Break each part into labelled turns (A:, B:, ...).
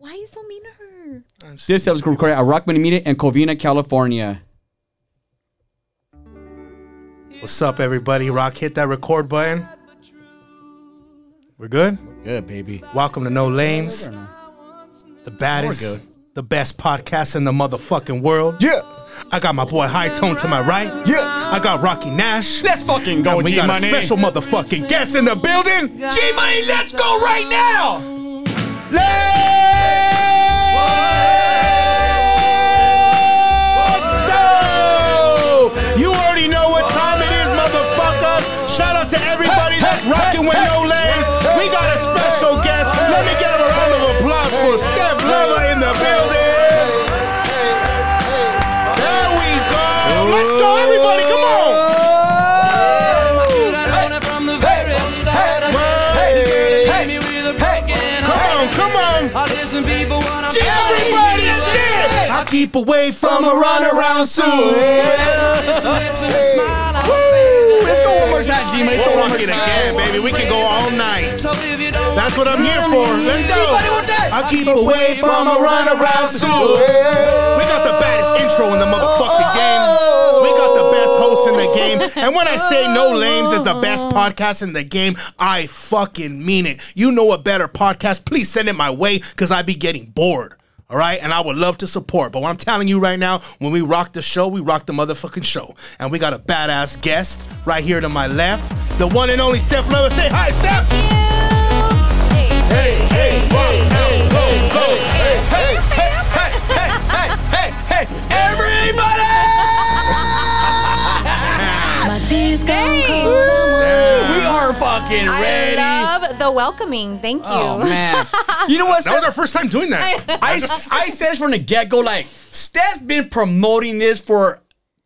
A: Why are you so mean to her?
B: This episode was recorded at Rock Money Media in Covina, California.
C: What's up, everybody? Rock, hit that record button. We're good?
B: Good, baby.
C: Welcome to No Lames, the baddest,
B: good.
C: the best podcast in the motherfucking world.
D: Yeah.
C: I got my boy High Tone to my right.
D: Yeah.
C: I got Rocky Nash.
B: Let's fucking go,
C: and we
B: G
C: got
B: Money.
C: a special motherfucking guest in the building.
B: G Money, let's go right now.
C: Let's Let's go, everybody. Come on. Come on, come on. Everybody, shit! I keep away from a runaround soon.
B: Let's go one more time, G Let's go one more time.
C: again, baby. We can go all night. That's what I'm here for. Let's go.
B: Everybody want?
C: I keep away from a runaround soon. We got the baddest intro in the motherfucking game. We got the best host in the game. And when I say No Lames is the best podcast in the game, I fucking mean it. You know a better podcast, please send it my way because I'd be getting bored. All right, and I would love to support. But what I'm telling you right now, when we rock the show, we rock the motherfucking show. And we got a badass guest right here to my left, the one and only Steph Lova. Say hi, Steph. Hey, hey, hey, hey, hey, hey,
E: My tears gone
A: Hey.
E: cold. I'm
B: We are fucking ready.
A: I love the welcoming. Thank oh, you.
B: Oh man! You know what?
C: That was our first time doing that.
B: I, I said from the get go, like Steph's been promoting this for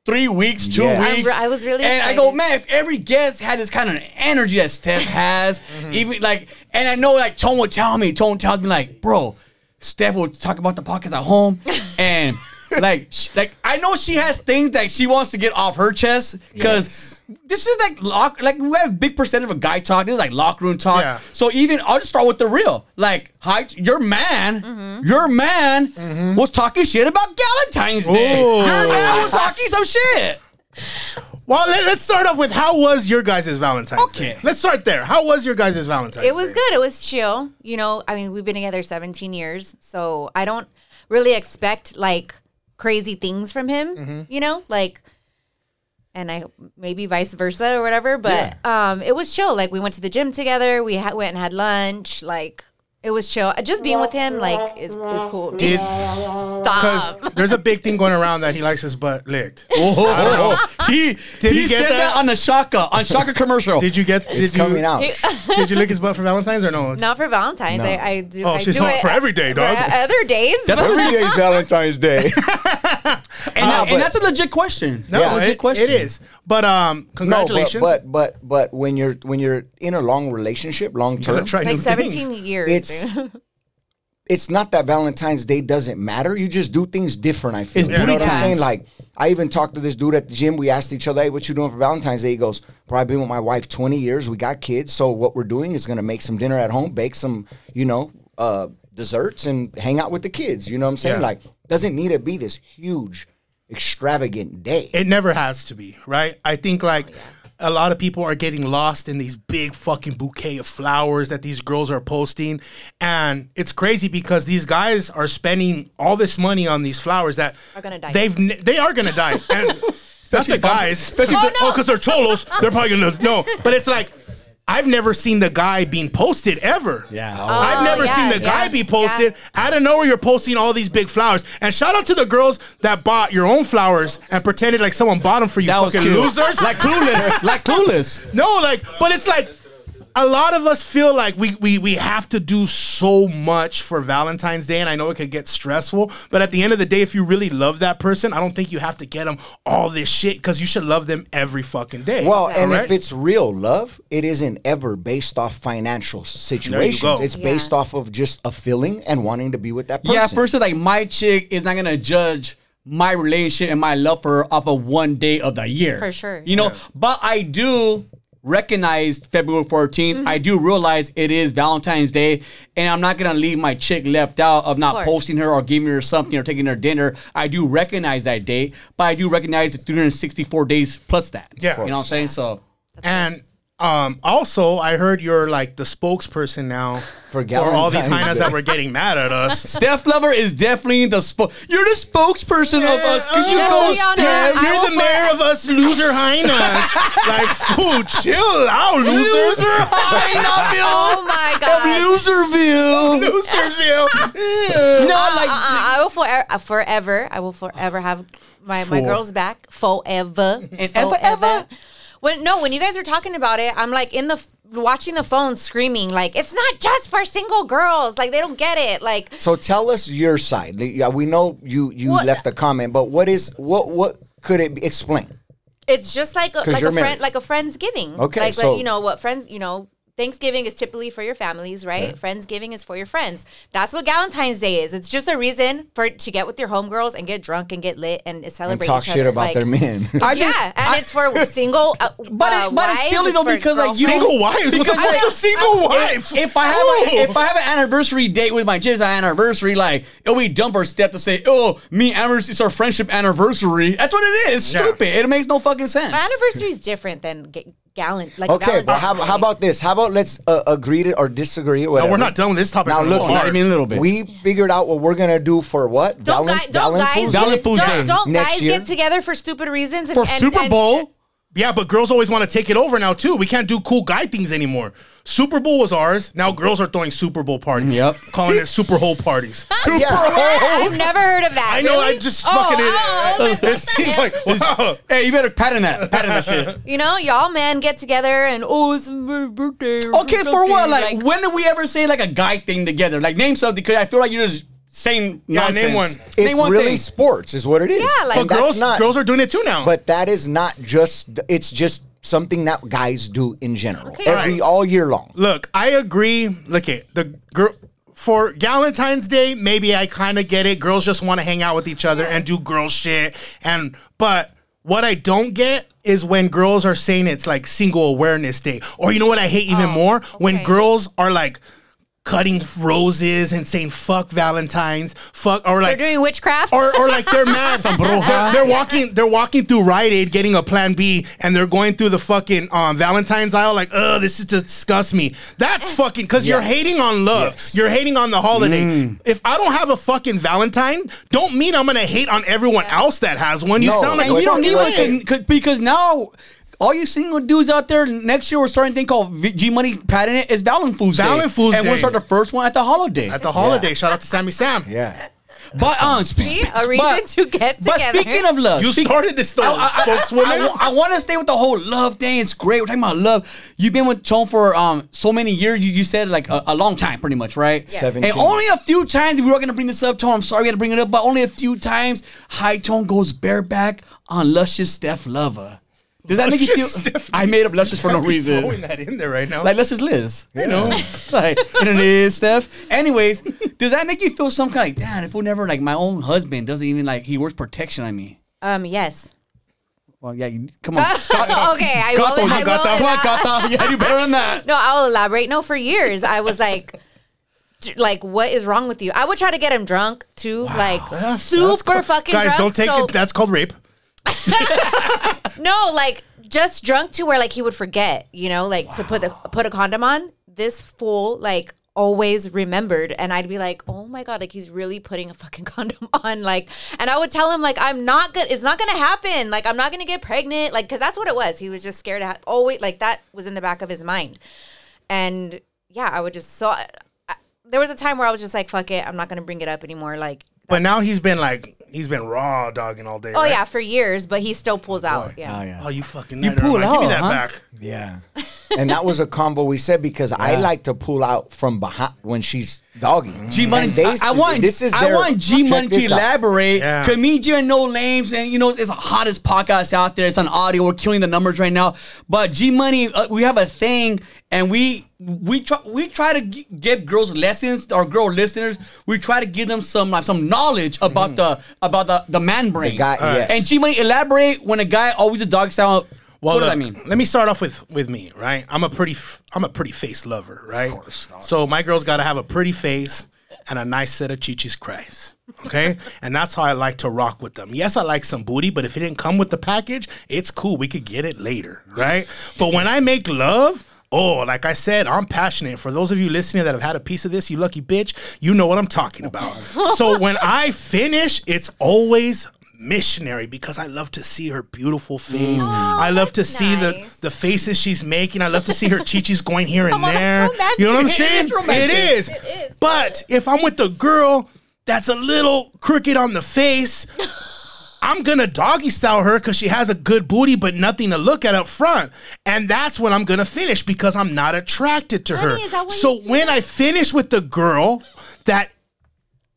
B: three weeks, two
D: Yeah. I'm
B: weeks.
A: re- I was really
B: and I go, man, if every guest had this kind of energy that Steph has, mm-hmm. even like, and I know like Tone would tell me, Tone tells me like, bro, Steph will talk about the podcast at home, and like, sh- like I know she has things that she wants to get off her chest because. This is like lock, like we have a big percentage of a guy talk. This is like locker room talk.
C: Yeah.
B: So even I'll just start with the real. Like, hi, your man,
A: Mm-hmm.
B: your man was talking shit about Valentine's Day.
C: Ooh.
B: Your man was talking some shit.
C: Well, let, us start off with how was your guys' Valentine's
B: Okay.
C: Day? Let's start there. How was your guys' Valentine's
A: It was
C: Day?
A: good. It was chill. You know, I mean, we've been together 17 years, so I don't really expect like crazy things from him,
C: Mm-hmm.
A: you know? Like and I maybe vice versa or whatever, but um it was chill. Like we went to the gym together, we ha- went and had lunch, like it was chill. Just being with him like is is cool.
C: Did because there's a big thing going around that he likes his butt licked.
B: Oh, he
C: Did
B: he
C: you get
B: said that?
C: that?
B: on the Shaka on Shaka commercial.
C: Did you get?
D: It's
C: did you,
D: coming out.
C: Did you lick his butt for Valentine's or no? It's-
A: Not for Valentine's.
D: No.
A: I, I do.
C: Oh,
A: I
C: she's
A: do it
C: for every day,
A: for
C: dog.
A: Other days.
B: That's
D: Every day's Valentine's Day.
B: and, that-
D: but-
B: and that's a legit question.
C: No,
D: Yeah.
B: legit
C: it,
B: question.
C: it is. But um, congratulations.
D: no, but, but but but when you're when you're in a long relationship, long term,
A: like 17
C: things.
A: years.
D: It's-
A: dude.
D: it's not that Valentine's Day doesn't matter. You just do things different. I feel.
B: It's
D: you know
B: booty
D: what I'm saying? Like I even talked to this dude at the gym. We asked each other, "Hey, what you doing for Valentine's Day?" He goes, "Bro, I've been with my wife 20 years. We got kids. So what we're doing is gonna make some dinner at home, bake some, you know, uh, desserts, and hang out with the kids. You know what I'm saying?
C: Yeah.
D: Like doesn't need to be this huge, extravagant day.
C: It never has to be, right? I think like a lot of people are getting lost in these big fucking bouquet of flowers that these girls are posting. And it's crazy because these guys are spending all this money on these flowers that
A: Are gonna die.
C: They've ne- they are gonna die. And not the guys, especially
A: Oh,
C: oh,
A: no.
C: because they're cholos, they're probably gonna no. But it's like I've never seen the guy being posted ever.
B: Yeah.
C: Oh, I've
A: Oh,
C: never
A: yeah,
C: seen the guy
A: yeah,
C: be posted. Out of nowhere, you're posting all these big flowers. And shout out to the girls that bought your own flowers and pretended like someone bought them for you
B: That was
C: fucking
B: cute.
C: losers.
B: like clueless. like clueless.
C: no, like, but it's like a lot of us feel like we, we we have to do so much for Valentine's Day, and I know it could get stressful. But at the end of the day, if you really love that person, I don't think you have to get them all this shit because you should love them every fucking day.
D: Well, and
C: Correct?
D: if it's real love, it isn't ever based off financial situations. It's
A: Yeah.
D: based off of just a feeling and wanting to be with that person.
B: Yeah, first, like my chick is not gonna judge my relationship and my love for her off of one day of the year.
A: For sure.
B: You know, but I do recognize February 14th.
A: Mm-hmm.
B: I do realize it is Valentine's Day, and I'm not gonna leave my chick left out of not
A: course.
B: posting her or giving her something or taking her dinner. I do recognize that date, but I do recognize the 364 days plus that.
C: Yeah.
B: you know what I'm saying. So
C: And um, also, I heard you're like the spokesperson now
D: For
C: all these
D: Galentine's
C: hyenas that were getting mad at us.
B: Steph Lova is definitely the spo- You're the spokesperson of us. Could you
C: Just
B: go,
A: so y'all know,
B: Steph?
A: I
C: You're the mayor of us loser hyenas. like, fool, chill out, losers.
B: Loser Hyena
A: Oh my
B: of
A: god.
B: Loserville.
C: Loserville.
B: No,
A: Uh,
B: like
A: uh, I will forever, uh, forever. I will forever have my, my girls back. Forever
B: And ever, ever?
A: When no, when you guys were talking about it, I'm like in the watching the phone, screaming like it's not just for single girls. Like they don't get it. Like
D: So tell us your side. Yeah, we know you you
A: What-
D: left a comment, but what is what what could it be? explain?
A: it's just like a, like a friend
D: married.
A: like a friendsgiving.
D: Okay,
A: like,
D: so-
A: like you know what friends you know. Thanksgiving is typically for your families, right? Friendsgiving is for your friends. That's what Valentine's Day is. It's just a reason for to get with your homegirls and get drunk and get lit and
D: And
A: celebrate.
D: talk
A: each
D: shit
A: other.
D: about
A: Like,
D: their men.
B: I
A: yeah,
B: just-
A: and
B: I-
A: it's for single. Uh,
B: But it-
A: uh,
B: but it's silly though
A: for
B: because, like, you.
C: Single wives? What the
B: Because
C: fuck's
B: I-
C: a single wife?
B: If I have a, if I have an anniversary date with my jizz anniversary, like it'll be dumb for a step to say, "Oh, me anniversary, it's our friendship anniversary." That's what it is.
C: Yeah.
B: Stupid. It makes no fucking sense.
A: My anniversary is different than ga- gallant. Like
D: Okay, but how, how about this? How about let's uh, agree to or disagree or
C: No, we're not done with this topic.
D: Now look,
C: gonna go
B: not
C: hard.
B: even a little bit.
D: We figured out what we're gonna do for what?
A: Don't,
D: Valen-
A: guy, don't guys
B: Valen Fools
A: don't, don't guys
D: year.
A: get together for stupid reasons and,
B: for
A: and-
B: Super
A: and-
B: Bowl.
C: Yeah, but girls always want to take it over now too. We can't do cool guy things anymore. Super Bowl was ours. Now girls are throwing Super Bowl parties.
B: Yep.
C: Calling it Super Hole parties.
D: Super yeah.
A: I've never heard of that.
C: I know.
A: Really?
C: I just
A: Oh,
C: fucking.
A: Oh, oh,
C: it, it, seems like wow.
B: Hey, you better pattern that. Pattern that shit.
A: You know, y'all men get together and oh, it's my birthday. or
B: Okay, for what? Like, when did we ever say like a guy thing together? Like, name something because I feel like you're just saying
C: Yeah,
B: nonsense.
C: name one.
D: It's
B: name one
D: really
B: thing.
D: sports, is what it is.
A: Yeah, like-
C: But
D: that's
C: girls,
D: not,
C: girls are doing it too now.
D: But that is not just. It's just something that guys do in general,
A: Okay.
D: every
C: Right.
D: all year long.
C: Look, I agree. Look at the girl for Valentine's Day. Maybe I kind of get it. Girls just want to hang out with each other and do girl shit. And but what I don't get is when girls are saying it's like Single Awareness Day, or you know what I hate even oh, more when girls are like cutting roses and saying "fuck Valentine's," fuck, or like
A: They're
C: like
A: doing witchcraft.
C: or, or like they're mad. they're, they're walking. They're walking through Rite Aid getting a Plan B, and they're going through the fucking um, Valentine's aisle. Like, oh, this is disgust me. That's fucking because you're hating on love.
D: Yes.
C: You're hating on the holiday. If I don't have a fucking Valentine, don't mean I'm gonna hate on everyone else that has one. You
D: No,
C: sound like
B: you don't need
C: fucking
B: one
C: idiot.
B: 'cause- 'cause- because now all you single dudes out there next year we're starting a thing called G Money patent it is Valentine's Day.
C: Valentine's
B: and we'll start the first one at the holiday.
C: At the holiday, shout out to Sammy Sam.
D: Yeah.
B: but um, sp-
A: See,
B: sp-
A: a reason
B: but-
A: to get
B: But
A: together.
B: speaking of love,
C: You
B: speak-
C: started this story,
B: I,
C: spokeswoman.
B: want to stay with the whole love thing. It's great. We're talking about love. You've been with Tone for um so many years. You, you said like a, a long time, pretty much, right?
A: Yes.
D: 17.
B: And only a few times we were gonna bring this up, Tone. I'm sorry we had to bring it up, but only a few times High Tone goes bareback on Luscious Steph Lova. Does that make you feel? I made up Luscious for no
C: Be
B: reason.
C: throwing that in there right now.
B: Like Luscious Liz, you know, like and it is Steph. Anyways, does that make you feel some kind of like, damn, if we never like my own husband doesn't even like he works protection on me.
A: um, yes.
B: Well, yeah, you, come on.
A: okay, I
B: Gato,
A: will.
B: you
A: I
B: got that.
A: will
B: Come on,
A: elab-
B: Gato. Yeah, you better than that.
A: No, I'll elaborate. No, for years I was like, like, what is wrong with you? I would try to get him drunk too, like super fucking
C: Guys,
A: drunk.
C: don't take
A: so,
C: it. That's called rape.
A: no, like just drunk to where like he would forget, you know, like to put the put a condom on. This fool like always remembered and I'd be like, "Oh my god, like he's really putting a fucking condom on." Like and I would tell him like I'm not good it's not going to happen. Like I'm not going to get pregnant like cuz that's what it was. He was just scared to have always like that was in the back of his mind. And yeah, I would just so I, I, there was a time where I was just like, "Fuck it, I'm not going to bring it up anymore." Like
C: But now he's been like he's been raw dogging all day.
A: Oh
C: right?
A: yeah, for years, but he still pulls out. Yeah.
B: Oh, yeah.
C: Oh, you fucking.
B: You
C: never
B: pull
C: mind. Give me
B: out,
C: that
B: huh?
C: back.
D: Yeah. and that was a combo we said because I like to pull out from behind when she's doggy.
B: G Money.
D: And they
B: I, I want.
D: This is
B: I want G Money to elaborate.
C: Yeah.
B: Comedian No Names, and you know it's the hottest podcast out there. It's on audio. We're killing the numbers right now. But G Money, uh, we have a thing, and we we try we try to g- give girls lessons. Our girl listeners, we try to give them some like some knowledge about the about the the man brain.
D: Mm-hmm. guy- yes.
B: And G Money elaborate when a guy always a dog style.
C: Well,
B: What does that mean?
C: Let me start off with with me, right? I'm a pretty f- I'm a pretty face lover, right? Of course. Not. So my girl's got to have a pretty face and a nice set of chichis cries. Okay? and that's how I like to rock with them. Yes, I like some booty, but if it didn't come with the package, it's cool. We could get it later, right? but when I make love, Oh, like I said, I'm passionate. For those of you listening that have had a piece of this, you lucky bitch, you know what I'm talking about. so when I finish, it's always missionary because I love to see her beautiful face. I love to
A: that's
C: see the
A: nice.
C: the faces she's making. I love to see her chichis going here and
A: on,
C: there. You know what I'm saying?
B: It is,
C: it, is. But if I'm with a girl that's a little crooked on the face, I'm gonna doggy style her because she has a good booty, but nothing to look at up front. And that's when I'm gonna finish because I'm not attracted to her.
A: Honey, why
C: So when I finish with the girl that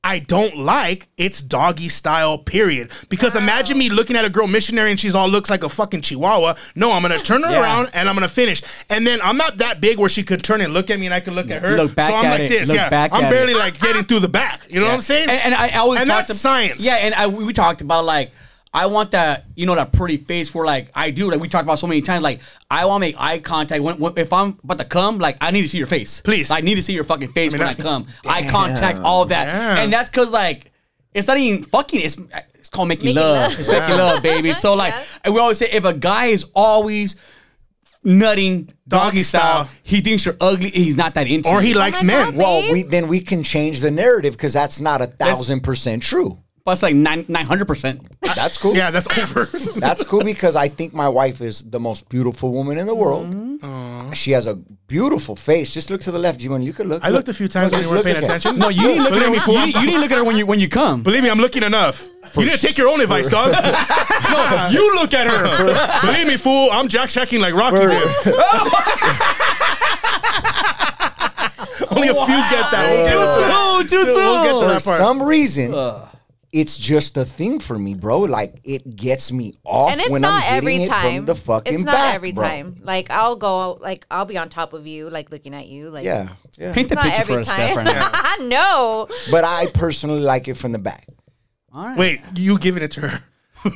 C: I don't like, it's doggy style, period. Because imagine me looking at a girl missionary and she's all looks like a fucking chihuahua. No, I'm gonna turn her
B: Yeah.
C: around and I'm gonna finish. And then I'm not that big where she could turn and look at me and I can look at her.
B: Look back
C: so I'm
B: at
C: like
B: it.
C: this.
B: Look
C: yeah.
B: back
C: I'm barely
B: it.
C: like getting through the back. You know what I'm saying?
B: And, and I always
C: And
B: talked
C: that's
B: ab-
C: science.
B: Yeah, and I, we talked about like I want that you know that pretty face where like I do like we talked about so many times like I want to make eye contact when, when if I'm about to come like I need to see your face
C: Please.
B: I need to see your fucking face
C: mean,
B: when I
C: that-
B: come eye contact all that
C: Damn.
B: and that's because like it's not even fucking it's it's called making,
A: Making
B: love.
A: love.
B: it's making love baby so like
A: Yeah.
B: and we always say if a guy is always nutting doggy,
C: Doggy
B: style,
C: style.
B: he thinks you're ugly he's not that into
C: or
B: you.
C: he oh likes
A: my
C: men.
A: God,
D: Well, we then we can change the narrative because that's not a thousand percent true.
B: But it's like nine nine hundred percent
D: That's cool.
C: Yeah, that's over.
D: That's cool because I think my wife is the most beautiful woman in the world. Mm-hmm. She has a beautiful face. Just look to the left, Jimon. You could look.
C: I looked a few times when you weren't paying attention.
B: no you didn't look at her
C: me,
B: you, didn't- you didn't look at her when you when you come
C: Believe me, I'm looking enough. You didn't take your own advice, dog.
B: no you look at her
C: Believe me, fool, I'm jack checking like Rocky did. Oh Only a few get that.
B: Too soon, too soon.
C: We'll get to
D: For
C: that part.
D: some reason, it's just a thing for me, bro. Like it gets me off
A: and it's
D: when
A: not
D: I'm
A: every
D: hitting it
A: time.
D: from the fucking
A: it's not
D: back,
A: every
D: bro.
A: time. Like I'll go, like I'll be on top of you, like looking at you, like
D: Yeah, yeah.
B: Paint
A: It's
B: the
A: not
B: picture
A: every
B: for us,
A: time.
B: Right now.
A: I know.
D: But I personally like it from the back. All right.
C: Wait, you giving it to her? All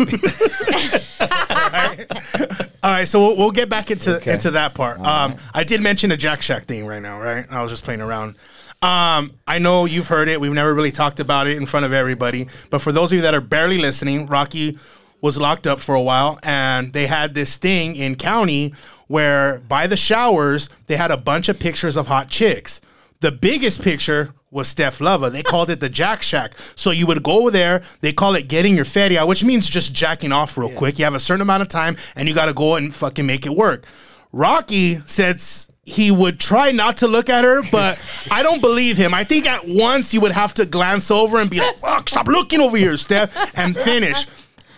C: right. All right, so we'll, we'll get back into
D: Okay.
C: into that part. Um, I did mention a Jack Shack thing right now, right? I was just playing around. Um, I know you've heard it. We've never really talked about it in front of everybody. But for those of you that are barely listening, Rocky was locked up for a while, and they had this thing in county where by the showers they had a bunch of pictures of hot chicks. The biggest picture was Steph Lova. They called it the Jack Shack. So you would go there, they call it getting your feria, which means just jacking off real quick. You have a certain amount of time and you got to go and fucking make it work. Rocky said s- he would try not to look at her, but I don't believe him. I think at once you would have to glance over and be like, "Fuck, stop looking over here, Steph, and finish.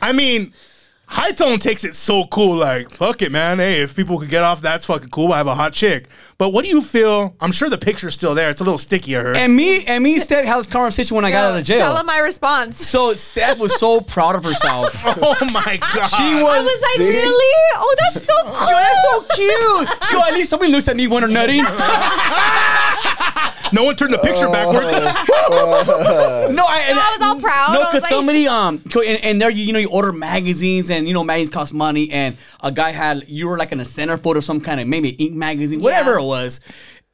C: I mean, High Tone takes it so cool, like, fuck it, man. Hey, if people could get off, that's fucking cool. I have a hot chick. But what do you feel? I'm sure the picture's still there. It's a little sticky, I heard.
B: And me and me and Steph had this conversation when I got out of jail.
A: Tell him my response.
B: so Steph was so proud of herself.
C: oh my God.
B: She was.
A: I was like,
D: See?
A: really? Oh, that's so cool.
B: She was so cute. So at least somebody looks at me when they're nutting.
C: no one turned the picture backwards.
B: No, I, and
A: I was all proud.
B: No, because
A: like-
B: somebody um, and, and there you, you know you order magazines and you know magazines cost money and a guy had you were like in a centerfold of some kind of maybe ink magazine whatever
A: Yeah.
B: It was,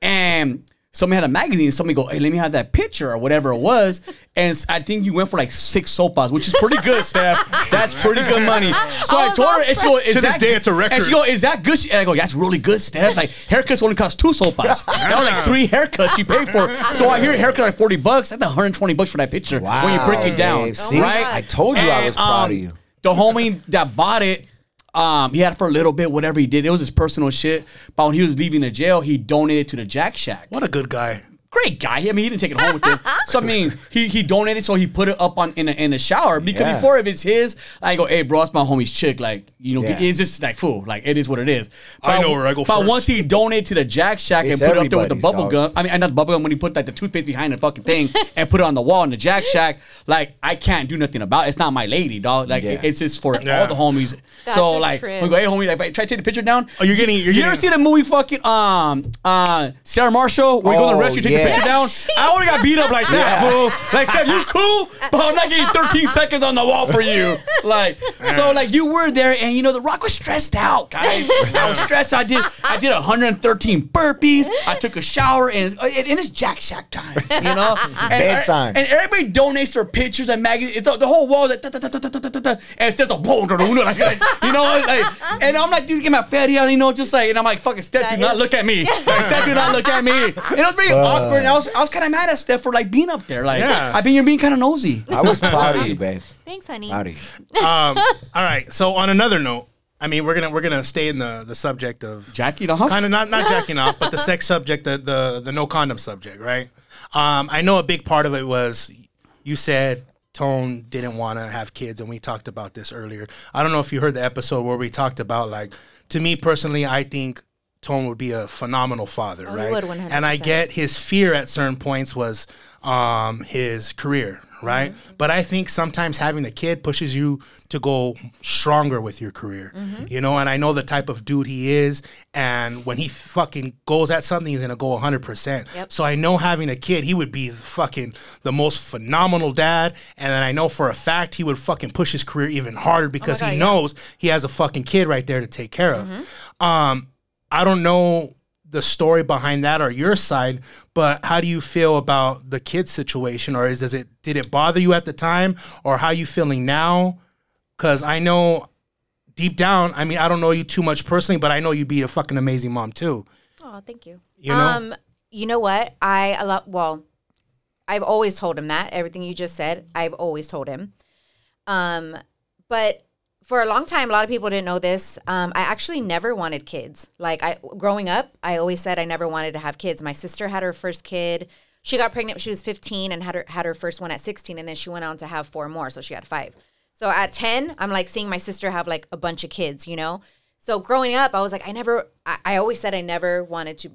B: and somebody had a magazine. Somebody go, hey, let me have that picture or whatever it was, and I think you went for like six sopas, which is pretty good, Steph. That's pretty good money. So
A: I
B: I, told her, and she go, is
C: To this
B: that
C: day,
B: good?"
C: it's a record.
B: And she go, is that good? She- And I go, that's really good, Steph. Like haircuts only cost two sopas. that was like three haircuts you paid for. So I hear a haircut like forty bucks. That's 120 bucks for that picture Wow, when you break it down.
D: babe. See?
B: right?
D: I told you I was proud
B: um,
D: of you.
B: The homie that bought it, um, he had for a little bit, whatever he did. It was his personal shit. But when he was leaving the jail, he donated to the Jack Shack.
C: what a good guy.
B: Great guy. I mean, he didn't take it home with him. So I mean, he he donated, so he put it up on in a, in the shower because
D: Yeah.
B: before if it's his, I go, hey, bro, it's my homie's chick. Like, you know,
D: Yeah.
B: it's just like fool. Like it is what it is.
C: I know where I go
B: But
C: first.
B: once he donated to the Jack Shack
D: It's
B: and put it up there with the
D: everybody's,
B: bubble
D: dog.
B: gum. I mean, I not the bubble gum when he put like the toothpaste behind the fucking thing and put it on the wall in the Jack Shack. Like I can't do nothing about it. It's not my lady, dog. Like
D: Yeah.
B: it's just for
C: Yeah.
B: all the homies.
A: That's
B: so like,
A: trip.
B: we go, hey homie, like, if I try to take the picture down.
C: Oh, you're getting- you're
B: you ever
C: getting-
B: see the movie fucking um uh Sarah Marshall where you go to the
D: Oh,
B: rescue, take the picture down. I would have got beat up like that, fool. Like, Steph, you cool, but I'm not getting 13 seconds on the wall for you. Like, so like you were there, and you know the Rock was stressed out, guys. I was stressed. I did I did 113 burpees. I took a shower, and it's, and it's Jack Shack time, you know. And,
D: Bedtime.
B: And everybody donates their pictures and magazines. It's the whole wall that, and it's just a like, you know, like, and I'm like, dude, get my fatty out, you know, just like, and I'm like, fucking Steph, do not look at me. Like, Steph, do not look at me. And it was very uh. awkward. And I was, I was kind of mad at Steph for like being up there. Like,
C: Yeah.
B: I think you're being kind of nosy.
D: I was proud of you, babe.
A: Thanks, honey.
D: Proud of you.
C: Um, all right. So on another note, I mean, we're gonna we're gonna stay in the the subject of
B: Jackie the Huff.
C: kind of not not jacking off, but the sex subject, the the the no condom subject, right? Um, I know a big part of it was you said Tone didn't want to have kids, and we talked about this earlier. I don't know if you heard the episode where we talked about like, to me personally, I think Tone would be a phenomenal father,
A: Oh,
C: right?
A: 100%.
C: And I get his fear at certain points was um, his career, right?
A: Mm-hmm.
C: But I think sometimes having a kid pushes you to go stronger with your career,
A: Mm-hmm.
C: you know. And I know the type of dude he is, and when he fucking goes at something, he's gonna go hundred percent.
A: Yep.
C: So I know having a kid, he would be fucking the most phenomenal dad, and then I know for a fact he would fucking push his career even harder because
A: Oh God,
C: he
A: yeah.
C: knows he has a fucking kid right there to take care of.
A: Mm-hmm.
C: Um, I don't know the story behind that or your side, but how do you feel about the kid situation, or is does it did it bother you at the time, or how are you feeling now? Because I know deep down, I mean, I don't know you too much personally, but I know you'd be a fucking amazing mom too.
A: Oh, thank you.
C: You know?
A: Um, you know what? I a lot. Well, I've always told him that everything you just said. I've always told him. Um, but for a long time, a lot of people didn't know this. Um, I actually never wanted kids. Like I, growing up, I always said I never wanted to have kids. My sister had her first kid. She got pregnant when she was 15 and had her had her first one at 16, and then she went on to have four more, so she had five. So at 10, I'm like seeing my sister have like a bunch of kids, you know. So growing up, I was like, I never. I, I always said I never wanted to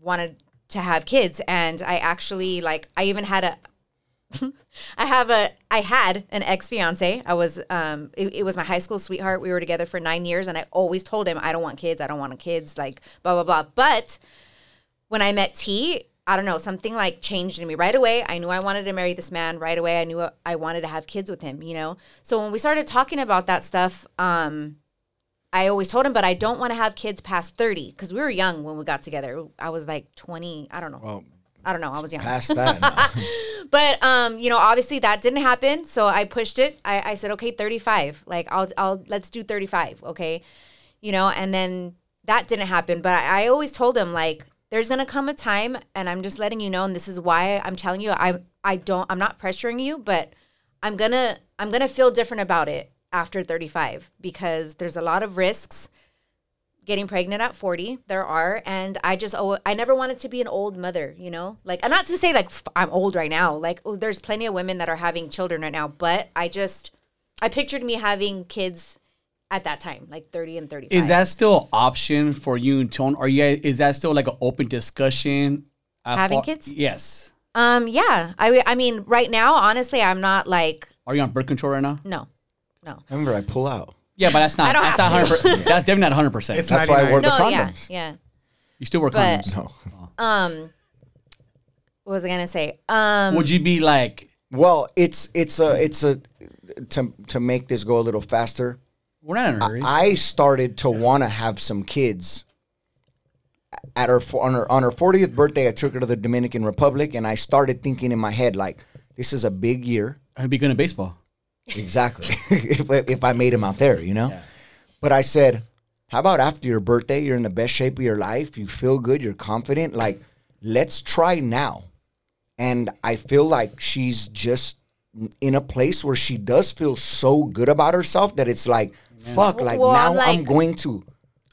A: wanted to have kids, and I actually like. I even had a I have a I had an ex fiance. I was um it, it was my high school sweetheart. We were together for nine years and I always told him I don't want kids, I don't want kids, like blah blah blah. But when I met T, I don't know, something like changed in me right away. I knew I wanted to marry this man right away. I knew I wanted to have kids with him, you know? So when we started talking about that stuff, um, I always told him, but I don't want to have kids past 30 because we were young when we got together. I was like 20, I don't know.
D: Well,
A: I don't know. I was young.
D: past that.
A: But um, you know, obviously that didn't happen. So I pushed it. I, I said, okay, 35. Like I'll I'll let's do 35. Okay. You know, and then that didn't happen. But I, I always told him like there's gonna come a time and I'm just letting you know, and this is why I'm telling you I I don't I'm not pressuring you, but I'm gonna I'm gonna feel different about it after 35 because there's a lot of risks getting pregnant at 40 there are and i just oh i never wanted to be an old mother you know like i'm not to say like f- i'm old right now like oh, there's plenty of women that are having children right now but i just i pictured me having kids at that time like 30 and 35
B: Is that still an option for you and Tone? Are you? Is that still like an open discussion?
A: Having
B: for-
A: kids?
B: Yes.
A: um yeah i i mean right now honestly i'm not like
B: Are you on birth control right now?
A: no no
D: Remember, I pull out.
B: Yeah, but that's not.
A: I don't
B: that's
A: have
B: not
A: to.
B: 100. That's definitely not 100. percent
C: It's
D: That's why I wore the
A: no yeah
D: condoms.
A: yeah
B: You still work
A: But-
B: condoms.
D: No.
A: um what was i gonna say um
B: Would you be like?
D: Well, it's it's a it's a to to make this go a little faster.
B: We're not in a hurry.
D: I started to want to have some kids. At her fo- on her on her 40th birthday, I took her to the Dominican Republic, and I started thinking in my head like, "This is a big year."
B: I'd be good at baseball.
D: Exactly. if, if I made him out there, you know? But I said, how about after your birthday, you're in the best shape of your life, you feel good, you're confident, like let's try now. And I feel like she's just in a place where she does feel so good about herself that it's like, fuck, like
A: Well,
D: now
A: I'm
D: I'm going to.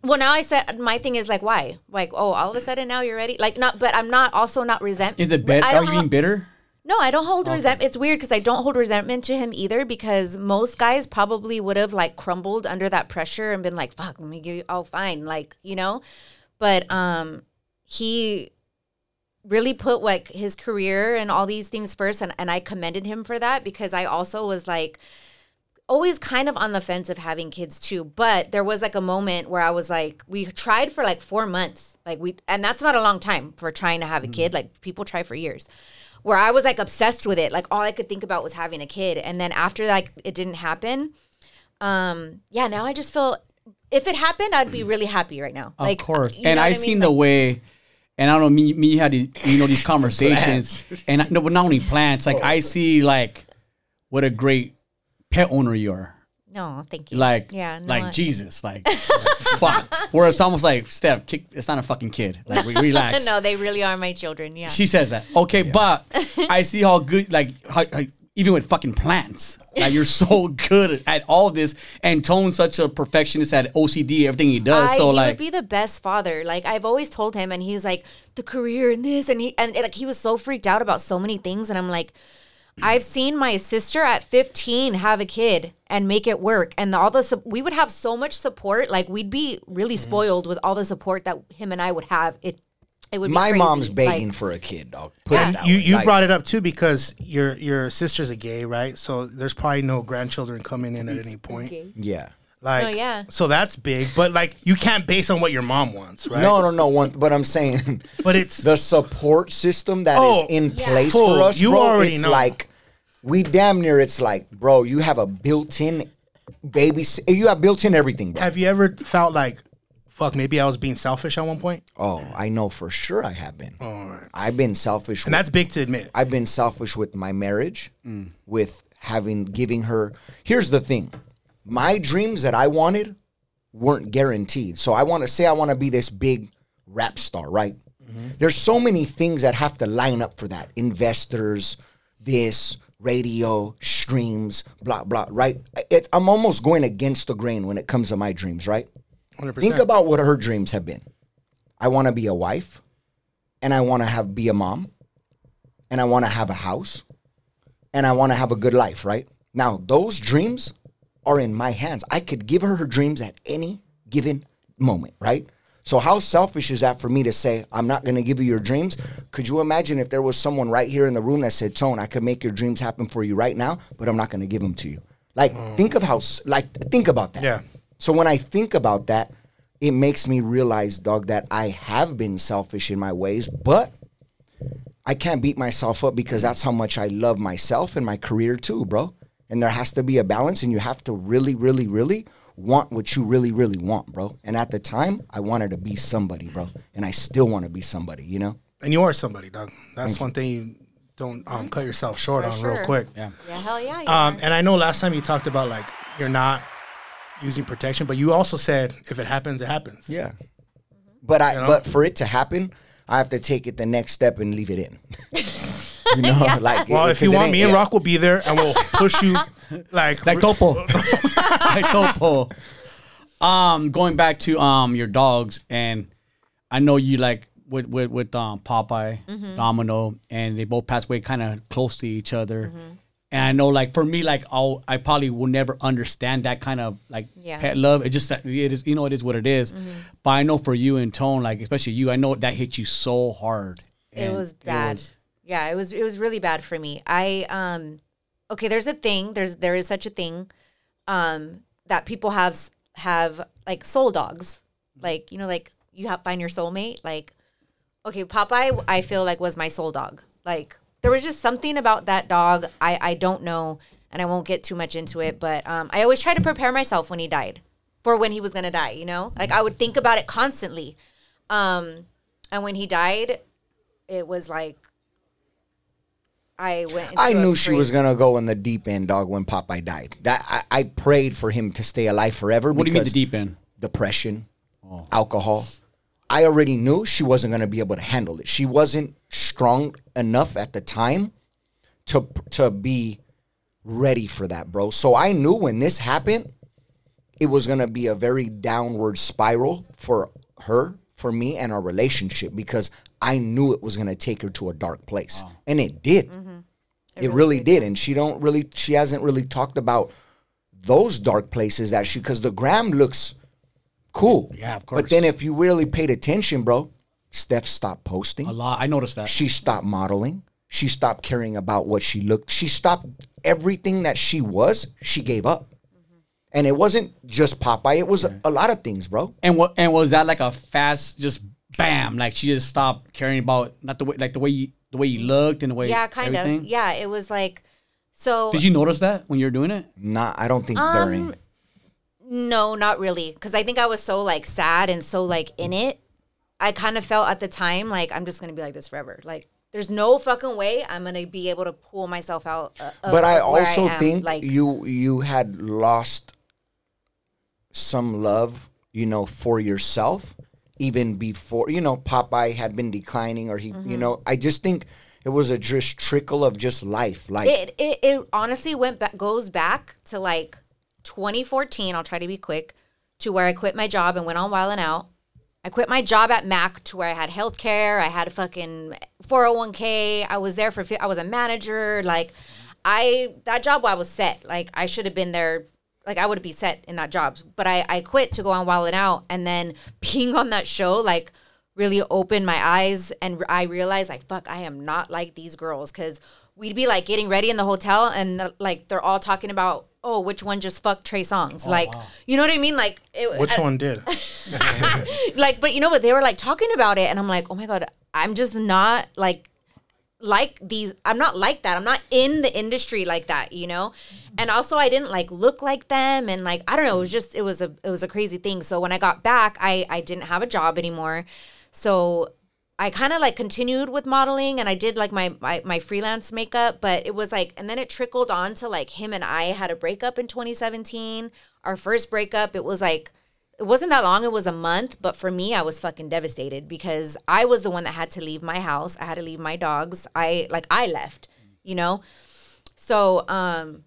A: Well, now I said my thing is like, why? Like, oh, all of a sudden now you're ready. Like, not, but I'm not also not resent.
B: Is it bit?
A: I
B: Are you being bitter?
A: No, I don't hold resentment. It's weird because I don't hold resentment to him either. Because most guys probably would have like crumbled under that pressure and been like, "Fuck, let me give you." Oh, fine, like you know. But um, he really put like his career and all these things first, and and I commended him for that because I also was like always kind of on the fence of having kids too. But there was like a moment where I was like, we tried for like four months. Like we, and that's not a long time for trying to have a kid. Like people try for years. Where I was like obsessed with it. Like all I could think about was having a kid. And then after like it didn't happen, um, yeah, now I just feel if it happened, I'd be really happy right now.
B: Of
A: like,
B: course. And I
A: I
B: seen
A: mean?
B: the way, and I don't know, me, me had these, you know, these conversations, and I, no, but not only plants. Like I see, like, what a great pet owner you are.
A: No, thank you.
B: Like,
A: yeah, no,
B: like
A: I-
B: Jesus, like, fuck. Where it's almost like, Steph, kick, it's not a fucking kid. Like, re- relax.
A: no, they really are my children. Yeah.
B: She says that. Okay, but I see how good, like, how, how, even with fucking plants, like you're so good at all this, and Tone's such a perfectionist at OCD, everything he does.
A: I,
B: so
A: he
B: like,
A: would be the best father. Like I've always told him, and he's like the career and this, and he and like he was so freaked out about so many things, and I'm like, I've seen my sister at 15 have a kid and make it work, and all the sup- we would have so much support. Like we'd be really
B: Mm-hmm.
A: spoiled with all the support that him and I would have. It it would. Be
D: My
A: crazy.
D: mom's
A: Like,
D: begging for a kid, dog. Put it that
C: You
D: way.
C: you
D: Like,
C: brought it up too because your your sister's a gay, right? So there's probably no grandchildren coming in at any point.
D: Yeah.
C: Like,
A: Oh, yeah.
C: So that's big, but like you can't base on what your mom wants, right?
D: No, no, no. One, but I'm saying
C: But it's
D: the support system that is
C: Oh,
D: in
A: Yeah.
D: place
C: Fool,
D: for us,
C: you
D: bro.
C: already
D: it's
C: know.
D: like we damn near. It's like, bro, you have a built-in baby. You have built-in everything, bro.
C: have you ever felt like, fuck, maybe I was being selfish at one point?
D: Oh, I know for sure. I have been.
C: All right.
D: I've been selfish.
C: And
D: with-
C: that's big to admit.
D: I've been selfish with my marriage, mm. with having giving her. Here's the thing, my dreams that I wanted weren't guaranteed. So I want to say I want to be this big rap star, right? Mm-hmm. There's so many things that have to line up for that. Investors, this radio, streams, blah blah. Right? It, I'm almost going against the grain when it comes to my dreams. Right?
C: 100%.
D: Think about what her dreams have been. I want to be a wife, and I want to have be a mom, and I want to have a house, and I want to have a good life, right? Now, those dreams are in my hands. I could give her her dreams at any given moment, right? So how selfish is that for me to say I'm not going to give you your dreams? Could you imagine if there was someone right here in the room that said, "Tone, I could make your dreams happen for you right now, but I'm not going to give them to you." Like mm. think of how like think about that.
C: Yeah.
D: So when I think about that, it makes me realize, dog, that I have been selfish in my ways, but I can't beat myself up because that's how much I love myself and my career too, bro. And there has to be a balance, and you have to really, really, really want what you really, really want, bro. And at the time, I wanted to be somebody, bro, and I still want to be somebody, you know.
C: and you are somebody, Doug. That's one thing you don't um, cut yourself short
A: For
C: on real quick.
B: yeah.
A: Yeah, hell yeah. you
C: Um, and I know last time you talked about like you're not using protection, but you also said if it happens, it happens.
D: Yeah. But I,
C: know?
D: but for it to happen, I have to take it the next step and leave it in. you know, like
C: Well, if you want, me and
D: yeah.
C: Rock will be there, and we'll push you like
B: like Topo. like Topo. Um, going back to um your dogs, and I know you like with with with um Popeye,
A: Mm-hmm.
B: Domino, and they both passed away kind of close to each other. And I know, like for me, like I'll I probably will never understand that kind of like
A: Yeah. Mm-hmm.
B: pet love. It just that it is, you know, it is what it is. But I know for you and Tone, like especially you, I know that hit you so hard.
A: it was bad.
B: was-
A: yeah, it was it was really bad for me. I um okay, there's a thing, there's there is such a thing um that people have have like soul dogs. Like, you know, like you have find your soulmate, like okay, Popeye I feel like was my soul dog. Like there was just something about that dog I I don't know and I won't get too much into it, but um I always try to prepare myself when he died for when he was going to die, you know? Like I would think about it constantly. Um and when he died, it was like I went. Into
D: I
A: a
D: knew she was gonna go in the deep end, dog. When Popeye died, that I, I prayed for him to stay alive forever.
B: What do you mean the deep end?
D: Depression, oh. alcohol. I already knew she wasn't gonna be able to handle it. She wasn't strong enough at the time to to be ready for that, bro. So I knew when this happened, it was gonna be a very downward spiral for her, for me, and our relationship because I knew it was gonna take her to a dark place, and it did. Mm-hmm. It, really did, and she don't really, she hasn't really talked about those dark places that she, because the gram looks cool.
B: Yeah, of course.
D: But then if you really paid attention, bro, Steph stopped posting.
B: A lot. I noticed that.
D: She stopped modeling. She stopped caring about what she looked. She stopped everything that she was. She gave up. Mm-hmm. And it wasn't just Popeye; it was a, a lot of things, bro.
B: And what and was that like a fast just bam? Like she just stopped caring about not the way like the way you the way you looked and the way
A: Yeah, kind
B: everything?
A: of. Yeah, it was like so.
B: Did you notice that when you were doing it?
D: Not, I don't think
A: Um,
D: during.
A: No, not really. Because I think I was so like sad and so like in it. I kind of felt at the time like I'm just gonna be like this forever. Like there's no fucking way I'm gonna be able to pull myself out. Uh, of
D: But I
A: where
D: also
A: am.
D: think
A: like
D: you you had lost some love, you know, for yourself even before you know Popeye had been declining or he, you
A: Mm-hmm.
D: know, I just think it was a just trickle of just life, like
A: it, it it honestly went back goes back to like 2014. I'll try to be quick to where I quit my job and went on Wild 'N Out. I quit my job at Mac to where I had health care. I had a fucking 401k. I was there for, I was a manager. Like, I, that job, I was set. Like, I should have been there. Like, I would be set in that job. But I, I quit to go on Wild 'N Out. And then being on that show, like, really opened my eyes. And I realized, like, fuck, I am not like these girls. Cause we'd be like getting ready in the hotel and like they're all talking about, oh, which one just fucked Trey Songz? Oh, like, you know what I mean? Like, it,
C: Which
A: I-
C: one did?
A: like but you know what they were like talking about it and i'm like oh my god i'm just not like like these i'm not like that i'm not in the industry like that you know and also i didn't like look like them and like i don't know it was just it was a it was a crazy thing so when i got back i i didn't have a job anymore so I kind of like continued with modeling and I did like my, my my freelance makeup, but it was like and then it trickled on to like him and I had a breakup in 2017. Our first breakup, it was like it wasn't that long, it was a month, but for me I was fucking devastated because I was the one that had to leave my house. I had to leave my dogs. I like I left, you know? So, um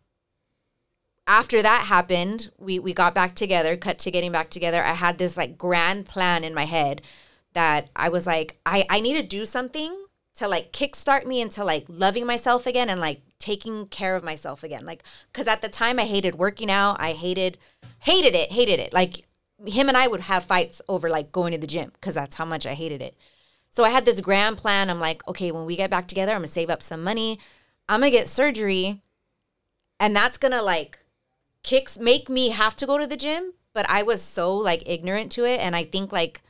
A: after that happened, we we got back together, cut to getting back together. I had this like grand plan in my head that I was like, I, I need to do something to like kickstart me into like loving myself again and like taking care of myself again. Like, cause at the time I hated working out. I hated, hated it, hated it. Like him and I would have fights over like going to the gym because that's how much I hated it. So I had this grand plan. I'm like, okay, when we get back together, I'm gonna save up some money. I'm gonna get surgery, and that's gonna like kicks make me have to go to the gym. But I was so like ignorant to it, and I think like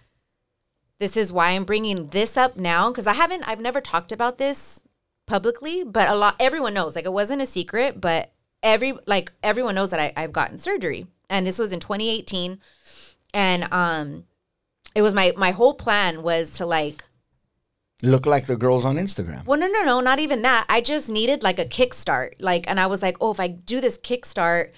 A: this is why I'm bringing this up now because I haven't, I've never talked about this publicly, but a lot, everyone knows. Like it wasn't a secret, but every like everyone knows that I, I've gotten surgery, and this was in 2018, and um, it was my my whole plan was to like
D: look like the girls on Instagram.
A: well, no, no, no, not even that. I just needed like a kickstart. Like, and I was like, oh, if I do this kickstart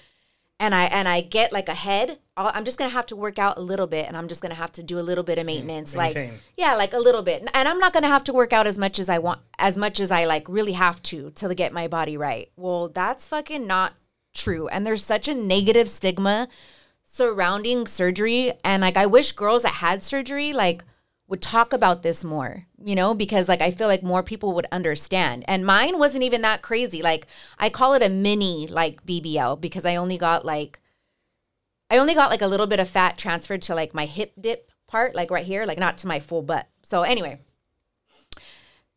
A: and I and I get like ahead, I'll, I'm just gonna have to work out a little bit, and I'm just gonna have to do a little bit of maintenance, like yeah, like a little bit. And I'm not gonna have to work out as much as I want, as much as I like really have to to get my body right. Well, that's fucking not true. And there's such a negative stigma surrounding surgery, and like I wish girls that had surgery like would talk about this more, you know, because like I feel like more people would understand. And mine wasn't even that crazy. Like I call it a mini like BBL because I only got like I only got like a little bit of fat transferred to like my hip dip part, like right here, like not to my full butt. So anyway,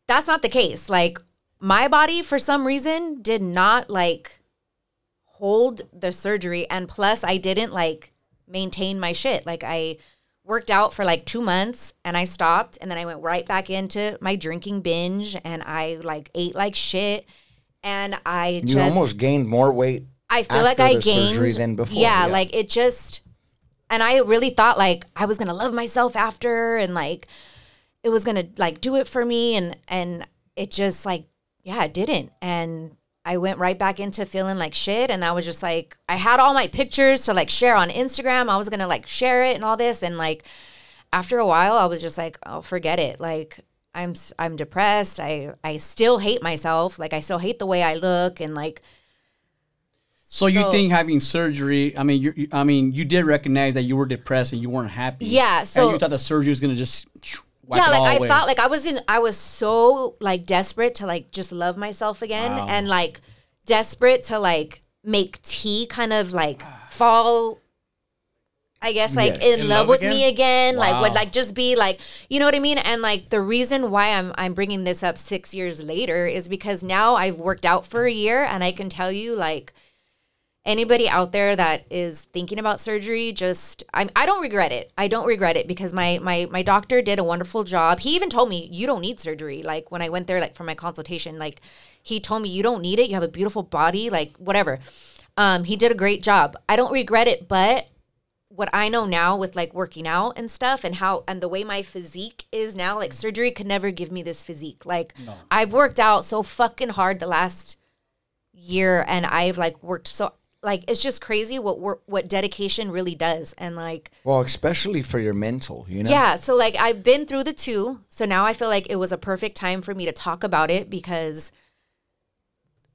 A: that's not the case. Like my body for some reason did not like hold the surgery and plus I didn't like maintain my shit. Like I worked out for like 2 months and I stopped and then I went right back into my drinking binge and I like ate like shit and I
D: You
A: just
D: almost gained more weight.
A: I feel like I gained
D: surgery than before,
A: Yeah,
D: yeah.
A: like it just and I really thought like I was gonna love myself after and like it was gonna like do it for me and and it just like yeah, it didn't. And I went right back into feeling like shit and I was just like I had all my pictures to like share on Instagram. I was gonna like share it and all this and like after a while I was just like, oh forget it. Like I'm I'm depressed. I I still hate myself. Like I still hate the way I look and like
B: So you think having surgery? I mean, you, I mean, you did recognize that you were depressed and you weren't happy.
A: Yeah, so-
B: and you thought the surgery was gonna just
A: yeah, like I
B: away.
A: thought like I was in I was so like desperate to like just love myself again
B: Wow.
A: and like desperate to like make T kind of like fall I guess like
D: Yes.
A: in,
C: In
A: love,
C: love
A: with
C: again?
A: me again, like would like just be like, you know what I mean? And like the reason why I'm I'm bringing this up 6 years later is because now I've worked out for a year and I can tell you like anybody out there that is thinking about surgery, just I I don't regret it. I don't regret it because my my my doctor did a wonderful job. He even told me you don't need surgery. Like when I went there, like for my consultation, like he told me you don't need it. You have a beautiful body, like whatever. Um, he did a great job. I don't regret it, but what I know now with like working out and stuff and how and the way my physique is now, like surgery could never give me this physique. Like I've worked out so fucking hard the last year and I've like worked so like it's just crazy what work what dedication really does. And like
D: Well, especially for your mental, you know.
A: yeah so like I've been through the two. So now I feel like it was a perfect time for me to talk about it because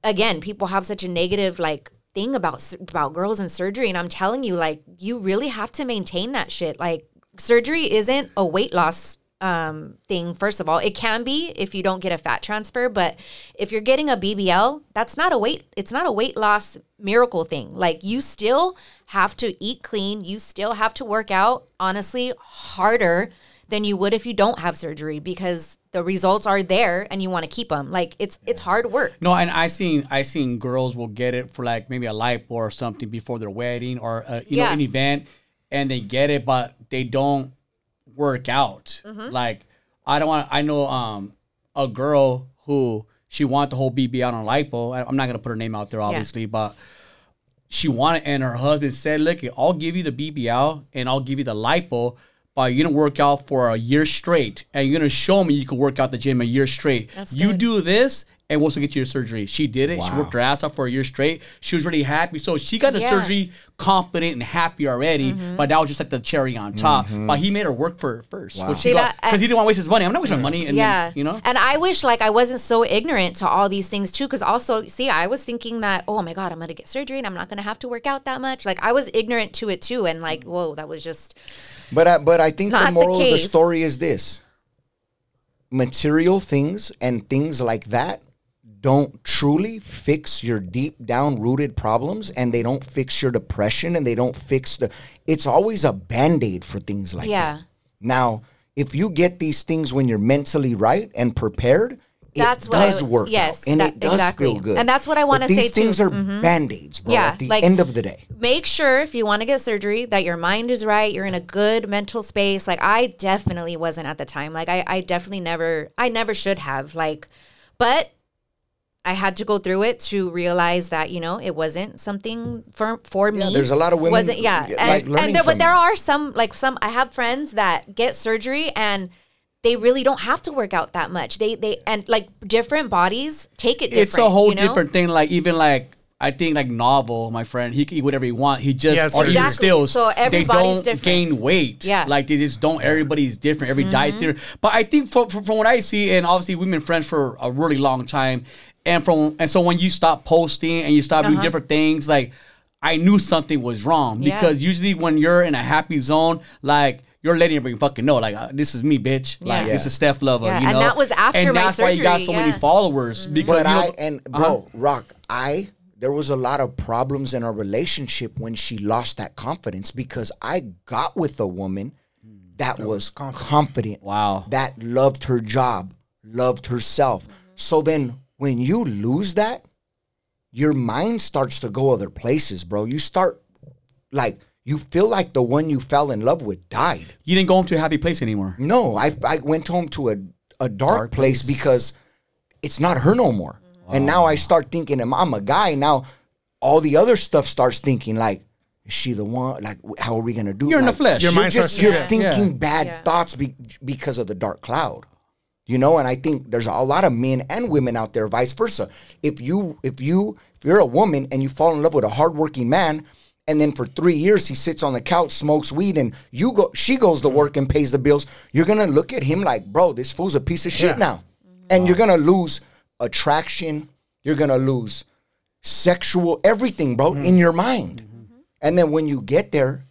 A: again people have such a negative like thing about about girls and surgery. And I'm telling you like you really have to maintain that shit. Like surgery isn't a weight loss um thing first of all it can be if you don't get a fat transfer but if you're getting a BBL that's not a weight it's not a weight loss miracle thing. Like you still have to eat clean you still have to work out honestly harder than you would if you don't have surgery because the results are there and you want to keep them like it's it's hard work.
B: No, and I seen I seen girls will get it for like maybe a lipo or something before their wedding or uh, you know an event, and they get it, but they don't work out.
A: Mm-hmm.
B: Like I don't want. I know um a girl who she wanted the whole BBL on lipo. I, I'm not gonna put her name out there, obviously, but she wanted, and her husband said, "Look, I'll give you the BBL and I'll give you the lipo." But you're gonna work out for a year straight, and you're gonna show me you can work out the gym a year straight.
A: That's
B: you
A: good.
B: do this, and we'll also get you your surgery. She did it. She worked her ass off for a year straight. She was really happy. So she got the
A: Yeah. Mm-hmm.
B: surgery confident and happy already. But that was just like the cherry on top. But he made her work for it first.
D: Wow.
A: See that-
B: Because he didn't want to waste his money. I'm not wasting money. And
A: yeah
B: then, you know?
A: and i wish like i wasn't so ignorant to all these things too because also see i was thinking that oh my god i'm gonna get surgery and i'm not gonna have to work out that much like i was ignorant to it too and like whoa that was just
D: But I, but I think
A: Not
D: the
A: the
D: moral of the story is this: material things and things like that don't truly fix your deep down rooted problems, and they don't fix your depression, and they don't fix the. It's always a band aid for things like
A: Yeah.
D: that. Now, if you get these things when you're mentally right and prepared.
A: That's
D: it
A: what
D: does work
A: yes,
D: out, and
A: that-
D: it does
A: exactly.
D: feel good.
A: And that's what I
D: But
A: wanna say
D: These things
A: too. Mm-hmm.
D: are band-aids, bro.
A: Yeah,
D: at the
A: like-
D: end of the day.
A: make sure if you want to get surgery that your mind is right you're in a good mental space like i definitely wasn't at the time like i, I definitely never i never should have like but i had to go through it to realize that you know it wasn't something for for me
D: there's a lot of women
A: wasn't yeah
D: like
A: and,
D: learning
A: and there,
D: from
A: but there are some like some i have friends that get surgery and they really don't have to work out that much they they and like different bodies take it different
B: it's a whole
A: you know?
B: different thing. Like even like I think like novel, my friend, he can eat whatever he want. He just
C: Yeah,
B: or even
A: Exactly.
B: stills.
A: So
B: they
A: everybody's
B: don't
A: different.
B: gain weight.
A: Yeah. Mm-hmm.
B: like they just don't. Everybody's different. Every diet's different. But I think from, from from what I see, and obviously we've been friends for a really long time, and from and so when you stop posting and you stop doing
A: Uh-huh.
B: different things, like I knew something was wrong
A: Yeah.
B: because usually when you're in a happy zone, like. You're letting everybody fucking know, like uh, this is me, bitch. Like
A: Yeah.
B: this is Steph Lova.
A: Yeah,
B: you
A: and
B: know?
A: that was after
B: and
A: my
B: that's why you got so
A: surgery,
B: many
A: yeah. Mm-hmm.
B: followers because
D: But
B: you
D: I and bro, Rock, I there was a lot of problems in our relationship when she lost that confidence because I got with a woman that was confident.
B: Wow.
D: That loved her job, loved herself. So then when you lose that, your mind starts to go other places, bro. You start like you feel like the one you fell in love with died.
B: You didn't go home to a happy place anymore.
D: No, I I went home to a a dark,
B: Dark
D: place,
B: place.
D: because it's not her no more. And now I start thinking, am I'm a guy now? All the other stuff starts thinking like, is she the one? Like, how are we gonna do?
B: You're in the flesh.
C: Your
D: You're
C: mind
D: just
C: starts
D: you're
C: Yeah.
D: thinking
B: Yeah.
D: bad
A: Yeah.
D: thoughts be, because of the dark cloud. You know, and I think there's a lot of men and women out there, vice versa. If you if you if you're a woman and you fall in love with a hardworking man, and then for three years he sits on the couch, smokes weed, and you go she goes to work and pays the bills, you're gonna look at him like, bro, this fool's a piece of shit
C: Yeah.
D: now. And you're gonna lose attraction, you're gonna lose sexual everything, bro, mm-hmm. in your mind. Mm-hmm. And then when you get there,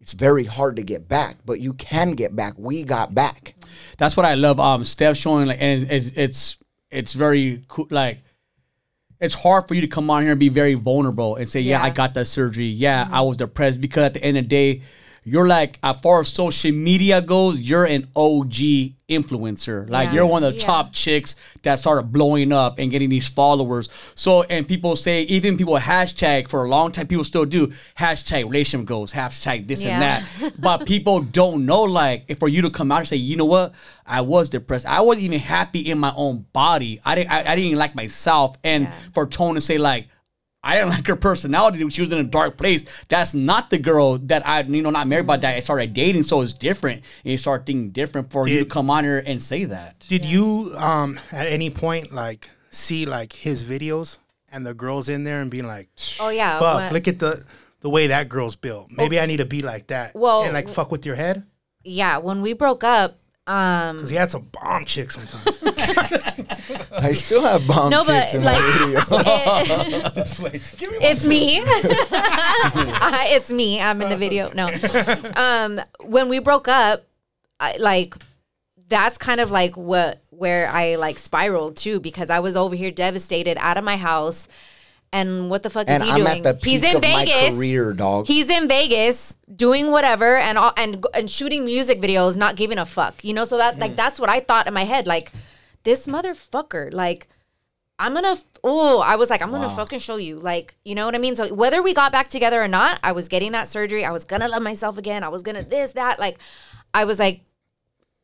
D: it's very hard to get back, but you can get back. We got back.
B: That's what I love. Um, Steph showing like, and it's it's it's very cool. Like, it's hard for you to come on here and be very vulnerable and say, "Yeah,
A: Yeah.
B: I got that surgery. Yeah, I was depressed." Because at the end of the day, you're like as far as social media goes, you're an OG influencer. Like
A: Yeah.
B: you're one of the
A: Yeah.
B: top chicks that started blowing up and getting these followers. So and people say even people hashtag for a long time, people still do hashtag relationship goals, hashtag this and that. But people don't know like if for you to come out and say, you know what, I was depressed. I wasn't even happy in my own body. I didn't I, I didn't even like myself. And
A: Yeah.
B: for Tone to say like I didn't like her personality. She was in a dark place. That's not the girl that I, you know, not married, by that I started dating. So it's different. And you start thinking different for you to come on here and say that.
C: Did you um at any point like see like his videos and the girls in there and being like,
A: Oh yeah.
C: fuck,
A: when-
C: look at the the way that girl's built. Maybe I need to be like that.
A: Well-
C: and like fuck with your head
A: yeah. When we broke up, um,
C: because he had some bomb chicks sometimes.
D: I still have bomb
A: no,
D: chicks
A: but
D: in
A: like,
D: my video.
A: it's me. Uh, it's me. I'm in the video. No. Um, when we broke up, I, like that's kind of like what where I like spiraled too because I was over here devastated out of my house. And what the fuck
D: And
A: is he
D: I'm
A: doing?
D: at the
A: He's in Vegas.
D: career, dog.
A: He's in Vegas doing whatever and all, and and shooting music videos, not giving a fuck. You know, so that like that's what I thought in my head. Like this motherfucker, like I'm gonna. Oh, I was like, I'm gonna fucking show you. Like, you know what I mean? So whether we got back together or not, I was getting that surgery. I was gonna love myself again. I was gonna this that. Like, I was like,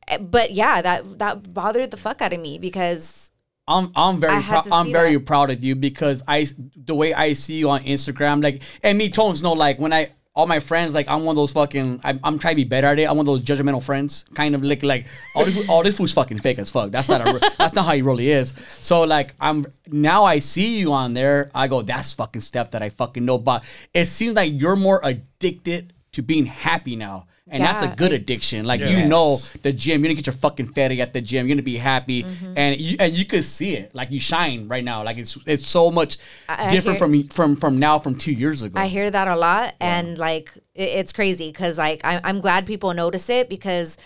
A: eh, but yeah, that that bothered the fuck out of me because
B: I'm I'm very prou- I'm very
A: that.
B: proud of you because I the way I see you on Instagram like and me Tones know like when I all my friends like I'm one of those fucking I'm, I'm trying to be better at it. I'm one of those judgmental friends kind of like like all this all this food's fucking fake as fuck. That's not a, that's not how he really is. So like I'm now I see you on there I go that's fucking stuff that I fucking know but it seems like you're more addicted to being happy now and that's a good addiction like you know the gym. You're gonna get your fucking fatty at the gym. You're gonna be happy,
A: Mm-hmm.
B: and you and you could see it. Like you shine right now. Like it's it's so much
A: I- I
B: different
A: hear-
B: from from from now from two years ago.
A: I hear that a lot, and like it, it's crazy because like I, I'm glad people notice it because,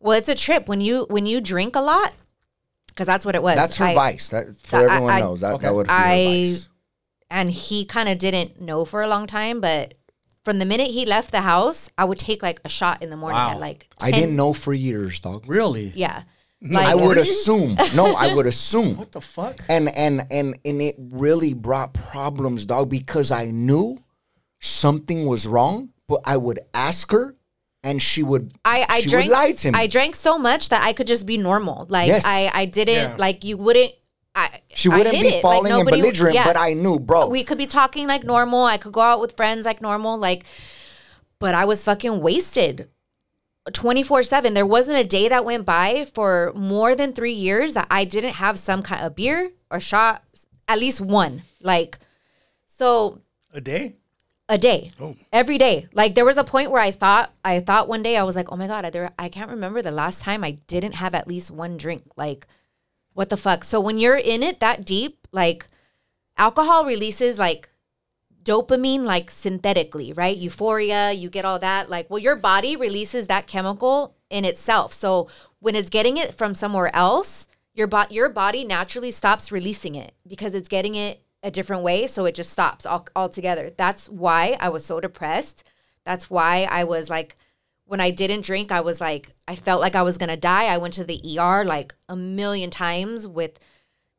A: well, it's a trip when you when you drink a lot because that's what it was.
D: That's her
A: I-
D: vice. That for
A: I-
D: everyone
A: I-
D: knows that
B: Okay.
D: that would be
A: I-
D: her vice.
A: and he kind of didn't know for a long time, but from the minute he left the house, I would take like a shot in the morning
B: Wow.
A: at like.
D: I didn't know for years, dog.
B: really.
A: Yeah, like
D: I would assume. No, I would assume.
B: What the fuck?
D: and and and and it really brought problems dog because i knew something was wrong but i would ask her and she would
A: I, I
D: she
A: drank
D: would lie to me
A: I drank so much that I could just be normal. Like
D: Yes.
A: I, I didn't
C: Yeah.
A: like you wouldn't I
D: she wouldn't
A: hid
D: be
A: it. Like,
D: falling and belligerent
A: yeah.
D: but i knew bro
A: we could be talking like normal. I could go out with friends like normal, like, but I was fucking wasted. 24 7 there wasn't a day that went by for more than three years that i didn't have some kind of beer or shot at least one like so
C: A day?
A: a day
C: Oh.
A: every day like there was a point where i thought i thought one day i was like oh my god there, i can't remember the last time i didn't have at least one drink like what the fuck? So when you're in it that deep like alcohol releases like dopamine like synthetically right? Euphoria you get all that. Like well your body releases that chemical in itself. So when it's getting it from somewhere else your bo- your body naturally stops releasing it because it's getting it a different way. So it just stops all altogether. That's why i was so depressed. That's why i was like when i didn't drink i was like i felt like i was gonna die. I went to the er like a million times with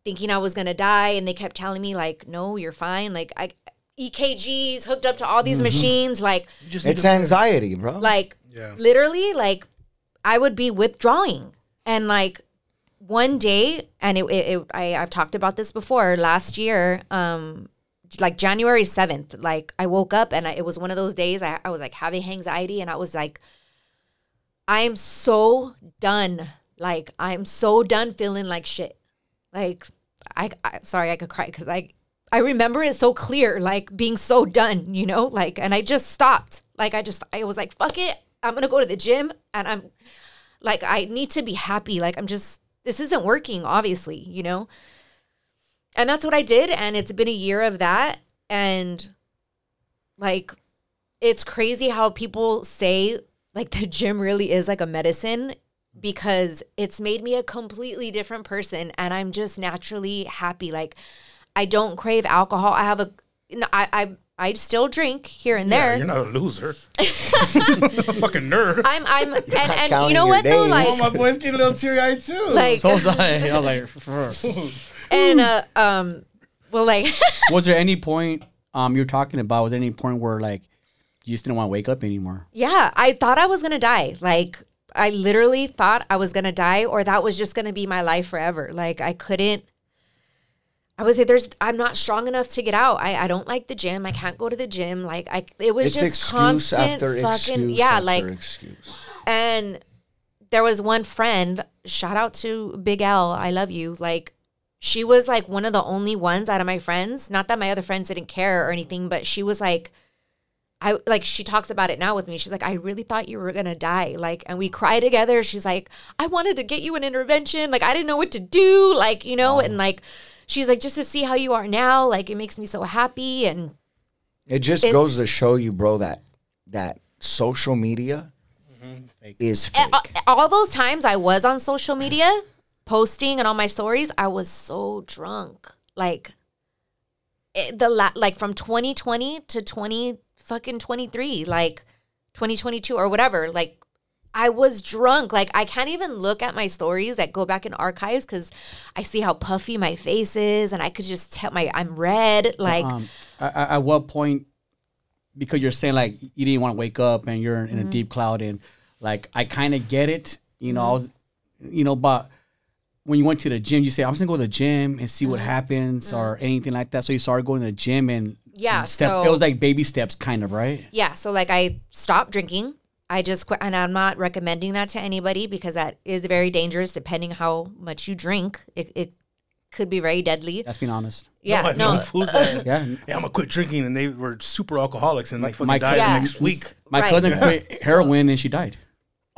A: thinking i was gonna die and they kept telling me like no you're fine. Like i ekgs hooked up to all these machines like
C: just
D: it's anxiety bro.
A: like
C: Yeah.
A: literally like i would be withdrawing. And like one day and it, it, it I, i've talked about this before last year um like january 7th like i woke up and I, it was one of those days I, I was like having anxiety and i was like i'm so done like i'm so done feeling like shit. Like i, I sorry i could cry because i i remember it so clear like being so done you know? Like and i just stopped. Like i just i was like fuck it. I'm gonna go to the gym and i'm like i need to be happy. Like i'm just this isn't working obviously you know and that's what i did and it's been a year of that and like it's crazy how people say like the gym really is like a medicine because it's made me a completely different person and I'm just naturally happy. Like I don't crave alcohol. I have a no, I, I I still drink here and
C: Yeah,
A: there.
C: you're not a loser. i'm fucking nerd.
A: I'm I'm and, and you know
D: your
A: what though
D: days.
A: like
C: oh, my boy's getting a little teary eyed too.
A: like
B: So was I. I was like, "Frr."
A: And uh um well like
B: was there any point um you're talking about? Was there any point where like you just didn't want to wake up anymore?
A: yeah I thought I was gonna die like I literally thought I was gonna die or that was just gonna be my life forever like I couldn't I would say there's I'm not strong enough to get out I I don't like the gym I can't go to the gym like I it was
D: It's
A: just
D: excuse
A: constant
D: after
A: fucking
D: excuse
A: yeah
D: after
A: like
D: excuse.
A: And there was one friend, shout out to Big L, I love you. Like, she was like one of the only ones out of my friends. Not that my other friends didn't care or anything, but she was like, I like, she talks about it now with me. She's like, I really thought you were gonna die. Like, and we cry together. She's like, I wanted to get you an intervention. Like, I didn't know what to do. Like, you know, and like, she's like, just to see how you are now, like, it makes me so happy. And
D: It just goes to show you, bro, that that social media mm-hmm. is fake.
A: a- a- all those times I was on social media posting and all my stories, I was so drunk. Like it, the la- like from 2020 to 20 fucking 23, like 2022 or whatever. Like I was drunk. Like I can't even look at my stories that go back in archives because I see how puffy my face is, and I could just tell my I'm red. Like
B: um, at, at what point? Because you're saying like you didn't want to wake up and you're in a deep cloud, and like I kind of get it. You know, I was, you know, but when you went to the gym, you say I'm just gonna go to the gym and see what mm-hmm. happens or mm-hmm. anything like that. So you started going to the gym and
A: Yeah,
B: step.
A: so-
B: it was like baby steps, kind of, right?
A: Yeah, so like I stopped drinking. I just quit, and I'm not recommending that to anybody because that is very dangerous. Depending how much you drink, it, it could be very deadly.
B: That's being honest.
A: Yeah,
C: I
A: no.
C: fools that.
B: yeah.
C: yeah, I'm gonna quit drinking, and they were super alcoholics, and they fucking
B: my-
C: died
A: Yeah.
C: the next week.
B: My
A: Right.
B: cousin quit heroin and she died.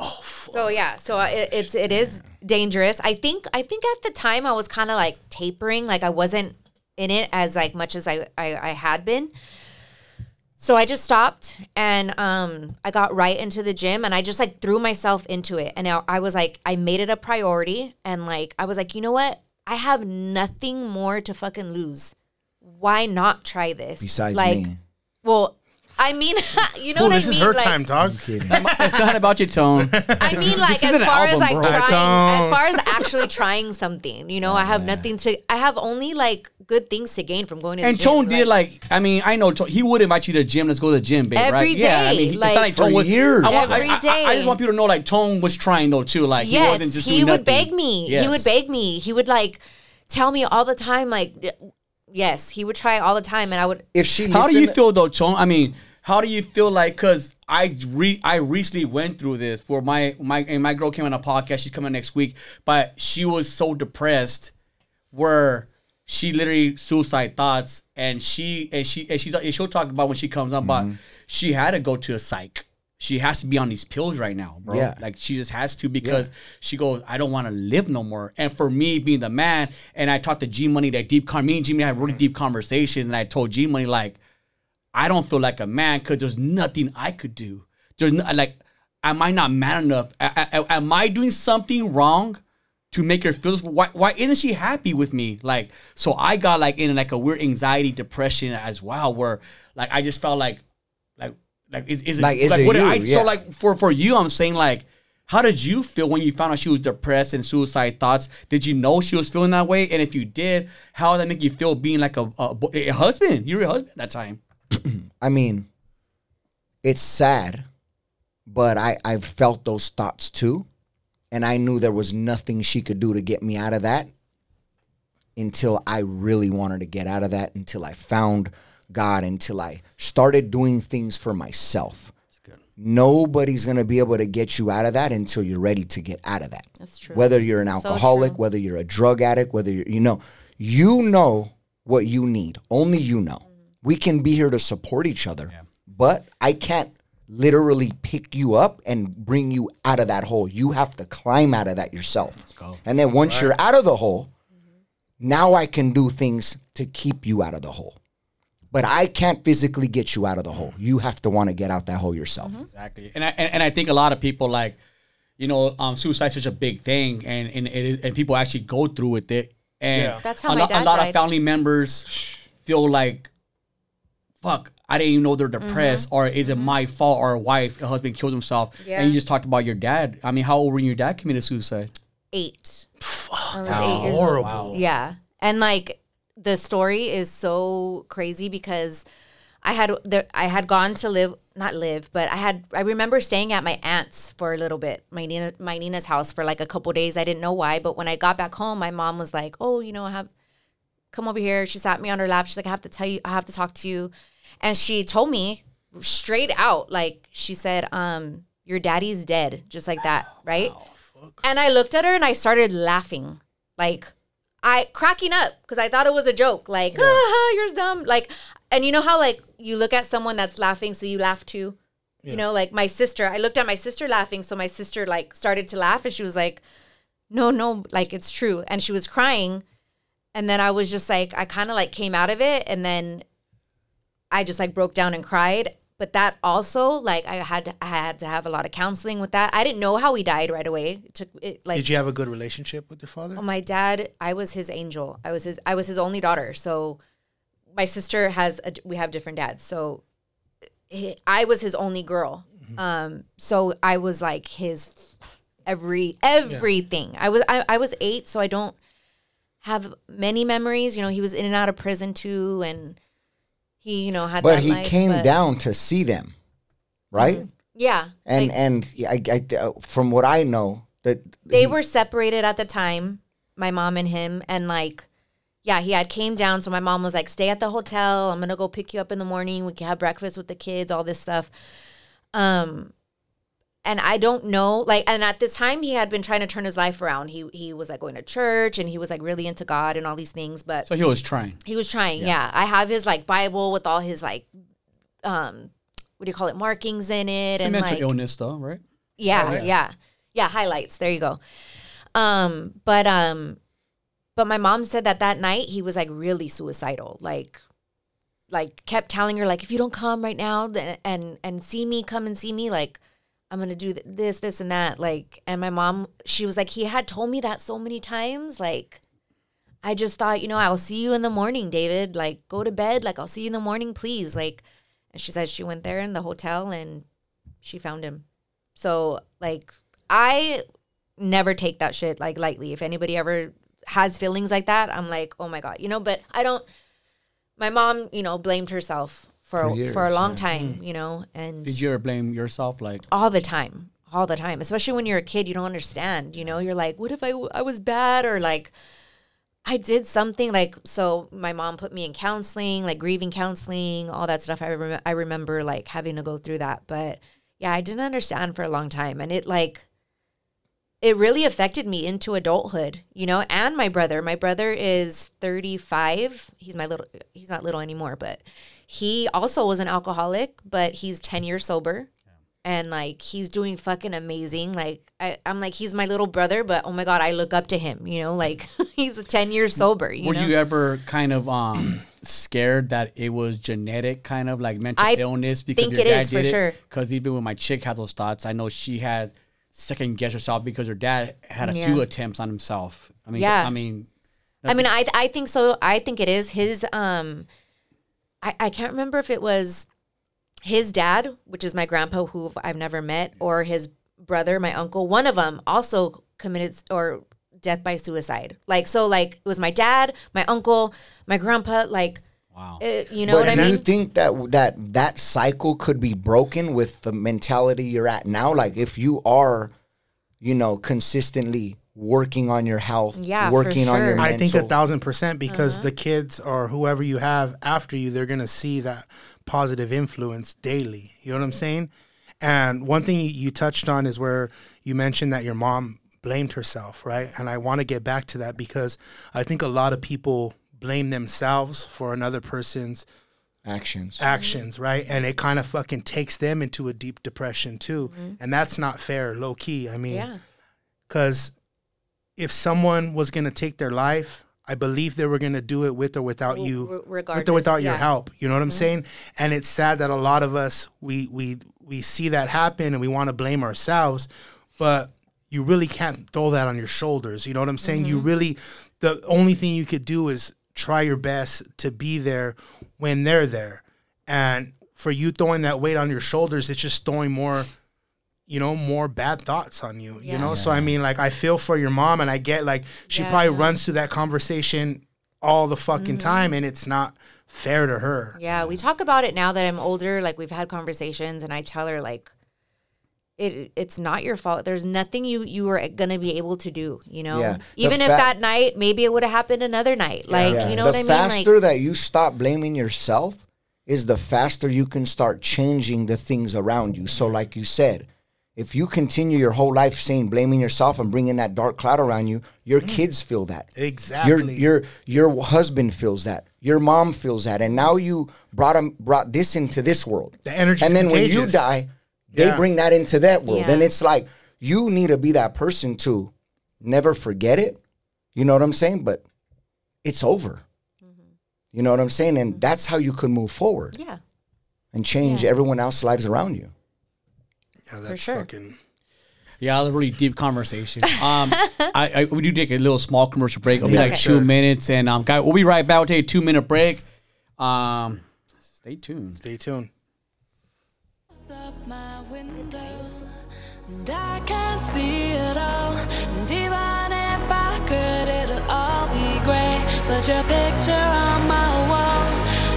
A: Oh, So yeah, so it, it's it is dangerous. I think I think at the time I was kind of like tapering, like I wasn't in it as like much as I, I I had been. So I just stopped and um I got right into the gym and I just like threw myself into it and I, I was like I made it a priority and like I was like you know what I have nothing more to fucking lose. Why not try this?
D: Besides
A: like,
D: me.
A: well, I mean, you know
C: Fool,
A: what
C: this
A: I mean?
C: is her
A: like,
C: time, dog.
B: it's not about your tone.
A: I mean, like as
B: isn't an
A: far as like
B: bro.
A: trying, as far as actually trying something, you know, I have nothing to. I have only like good things to gain from going to.
B: And
A: the gym.
B: Tone did like, I mean, I know Tone, he would invite you to the gym. Let's go to the gym, babe.
A: Every
B: right? Yeah, I mean,
A: like-
B: it's not like
D: For
B: Tone was,
D: years.
B: I, want- I-
A: Every
B: I- I, just want people to know, like Tone was trying though too. Like he
A: yes,
B: wasn't just
A: he
B: doing
A: would
B: nothing.
A: beg me. He would beg me. He would like tell me all the time, like, yes, he would try all the time, and I would.
D: If she
B: How do you feel though, Tone? I mean, how do you feel like? Cause I re I recently went through this for my my and my girl came on a podcast. She's coming next week, but she was so depressed where she literally suicide thoughts, and she and she and she's and she'll talk about when she comes on,
D: Mm-hmm.
B: but she had to go to a psych. She has to be on these pills right now, bro.
D: Yeah.
B: Like she just has to because she goes, I don't want to live no more. And for me being the man, and I talked to G Money that deep con me and G Money had really deep conversations, and I told G Money like, I don't feel like a man because there's nothing I could do. There's no, like, am I not man enough? A- a- am I doing something wrong to make her feel? Why, why isn't she happy with me? Like, so I got like in like a weird anxiety, depression as well, where like I just felt like, like, like is, is it
D: Like, is
B: like
D: it
B: what did
D: you?
B: I?
D: Yeah.
B: So like for for you, I'm saying like. How did you feel when you found out she was depressed and suicide thoughts? Did you know she was feeling that way? And if you did, how did that make you feel being like a, a, a husband? You were a husband at that time.
D: I mean, it's sad, but I I've felt those thoughts too, and I knew there was nothing she could do to get me out of that until I really wanted to get out of that until I found God until I started doing things for myself. Nobody's gonna be able to get you out of that until you're ready to get out of that.
A: That's true.
D: Whether you're an alcoholic,
A: true.
D: whether you're a drug addict, whether you're, you know, you know what you need. Only you know. We can be here to support each other, but I can't literally pick you up and bring you out of that hole. You have to climb out of that yourself. And then once you're out of the hole, now I can do things to keep you out of the hole. But I can't physically get you out of the hole. You have to want to get out that hole yourself.
B: Exactly, and I and, and I think a lot of people like, you know, um, suicide's such a big thing, and and it is, and people actually go through with it, and
C: Yeah.
A: That's how
B: a,
A: my dad
B: a lot of family members feel like fuck, I didn't even know they're depressed, or is it my fault? Or a wife, a husband killed himself,
A: Mm-hmm. Yeah.
B: and you just talked about your dad. I mean, how old when your dad committed suicide?
A: Eight. I was
C: That's
A: eight years old.
C: horrible.
A: Yeah. And like the story is so crazy because I had there I had gone to live not live, but I had I remember staying at my aunt's for a little bit, my Nina my Nina's house for like a couple days. I didn't know why, but when I got back home, my mom was like, "Oh, you know, I have come over here." She sat me on her lap. She's like, "I have to tell you, I have to talk to you." And she told me straight out like she said, um, your daddy's dead, just like that, right? And I looked at her and I started laughing. Like I cracking up because I thought it was a joke. Like, ah, you're dumb. Like, and you know how like you look at someone that's laughing, so you laugh too. You know, like my sister. I looked at my sister laughing, so my sister like started to laugh, and she was like, "No, no, like it's true." And she was crying, and then I was just like, I kind of like came out of it, and then I just like broke down and cried. But that also, like, I had I had to have a lot of counseling with that. I didn't know how he died right away. It took it like
C: Did you have a good relationship with your father?
A: well, my dad, I was his angel. I was his I was his only daughter. So my sister has a, we have different dads. So he, I was his only girl. Um so I was like his every everything. I was I, I was 8, so I don't have many memories. You know, he was in and out of prison too and he, you know, had
D: But he
A: life,
D: came
A: but-
D: down to see them, right?
A: Yeah.
D: And
A: like-
D: and I, I, uh, from what I know, that
A: they
D: he-
A: were separated at the time my mom and him and like yeah he had came down so my mom was like stay at the hotel i'm gonna go pick you up in the morning we can have breakfast with the kids all this stuff um and i don't know like and at this time he had been trying to turn his life around he he was like going to church and he was like really into god and all these things but
B: So he was trying.
A: he was trying, yeah. I have his like Bible with all his like um what do you call it, markings in it
B: It's
A: and
B: mental
A: like
B: illness, though, right?
A: yeah, yeah. Yeah, highlights. There you go. Um but um but my mom said that that night he was like really suicidal. Like like kept telling her like if you don't come right now and and see me come and see me like I'm to do th- this this and that like and my mom she was like he had told me that so many times like I just thought, you know, I'll see you in the morning, David. Like, go to bed. Like, I'll see you in the morning, please. Like, and she said she went there in the hotel and she found him. So, like, I never take that shit like lightly. If anybody ever has feelings like that, I'm like, oh my god, you know. But I don't. My mom, you know, blamed herself for
D: For
A: for, a long
D: yeah.
A: time, mm. you know, and
B: Did you ever blame yourself? Like,
A: all the time all the time especially when you're a kid you don't understand you know you're like what if i, I was bad or like i did something like so my mom put me in counseling like grieving counseling all that stuff i, rem- I remember like having to go through that but yeah i didn't understand for a long time and it like it really affected me into adulthood you know and my brother my brother is 35 he's my little he's not little anymore but he also was an alcoholic but he's 10 years sober and like he's doing fucking amazing. Like I, I'm like he's my little brother, but oh my god, I look up to him. You know, like he's ten years sober. You
B: were
A: know,
B: you ever kind of um scared that it was genetic, kind of like mental
A: I
B: illness? Because
A: think
B: your
A: it
B: dad
A: is, for
B: did
A: sure.
B: Because even when my chick had those thoughts, I know she had second guess herself because her dad had a
A: Yeah.
B: few attempts on himself. I mean,
A: Yeah.
B: I mean,
A: I mean, I I think so. I think it is his. Um, I I can't remember if it was his dad, which is my grandpa, who I've never met, or his brother, my uncle. One of them also committed or death by suicide. Like so, like it was my dad, my uncle, my grandpa. Like,
B: wow.
A: uh, you know
D: but
A: what I mean?
D: do you think that that that cycle could be broken with the mentality you're at now? Like if you are, you know, consistently working on your health,
A: Yeah, for
D: working on your mental.
C: I think a thousand percent because
A: Uh-huh.
C: the kids or whoever you have after you, they're gonna see that positive influence daily. You know what I'm saying? And one thing you- you touched on is where you mentioned that your mom blamed herself, right? And I want to get back to that because I think a lot of people blame themselves for another person's
D: actions.
C: actions, right? And it kind of fucking takes them into a deep depression too. And that's not fair, low key. I mean,
A: Mm-hmm. Yeah.
C: because if someone was going to take their life, I believe they were going to do it with or without you,
A: re-
C: with or without your
A: yeah. Mm-hmm.
C: help. You know what I'm saying? And it's sad that a lot of us we we we see that happen and we want to blame ourselves, but you really can't throw that on your shoulders. You know what I'm saying? You
A: Mm-hmm.
C: really, the only thing you could do is try your best to be there when they're there. and for you throwing that weight on your shoulders, it's just throwing more, you know, more bad thoughts on you. You
A: Yeah.
C: know, so I mean, like, I feel for your mom, and I get like she
A: Yeah.
C: probably runs through that conversation all the fucking mm-hmm. time, and it's not fair to her.
A: Yeah, we talk about it now that I'm older. Like we've had conversations, and I tell her like, it it's not your fault. There's nothing you you are gonna be able to do. You know,
D: Yeah. The
A: even if that night, maybe it would have happened another night. Like
D: Yeah.
A: you know
D: the
A: what I mean?
D: faster
A: Like
D: that you stop blaming yourself is the faster you can start changing the things around you. So, like you said, if you continue your whole life saying blaming yourself and bringing that dark cloud around you, your kids feel that.
C: Mm. Exactly.
D: Your your your husband feels that. Your mom feels that, and now you brought 'em- brought this into this world.
C: The energy's
D: and then when you die, they
C: Yeah.
D: bring that into that world.
A: Yeah.
D: And it's like you need to be that person to never forget it. You know what I'm saying? But it's over. You know what I'm saying? And that's how you could move forward
A: yeah,
D: and change
A: Yeah.
D: everyone else's lives around you.
C: Yeah, that's
A: sure.
C: fucking.
B: Yeah, that a really deep conversation. Um, I, I we do take a little small commercial break. It'll be like
A: Okay.
B: two minutes, and um, guy, we'll be right back. We'll take a two minute break. Um, stay tuned.
C: Stay tuned.
E: It's up my window, and I can't see it all. And even if I could, it'll all be great. But your picture on my wall,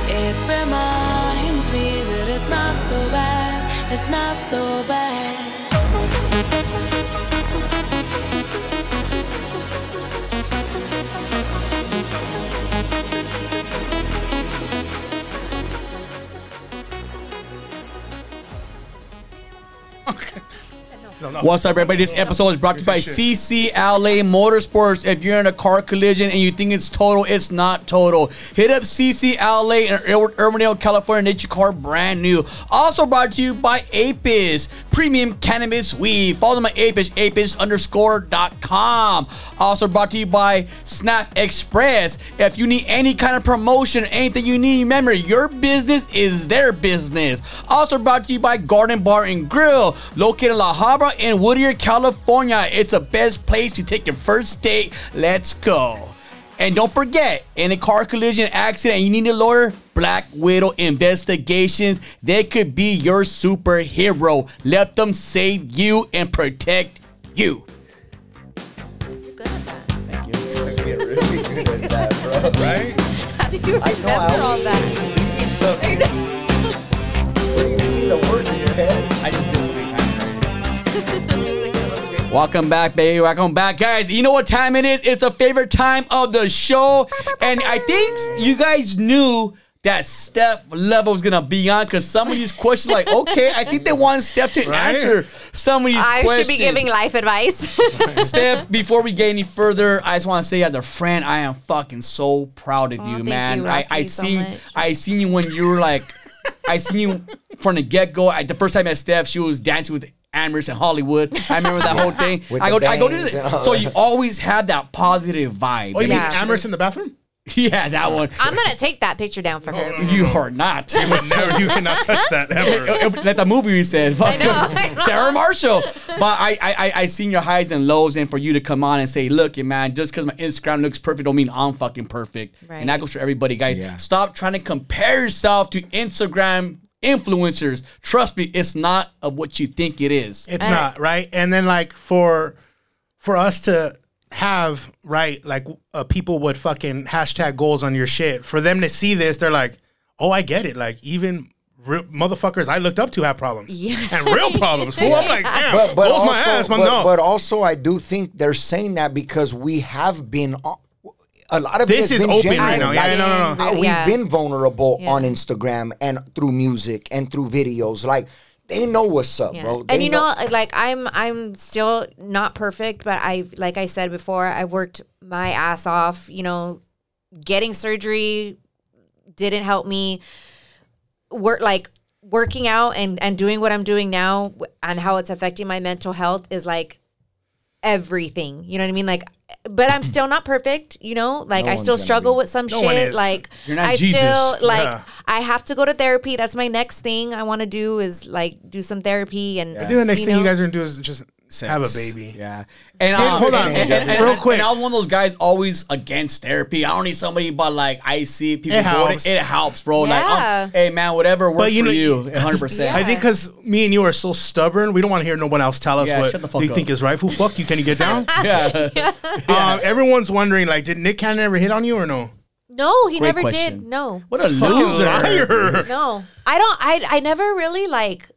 E: it reminds me that it's not so bad. It's not so bad.
B: What's up, everybody? This episode is brought to you by CCLA Motorsports. If you're in a car collision and you think it's total, it's not total. Hit up CCLA in Irwindale, California, and get your car brand new. Also brought to you by Apis, premium cannabis weed. Follow them at Apis, apis underscore dot com. Also brought to you by Snap Express. If you need any kind of promotion, anything you need, remember your business is their business. Also brought to you by Garden Bar and Grill, located in La Habra in Whittier, California. It's the best place to take your first date. Let's go. And don't forget, in a car collision accident you need a lawyer, Black Widow Investigations, they could be your superhero. Let them save you and protect you.
A: good at that.
D: Get really good at that, bro.
C: Right?
A: How did you
D: I know,
A: remember
D: I
A: all
D: always
A: that?
B: Welcome back, baby. Welcome back, guys. You know what time it is? It's the favorite time of the show. And I think you guys knew that Steph Lova was gonna be on because some of these questions, like, okay, I think they want Steph to
C: Right?
B: answer some of these questions.
A: I
B: questions.
A: should be giving life advice.
B: Steph, before we get any further, I just want to say, as a friend, I am fucking so proud of
A: Aw,
B: you,
A: thank
B: man.
A: you,
B: I,
A: Rocky,
B: I
A: so
B: seen,
A: much.
B: I seen you when you were like, I seen you from the get go. The first time I met Steph, she was dancing with Amherst in Hollywood. I remember that whole thing.
D: With
B: I
D: the
B: go, I go to
D: bangs
B: the,
D: and all
B: so
D: that.
B: you always had that positive vibe.
C: Oh, you
A: Yeah.
C: mean Amherst in the bathroom?
B: yeah, that one.
A: I'm gonna take that picture down for her.
B: You are not.
C: Never, you cannot touch that ever.
B: like the movie we said.
A: I know, I know.
B: Sarah Marshall. But I, I, I, I seen your highs and lows, and for you to come on and say, "Look, yeah, man, just because my Instagram looks perfect, don't mean I'm fucking perfect."
A: Right.
B: And that goes for everybody, guys.
D: Yeah.
B: Stop trying to compare yourself to Instagram influencers. Trust me, it's not of what you think it is.
C: It's not right. And then like for for us to have right like uh, people would fucking hashtag goals on your shit. For them to see this, they're like, oh, I get it. Like even. Real motherfuckers I looked up to have problems
A: Yeah.
C: and real problems. Fool, I'm like, damn,
D: But, but also,
C: my ass, man.
D: but,
C: no.
D: but also, I do think they're saying that because we have been. O- A lot of
C: This
D: has
C: is open
D: genuine.
C: right now. Yeah,
D: Like,
C: no, no, no.
D: uh, We've
A: Yeah.
D: been vulnerable
A: Yeah.
D: on Instagram and through music and through videos. Like they know what's up,
A: Yeah.
D: bro. They
A: And you know, like I'm I'm still not perfect, but I like I said before, I worked my ass off, you know, getting surgery didn't help me work like working out and and doing what I'm doing now and how it's affecting my mental health is like everything. You know what I mean? Like but I'm still not perfect, you know? Like
D: No
A: I still struggle
D: be.
A: with some
C: No one
A: shit.
C: is.
A: Like
B: You're not
A: I
B: Jesus.
A: still like
C: Yeah.
A: I have to go to therapy. That's my next thing I want to do is like do some therapy and
C: I think the next
A: you
C: thing you guys are gonna do is just
B: sex.
C: Have a baby.
B: Yeah. And
C: Kid,
B: um,
C: hold on,
B: and, and, and-
C: real quick.
B: And I was one of those guys always against therapy. I don't need somebody, but like I see people
C: It helps.
B: it. It helps, bro. Like,
A: Yeah.
B: um, hey man, whatever works
C: But you
B: for
C: know-
B: you, 100. percent
C: I think because me and you are so stubborn, we don't want to hear no one else tell us
B: Yeah,
C: what
B: shut the
C: they
B: up.
C: think is right. Who fuck you? Can you get down?
B: Yeah.
C: um, everyone's wondering, like, did Nick Cannon ever hit on you or no?
A: No, he
B: Great
A: never
B: question.
A: did. No,
B: What a loser.
C: liar.
A: no. I don't. I I never really like.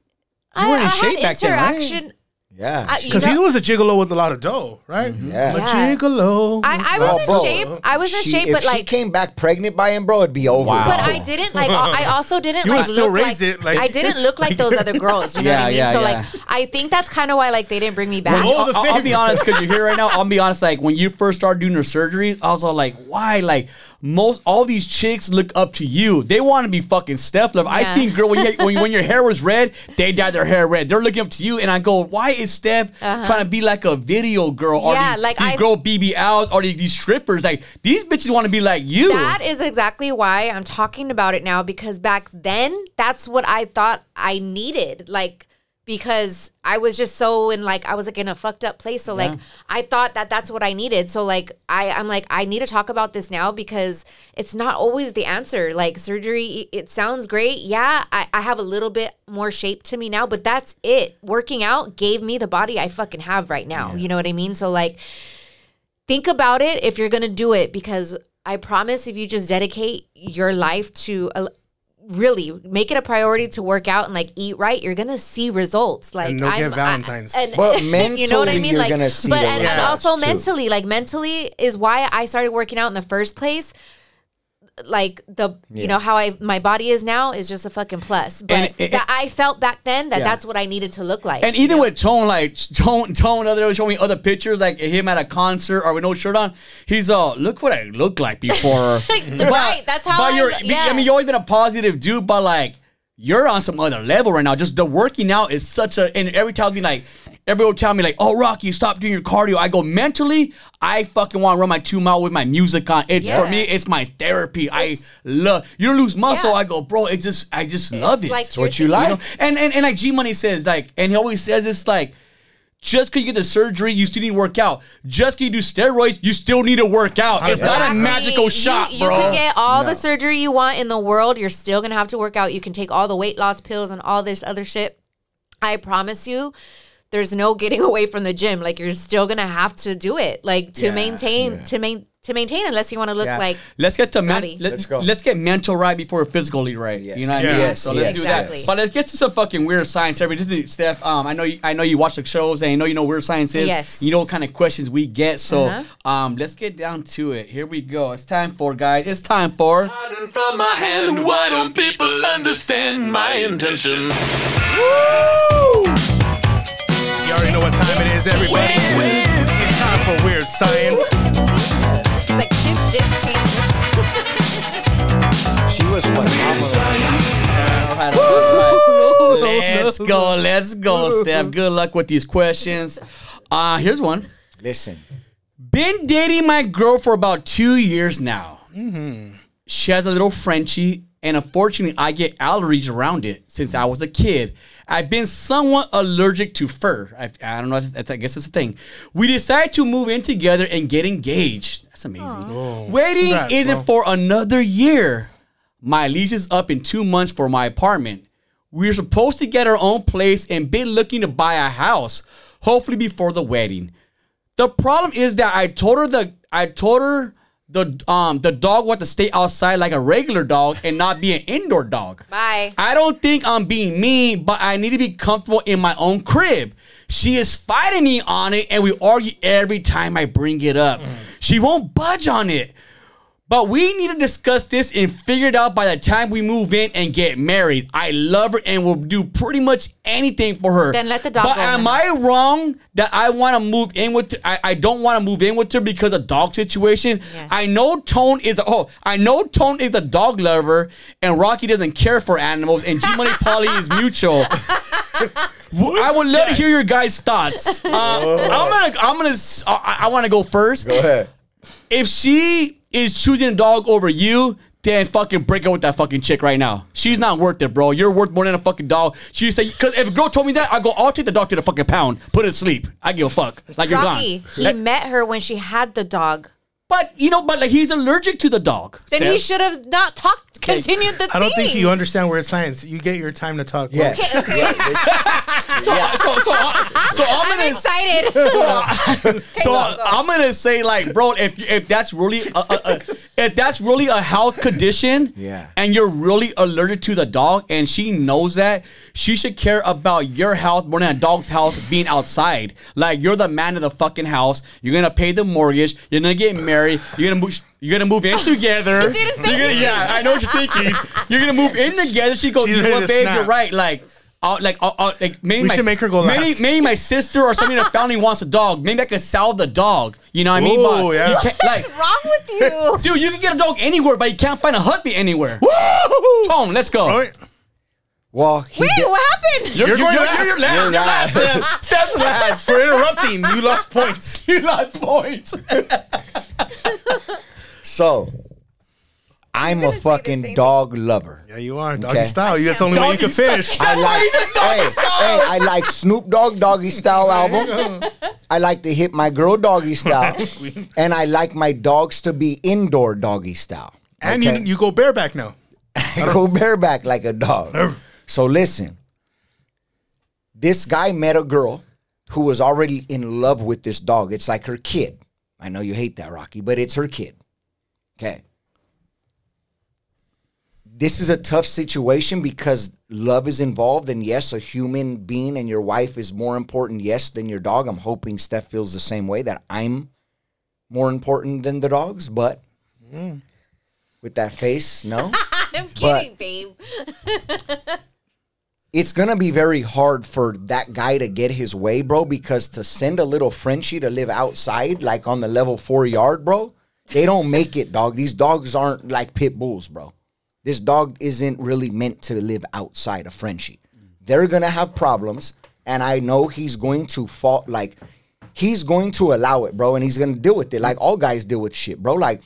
A: I,
B: were in
A: I
B: shape
A: had
B: back then, right?
A: Interaction.
D: Yeah.
C: Because he was a gigolo with a lot of dough, right? Mm-hmm.
D: Yeah.
C: A
A: Yeah.
C: gigolo.
A: I, I
D: Oh,
A: was in
D: bro.
A: shape. I was in
D: She-
A: shape,
D: if
A: but
D: she
A: like.
D: came back pregnant by him, bro, it'd be over.
B: Wow.
A: But I didn't like. I also didn't
C: You
A: like
C: still
A: look
C: raised
A: like,
C: it, like-
A: I didn't look like those other girls. You know what
B: Yeah,
A: I mean?
B: yeah,
A: so
B: yeah.
A: like, I think that's kind of why like they didn't bring me back.
C: Oh, the
B: I'll, I'll be honest because you're here right now. I'll be honest. Like when you first started doing your surgery, I was all like, "Why?" Like most all these chicks look up to you. They want to be fucking Steph. Lova. I seen girl when, you, when when your hair was red, they dyed their hair red. They're looking up to you, and I go, "Why is Steph trying to be like a video girl or
A: Uh-huh. Yeah,
B: these,
A: like
B: these
A: I-
B: girl BBLs or these, these strippers? Like these bitches want to be like you."
A: That is exactly why I'm talking about it now because back then that's what I thought I needed. Like because I was just so in like I was like in a fucked up place. So like I thought that that's what I needed. So like I I'm like I need to talk about this now because it's not always the answer. Like surgery, it- sounds great. Yeah, I, I have a little bit more shape to me now, but that's it. Working out gave me the body I fucking have right now. You know what I mean? So like think about it if you're gonna do it because I promise if you just dedicate your life to uh, really make it a priority to work out and like eat right, you're gonna see results. Like
C: And don't get
A: I'm- I-
C: Valentine's.
A: and-
D: But
A: you know what I mean?
D: you're
A: like,
D: gonna see
A: but and, and also
D: too.
A: mentally, like mentally is why I started working out in the first place. Like the you know how I my body is now is just a fucking plus, but
B: And it-
A: that I felt back then that
B: Yeah.
A: that's what I needed to look like.
B: And even with Tone, like Tone, Tone, other showing me other pictures, like him at a concert or with no shirt on. He's all, look what I look like before.
A: Right, that's how
B: But
A: I
B: you're,
A: lo-
B: I mean, you've always been a positive dude, but like you're on some other level right now. Just the working out is such a, and every time me like. Everybody will tell me like, "Oh, Rocky, stop doing your cardio." I go mentally, I fucking want to run my two mile with my music on. It's for me, it's my therapy. I love. You don't lose muscle.
A: Yeah.
B: I go, bro. It just, I just love it.
A: like
D: It's what
A: you're-
D: like.
B: You know? And and and like G Money says, like, and he always says this like, just because you get the surgery, you still need to work out. Just because you do steroids, you still need to work out. It's not a magical
A: You-
B: shot,
A: you,
B: bro.
A: can get all the surgery you want in the world. You're still gonna have to work out. You can take all the weight loss pills and all this other shit. I promise you, there's no getting away from the gym. Like you're still gonna have to do it. Like to
B: Yeah,
A: maintain to main to maintain unless you want to look
B: Yeah.
A: like
B: let's get to men- let,
D: Let's go.
B: Let's get mental right before physically right.
D: Yes.
B: You know what I mean?
D: Yes,
B: so let's
D: yes,
B: do
A: exactly.
B: that. But let's get to some fucking weird science. Every this is Steph. Um, I know you, I know you watch the shows and I know you know what weird science is.
A: Yes.
B: You know what kind of questions we get. So
A: Uh-huh.
B: um, let's get down to it. Here we go. It's time for guys. It's time for.
F: Hiding from my hand, why don't people understand my intention?
C: You already know what time it is, everybody. It's time for Weird Science.
A: like chip dip change.
D: She was what? Mama-
B: All right, all right. Let's go. Let's go, Steph. Good luck with these questions. Uh, here's one.
D: Listen,
B: Been dating my girl for about two years now. She has a little Frenchie, and unfortunately, I get allergies around it since I was a kid. I've been somewhat allergic to fur. I, I don't know. That's, I guess it's a thing. We decided to move in together and get engaged. That's amazing. Waiting oh,
C: Congrats,
B: isn't
C: bro.
B: for another year. My lease is up in two months for my apartment. We're supposed to get our own place and been looking to buy a house, hopefully before the wedding. The problem is that I told her the I told her the um the dog want to stay outside like a regular dog and not be an indoor dog.
A: Bye.
B: I don't think I'm being mean, but I need to be comfortable in my own crib. She is fighting me on it, and we argue every time I bring it up. She won't budge on it. But we need to discuss this and figure it out by the time we move in and get married. I love her and will do pretty much anything for her.
A: Then let the dog
B: But
A: go
B: am I wrong that I want to move in with? I, I don't want to move in with her because of dog situation.
A: Yes.
B: I know Tone is a, oh I know Tone is a dog lover and Rocky doesn't care for animals and G Money Polly is mutual. Well, I would love to hear your guys' thoughts. Uh, I'm gonna I'm gonna I want to go first
D: go ahead.
B: if she is choosing a dog over you, then fucking break up with that fucking chick right now. She's not worth it, bro. You're worth more than a fucking dog. She said, because if a girl told me that, I go, I'll take the dog to the fucking pound, put it to sleep. I give a fuck. Like you're
A: Rocky,
B: gone.
A: he met her when she had the dog.
B: But you know, but like he's allergic to the dog.
A: Then he should have not talked, continued the
C: I don't
A: thing.
C: think you understand where it's science. You get your time to talk. bro.
D: Yeah.
B: So, so, so, uh, so I'm
A: I'm
B: gonna
A: excited.
B: So I'm gonna say, like, bro, if if that's really a, a, a, if that's really a health condition,
D: Yeah.
B: and you're really allergic to the dog, and she knows that, she should care about your health more than a dog's health being outside. Like, you're the man of the fucking house. You're gonna pay the mortgage. You're gonna get married. You're gonna move. You're gonna move in together.
A: didn't
B: You're gonna, yeah, I know what you're thinking. You're gonna move in together. She goes,
C: She's
B: you know
C: ready
B: what,
C: to
B: babe?
C: snap.
B: You're right. Like. Uh, like, uh, uh, like maybe
C: We
B: my,
C: should make her go
B: maybe,
C: last.
B: maybe my sister or somebody in the family wants a dog. Maybe I could sell the dog. You know what I mean?
C: Ooh,
B: But
C: yeah.
B: you can't, like,
A: What's wrong with you?
B: dude, you can get a dog anywhere, but you can't find a husband anywhere. Tone, let's go.
C: All right.
D: Well, he
A: Wait,
D: did-
A: what happened?
C: You're, going
B: you're-
C: last.
B: you're last.
D: You're last.
B: Steph. Steph's last.
C: For interrupting, you lost points.
B: You lost points.
D: so I'm a
A: gonna say the
D: fucking
A: same
D: dog lover.
C: Yeah, you are. Doggy
D: Okay.
C: style. You, that's the only way you can finish.
D: I like, hey, hey, I like Snoop Dogg Doggy Style album. I like to hit my girl doggy style, and I like my dogs to be indoor doggy style.
C: And
D: okay?
C: you you go bareback now.
D: I go bareback like a dog. So listen, this guy met a girl who was already in love with this dog. It's like her kid. I know you hate that, Rocky, but it's her kid. Okay. This is a tough situation because love is involved, and yes, a human being and your wife is more important, yes, than your dog. I'm hoping Steph feels the same way that I'm more important than the dogs, but mm. with that face, no.
A: I'm kidding, babe.
D: it's gonna be very hard for that guy to get his way, bro, because to send a little Frenchie to live outside, like on the level four yard, bro, they don't make it, dog. These dogs aren't like pit bulls, bro. This dog isn't really meant to live outside of Frenchie. They're gonna have problems, and I know he's going to fall like he's going to allow it, bro, and he's gonna deal with it. Like all guys deal with shit, bro. Like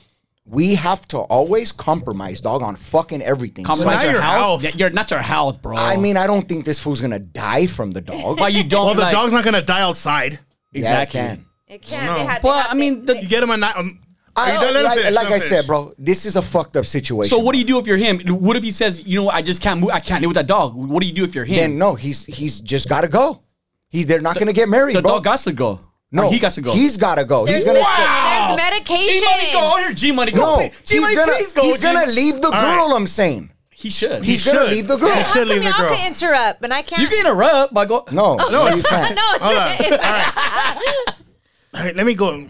D: we have to always compromise, dog, on fucking everything.
B: Compromise
C: not
B: your
C: your
B: health.
C: health.
B: Yeah, You're not your health, bro.
D: I mean, I don't think this fool's gonna die from the dog.
B: but you don't.
C: Well, the
B: like-
C: dog's not gonna die outside.
B: exactly.
D: Yeah, it can.
A: It can't. They had,
B: But,
A: they had,
B: I mean, the-
C: You get him a night. Um,
D: I,
C: are you done? Let him
D: like
C: finish,
D: like
C: let him
D: I said, bro, this is a fucked up situation.
B: So what do you do if you're him? What if he says, you know, what, I just can't move. I can't live with that dog. What do you do if you're him?
D: Then no, he's he's just got to go. He they're not gonna get married,
B: the
D: bro.
B: dog got to go.
D: No,
B: Or he got to go.
D: He's got to go.
A: there's,
D: He's gonna say,
A: there's medication.
B: G money go. Here, G money go.
D: no.
B: G
D: He's
B: money,
D: gonna
B: please go.
D: he's
B: G.
D: gonna leave the girl.
C: right.
D: I'm saying
B: He should.
D: he's
C: He
D: gonna
C: should.
D: leave the girl.
C: He should leave the
A: y'all
C: girl.
A: can interrupt, and I can't?
B: you can interrupt by go.
D: No, no, you can't.
A: no, it's
C: Hold on.
A: okay. It's
C: All right, let me go.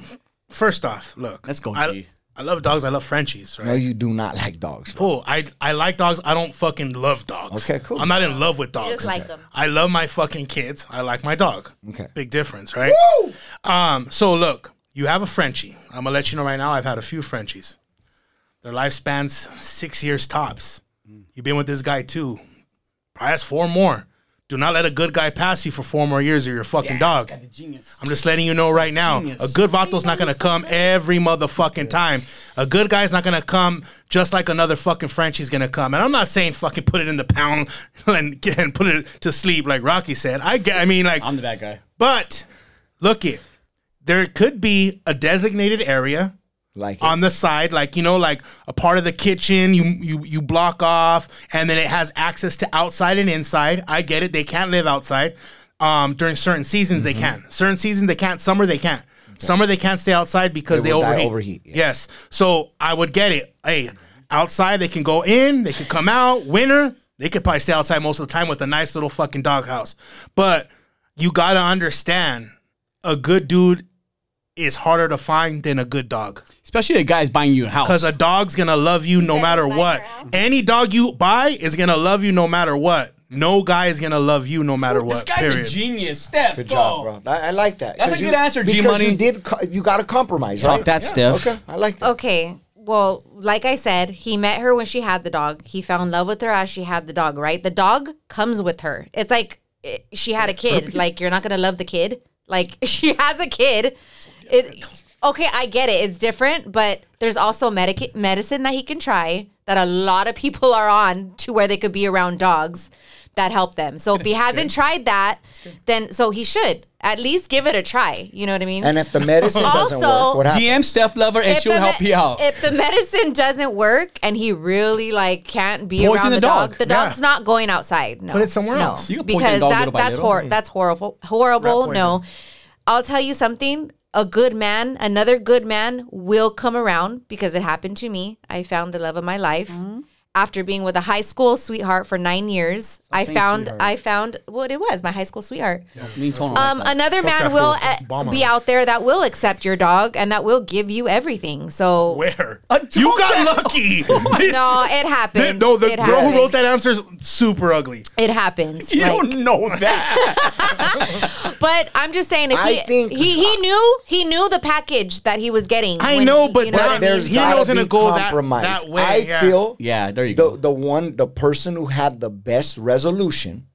C: First off, look.
B: Let's go,
C: I,
B: G.
C: I love dogs. I love Frenchies, right?
D: No, you do not like dogs. Bro.
C: Cool. I I like dogs. I don't fucking love dogs.
D: Okay, cool.
C: I'm not in love with dogs.
A: just like 'em.
C: I love my fucking kids. I like my dog.
D: Okay.
C: Big difference, right? Woo! Um. So look, you have a Frenchie. I'm gonna let you know right now. I've had a few Frenchies. Their lifespans six years tops. You've been with this guy too. Probably has four more. Do not let a good guy pass you for four more years or your fucking dog.
B: Got the genius.
C: I'm just letting you know right now.
B: Genius.
C: A good vato's not gonna come every motherfucking time. A good guy's not gonna come just like another fucking Frenchie's gonna come. And I'm not saying fucking put it in the pound and, and put it to sleep like Rocky said. I get. I mean like,
B: I'm the bad guy.
C: but look it. There could be a designated area
D: Like it.
C: on the side, like you know, like a part of the kitchen you you you block off, and then it has access to outside and inside. I get it; they can't live outside. Um, during certain seasons,
D: Mm-hmm.
C: they can. Certain seasons, they can't. Summer, they can't. Summer, they can't stay outside because
D: They
C: they, overheat.
D: overheat, yeah.
C: Yes. So I would get it. Hey, outside they can go in, they could come out. Winter, they could probably stay outside most of the time with a nice little fucking doghouse. But you gotta understand, a good dude is harder to find than a good dog.
B: Especially a guy's buying you a house.
C: Because a dog's gonna love you no matter what. Any dog you buy is gonna love you no matter what. No guy is gonna love you no matter what.
B: this guy's
C: period.
B: a genius. Steph,
D: Good
B: go.
D: job, bro. I, I like that.
B: That's a
D: 'Cause
B: good
D: you-
B: answer, G
D: because
B: Money.
D: You did. co- You got to compromise,
B: Talk
D: right?
B: that, Steph.
D: Okay, I like that.
A: Okay. Well, like I said, he met her when she had the dog. He fell in love with her as she had the dog, right? The dog comes with her. It's like eh, she had a kid. Like you're not going to love the kid. Like she has a kid. It, okay, I get it. It's different, but there's also medic- medicine that he can try that a lot of people are on to where they could be around dogs that help them. So if he hasn't tried that, then so he should at least give it a try. You know what I mean?
D: And if the medicine doesn't
A: Also,
D: work, what happens?
B: DM Steph Lova and
A: if
B: she'll
A: the
B: help you out.
A: If the medicine doesn't work and he really like can't be
B: Poison
A: around
B: the
A: the, dog,
B: dog.
A: the
C: Yeah.
A: dog's not going outside. No,
C: Put it somewhere
A: no.
C: else.
B: You can
A: because that that's hor- that's horrible. Horrible. No, I'll tell you something. A good man, another good man, will come around because it happened to me. I found the love of my life.
B: Mm-hmm.
A: After being with a high school sweetheart for nine years, I found
B: sweetheart.
A: I found what it was my high school sweetheart.
B: Me and Tony
A: Um,
B: like
A: another
C: Fuck
A: man will
C: fool.
A: uh, be out there that will accept your dog and that will give you everything. So
C: Where? You got
B: get-
C: lucky.
A: no, it
C: The-
A: happens.
C: no, the
A: it
C: girl
A: happens.
C: who wrote that answer is super ugly.
A: It happens.
B: you
A: Like,
B: don't know that.
A: but I'm just saying, if
D: I
A: he,
D: think-
A: he he knew he knew the package that he was getting.
C: I
A: when-
C: know, but
A: you know
C: that-
A: what I mean?
D: There's
C: He didn't know it
D: gotta
C: was gonna go that-
D: compromise.
C: that way,
D: I
C: yeah.
D: feel
B: yeah, there you
D: the
B: go.
D: the one the person who had the best resolution.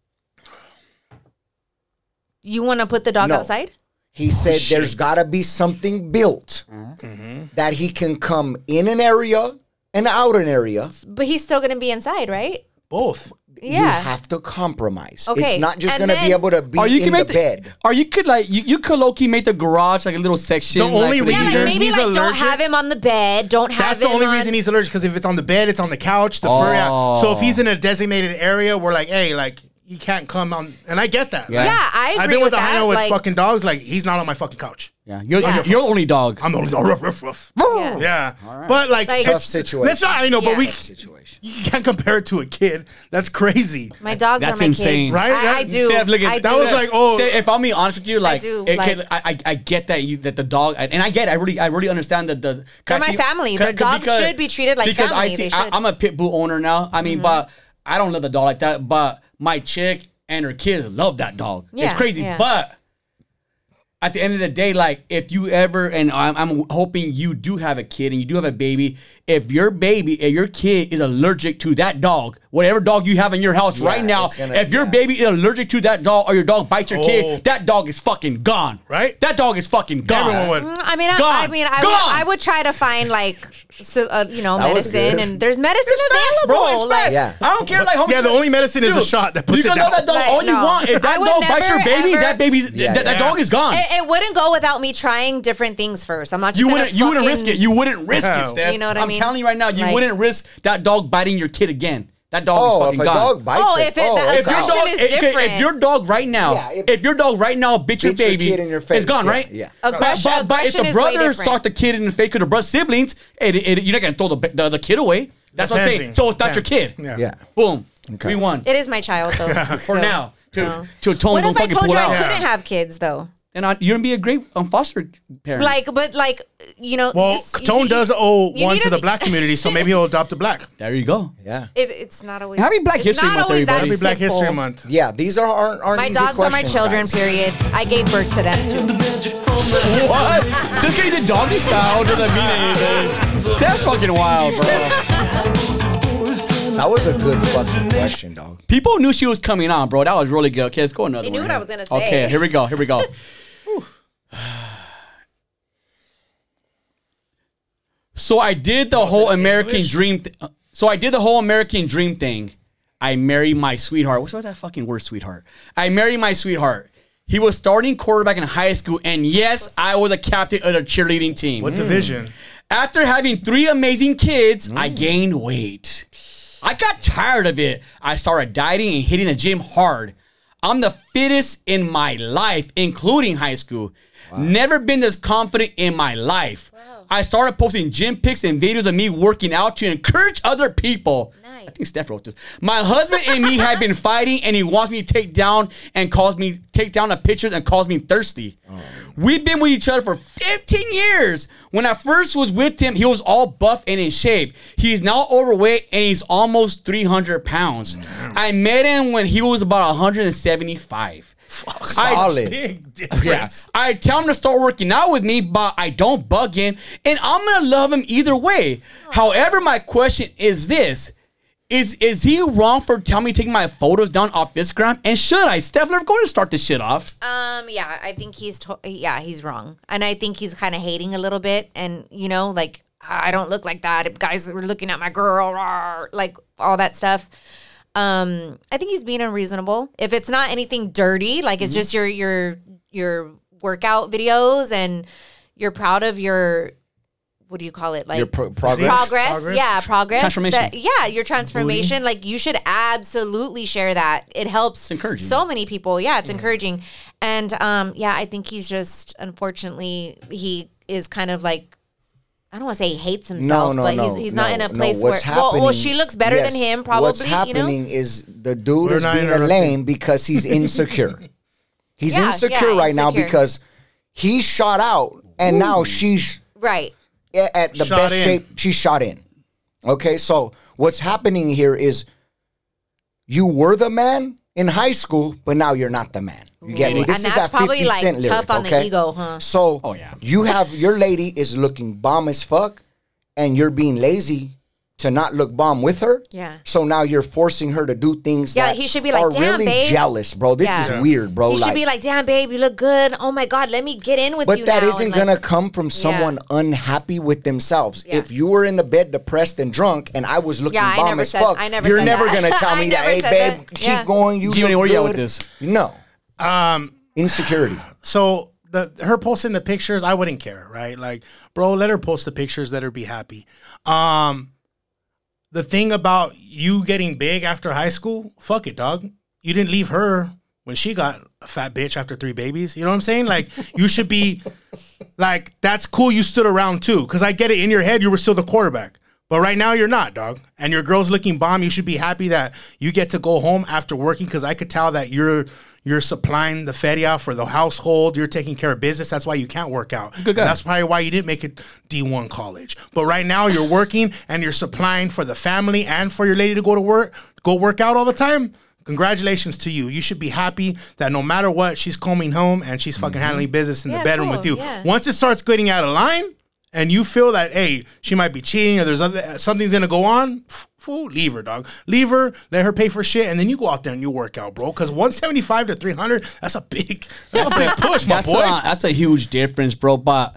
A: you want to put the dog
D: No.
A: outside?
D: He said
C: shit.
D: there's got to be something built
C: Mm-hmm.
D: that he can come in an area and out an area.
A: But he's still going to be inside, right?
C: Both.
D: You have to compromise.
A: Okay,
D: It's not just
A: and
D: going to be able to be
B: Or you
D: in
B: can
D: the
B: make the,
D: bed.
B: or you could like you, you could low key make the garage like a little section.
C: The only
B: like,
A: Yeah,
C: reason
A: like maybe
C: he's
A: like don't
C: allergic-
A: have him on the bed. Don't have him.
C: That's the
A: him
C: only
A: on-
C: reason he's allergic because if it's on the bed, it's on the couch, the fur. Yeah. So if he's oh. in a designated area, we're like, hey, like he can't come on, and I get that.
B: Yeah.
C: Like,
A: Yeah, I
C: I've
A: agree
C: been with,
A: with
C: a
A: that,
C: hyena with
A: like-
C: fucking dogs. Like he's not on my fucking couch.
B: Yeah, you're,
A: Yeah.
B: you're the only dog.
C: I'm the only dog. Ruff, ruff, ruff.
A: Yeah.
C: Yeah, but like,
A: Like-
D: Tough situation.
C: That's not. I know, but we
D: Tough situation.
C: you can't compare it to a kid. That's crazy.
A: My dogs
B: That's
A: are my
B: insane.
A: kids.
C: Right?
A: I, I
C: That-
A: do.
B: Steph, look at-
A: I
C: that
A: do.
C: was like, oh,
B: Say, if I'm being honest with you, like,
A: do,
B: it
A: like-
B: could- I, I, I get that you that the dog, and I get, I really, I really understand that the.
A: They're my family. Their dogs should be treated like
B: because I
A: family.
B: see,
A: They
B: I,
A: should.
B: I'm a pit bull owner now. I mean, mm-hmm. but I don't love the dog like that. But my chick and her kids love that dog. it's crazy,
A: yeah.
B: but. At the end of the day, like if you ever, and I'm, I'm hoping you do have a kid and you do have a baby. If your baby, if your kid is allergic to that dog, whatever dog you have in your house
D: Yeah,
B: right now,
D: gonna-
B: if your
D: yeah.
B: baby is allergic to that dog or your dog bites your
C: Oh.
B: kid, that dog is fucking gone.
C: Right?
B: That dog is fucking gone.
C: Everyone would.
A: Mm, I mean, I, I
B: Gone.
A: mean, I would, I would try to find like, so, uh, you know,
D: That was
A: medicine,
D: good.
A: and there's medicine
B: It's facts,
A: available.
B: bro. It's
A: like.
D: Yeah.
B: I don't care. Like, homie,
C: Yeah, the only medicine is a shot that puts
B: you
C: it
B: can love that dog
A: Like,
B: all you
A: no.
B: want. If that
A: would
B: dog bites your
A: never,
B: baby,
A: ever-
B: that baby's
D: Yeah,
B: that, that
C: yeah.
B: dog is gone.
A: It, it wouldn't go without me trying different things first. I'm not just
B: you
A: gonna
B: wouldn't. You wouldn't risk
A: fucking-
B: it. You wouldn't risk
C: Yeah.
B: it, Steph.
A: You know what I
B: I'm
A: mean?
B: telling you right now, you
A: Like-
B: wouldn't risk that dog biting your kid again. That dog is
D: Oh,
B: fucking
D: if a
B: gone.
D: dog bites
A: Oh,
D: it,
A: if it-
D: oh,
B: if your dog,
A: is
B: if, if- if your dog right now,
D: Yeah,
B: if,
D: if-
B: your dog right now bit your
D: Bit your
B: baby,
D: kid in your face,
B: it's gone,
D: yeah,
B: right?
D: yeah.
A: Aggression-
B: But, but, if the
A: is way
B: brother
A: different.
B: start the kid in the face with the brother siblings, it, it, you're not gonna throw the, the, the kid away. That's what I'm saying. So it's not your kid.
C: Yeah.
D: Yeah.
B: Boom.
D: Okay.
B: We won.
A: It is my child though.
B: For
A: still.
B: now. To,
A: No.
B: to tone
A: What
B: don't
A: if I
B: fucking
A: told you. I couldn't have kids though?
B: And I, you're gonna be a great um, foster parent.
A: Like, but like, you know,
C: Well,
A: just- you-
C: Tone
A: you-
C: does owe one to the black community, so maybe he'll adopt a black.
B: there you go.
D: Yeah.
A: It, it's not always
B: Happy Black
A: it's
B: History
A: not
B: Month, everybody.
C: Happy Black
A: simple.
C: History Month.
D: Yeah, these are aren't, aren't
A: My
D: easy
A: dogs are my children.
D: guys.
A: Period. I gave birth to them too.
B: What? Just because you did doggy style doesn't mean anything. That's fucking wild, bro.
D: That was a good fucking question, dog.
B: People knew she was coming on, bro. That was really good. Okay, let's go another
A: They knew
B: one
A: what I was gonna say.
B: Okay, here we go. Here we go. so I did the whole American dream. Th- uh, so I did the whole American dream thing. I married my sweetheart. What's with that fucking word, sweetheart? I married my sweetheart. He was starting quarterback in high school, and yes, I was a captain of the cheerleading team.
C: What division?
B: After having three amazing kids, I gained weight. I got tired of it. I started dieting and hitting the gym hard. I'm the fittest in my life, including high school. Never been this confident in my life. I started posting gym pics and videos of me working out to encourage other people.
A: Nice.
B: I think Steph wrote this. My husband and me have been fighting, and he wants me to take down and calls me take down the pictures and calls me thirsty. Oh, We've been with each other for 15 years. When I first was with him, he was all buff and in shape. He's now overweight and he's almost 300 pounds. I met him when he was about 175. I-
D: Solid.
C: Big
B: yeah. I tell him to start working out with me, but I don't bug him, and I'm gonna love him either way. However, my question is this. Is is he wrong for telling me to take my photos down off Instagram? And should I? Steph, let's go and start this shit off.
A: Um, yeah, I think he's to- yeah he's wrong, and I think he's kind of hating a little bit, and you know, like I don't look like that. Guys were looking at my girl, rawr," like all that stuff. Um, I think he's being unreasonable. If it's not anything dirty, like
B: Mm-hmm.
A: it's just your your your workout videos and you're proud of your what do you call it? Like
D: Your pro- progress.
A: progress,
C: Progress?
A: yeah, progress.
B: Transformation.
A: that- yeah, your transformation. Like you should absolutely share that. It helps
B: encouraging.
A: so many people. Yeah, it's encouraging. And um, yeah, I think he's just unfortunately he is kind of like I don't want to say he hates himself,
D: no,
A: but
D: no,
A: he's he's
D: no,
A: not in a
D: no.
A: place
D: What's
A: where well, well, she looks better
D: yes,
A: than him, probably.
D: What's
A: you know,
D: happening is the dude
C: We're
D: is being a lame because he's insecure. he's
A: Yeah,
D: insecure
A: yeah,
D: right now because he shot out and now she's
A: right?
D: at the
C: Shot
D: best
C: in.
D: shape She shot in. Okay, so what's happening here is you were the man in high school, but now you're not the man. You get me?
A: And
D: This is
A: that's
D: that 50
A: probably, like,
D: cent lyric,
A: tough on the
D: okay?
A: ego, huh?
D: So
B: Oh, yeah.
D: you have your lady is looking bomb as fuck, and you're being lazy to not look bomb with her.
A: Yeah.
D: So now you're forcing her to do things
A: Yeah,
D: that
A: he should be like,
D: are
A: "Damn,
D: really
A: babe."
D: jealous, bro. This
A: Yeah.
D: is
A: Yeah.
D: weird, bro.
A: he
D: like,
A: should be like, "Damn, babe, you look good. Oh my god, let me get in with
D: but
A: you."
D: that
A: now,"
D: isn't
A: and, like-
D: gonna come from someone unhappy with themselves.
A: Yeah.
D: If you were in the bed depressed and drunk, and I was looking
A: Yeah,
D: bomb as
A: said-
D: fuck,
A: I never
D: you're never
A: that.
D: gonna tell me that. Hey, babe,
A: that.
D: keep
A: Yeah.
D: going. You
B: Gino,
D: look
B: where
D: good.
B: you at with this?
D: No
C: Um,
D: insecurity.
C: so the her posting the pictures, I wouldn't care, right? Like, bro, let her post the pictures, let her be happy. Um, the thing about you getting big after high school, fuck it, dog. You didn't leave her when she got a fat bitch after three babies. You know what I'm saying? Like, you should be like, that's cool. You stood around too, because I get it. In your head, you were still the quarterback. But right now you're not, dog. And your girl's looking bomb. You should be happy that you get to go home after working because I could tell that you're you're supplying the feria for the household. You're taking care of business. That's why you can't work out.
B: Good guy.
C: That's probably why you didn't make it D1 college. But right now you're working and you're supplying for the family and for your lady to go to work, go work out all the time. Congratulations to you. You should be happy that no matter what, she's coming home and she's fucking mm-hmm. handling business in
A: Yeah,
C: the bedroom
A: cool,
C: with you.
A: yeah.
C: Once it starts getting out of line, and you feel that hey she might be cheating or there's other something's gonna go on f- fool leave her dog leave her let her pay for shit and then you go out there and you work out bro because 175 to 300 that's a big that's a big push my
B: that's
C: boy
B: A, that's a huge difference, bro. But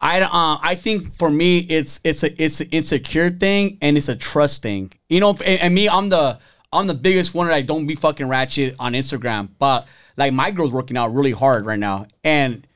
B: I uh, I think for me it's it's a it's an insecure thing and it's a trust thing. You know, and, and me, I'm the I'm the biggest one that I don't be fucking ratchet on Instagram. But like my girl's working out really hard right now, and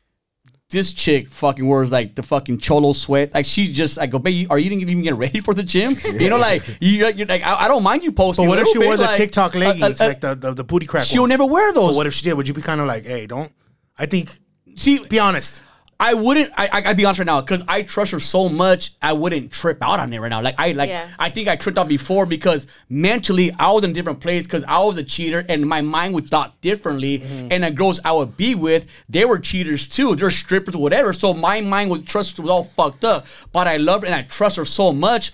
B: this chick fucking wears like the fucking cholo sweat. Like she just like, go, babe, are you didn't even getting ready for the gym? You know, like you, you're like, I, I don't mind you posting.
C: but what if she wore the
B: like,
C: tiktok
B: uh,
C: leggings
B: uh, uh,
C: like the, the, the booty crack
B: She'll
C: ones?
B: never wear those.
C: but what if she did would you be kind of like hey don't i think
B: See,
C: be honest
B: I wouldn't. I, I I'd be honest right now because I trust her so much. I wouldn't trip out on it right now. Like I like.
A: Yeah.
B: I think I tripped out before because mentally I was in a different place because I was a cheater and my mind would thought differently.
C: Mm-hmm.
B: And the girls I would be with, they were cheaters too. They're strippers, whatever. So my mind was trust was all fucked up. But I love her and I trust her so much.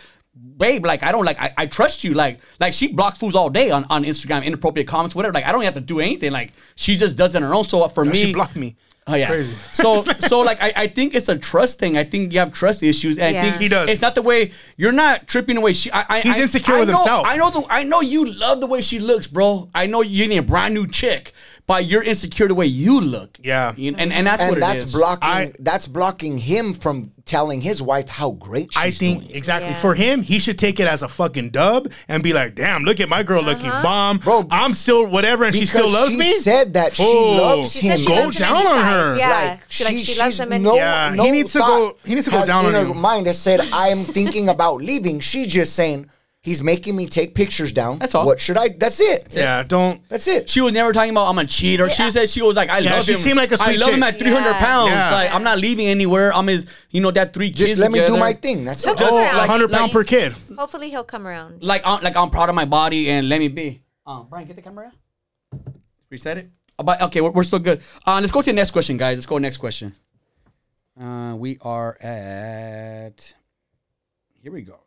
B: Babe, like I don't like I, I trust you. Like like she blocks fools all day on, on Instagram, inappropriate comments, whatever. Like I don't have to do anything. Like she just does it on her own. So for me,
C: she blocked me
B: Oh yeah.
C: Crazy.
B: So so like I, I think it's a trust thing. I think you have trust issues, and I
A: Yeah.
B: think
C: He does.
B: It's not the way you're not tripping away. She I, I
C: He's
B: I-
C: insecure
B: I
C: with
B: know-
C: himself.
B: I know the I know you love the way she looks, bro. I know you need a brand new chick, but you're insecure the way you look.
C: Yeah.
B: You- and and that's what
D: and
B: it
D: that's
B: is.
D: blocking.
C: I-
D: that's blocking him from telling his wife how great she's
C: I think
D: doing.
C: exactly
A: Yeah.
C: for him, he should take it as a fucking dub and be like, "Damn, look at my girl uh-huh. looking bomb,
D: Bro,
C: I'm still whatever, and she still
D: Because
C: loves
D: she
C: me."
D: said that she
C: Fool.
D: loves
A: She said
D: him.
A: she
C: Go
A: loves
C: down on her.
A: Yeah,
D: Like,
A: she, like, she loves him any
D: no,
C: Yeah,
D: no
C: he needs to
D: thought
C: go- he needs to go
D: has
C: down on
D: in her mind that said, I am thinking about leaving. She just saying, he's making me take pictures down.
B: That's all.
D: What should I? That's it.
C: Yeah, don't.
D: That's it.
B: She was never talking about I'm a cheater. She said she was like I
C: Yeah,
B: love
C: she
B: him.
C: seemed like a
B: I
C: sweet
B: love him
C: chick.
B: at 300
A: Yeah.
B: pounds.
C: Yeah.
B: Like I'm not leaving anywhere. I'm his. You know that three kids.
D: just let me do
B: together.
D: my thing. That's it.
A: Just- around.
C: 100 pound
B: Like-
C: per kid.
A: Hopefully he'll come around.
B: like I'm like I'm proud of my body and let me be. Um, Brian, get the camera. Out. Reset it. Uh, But okay, we're, we're still good. Uh, let's go to the next question, guys. Let's go next question. Uh, we are at. Here we go.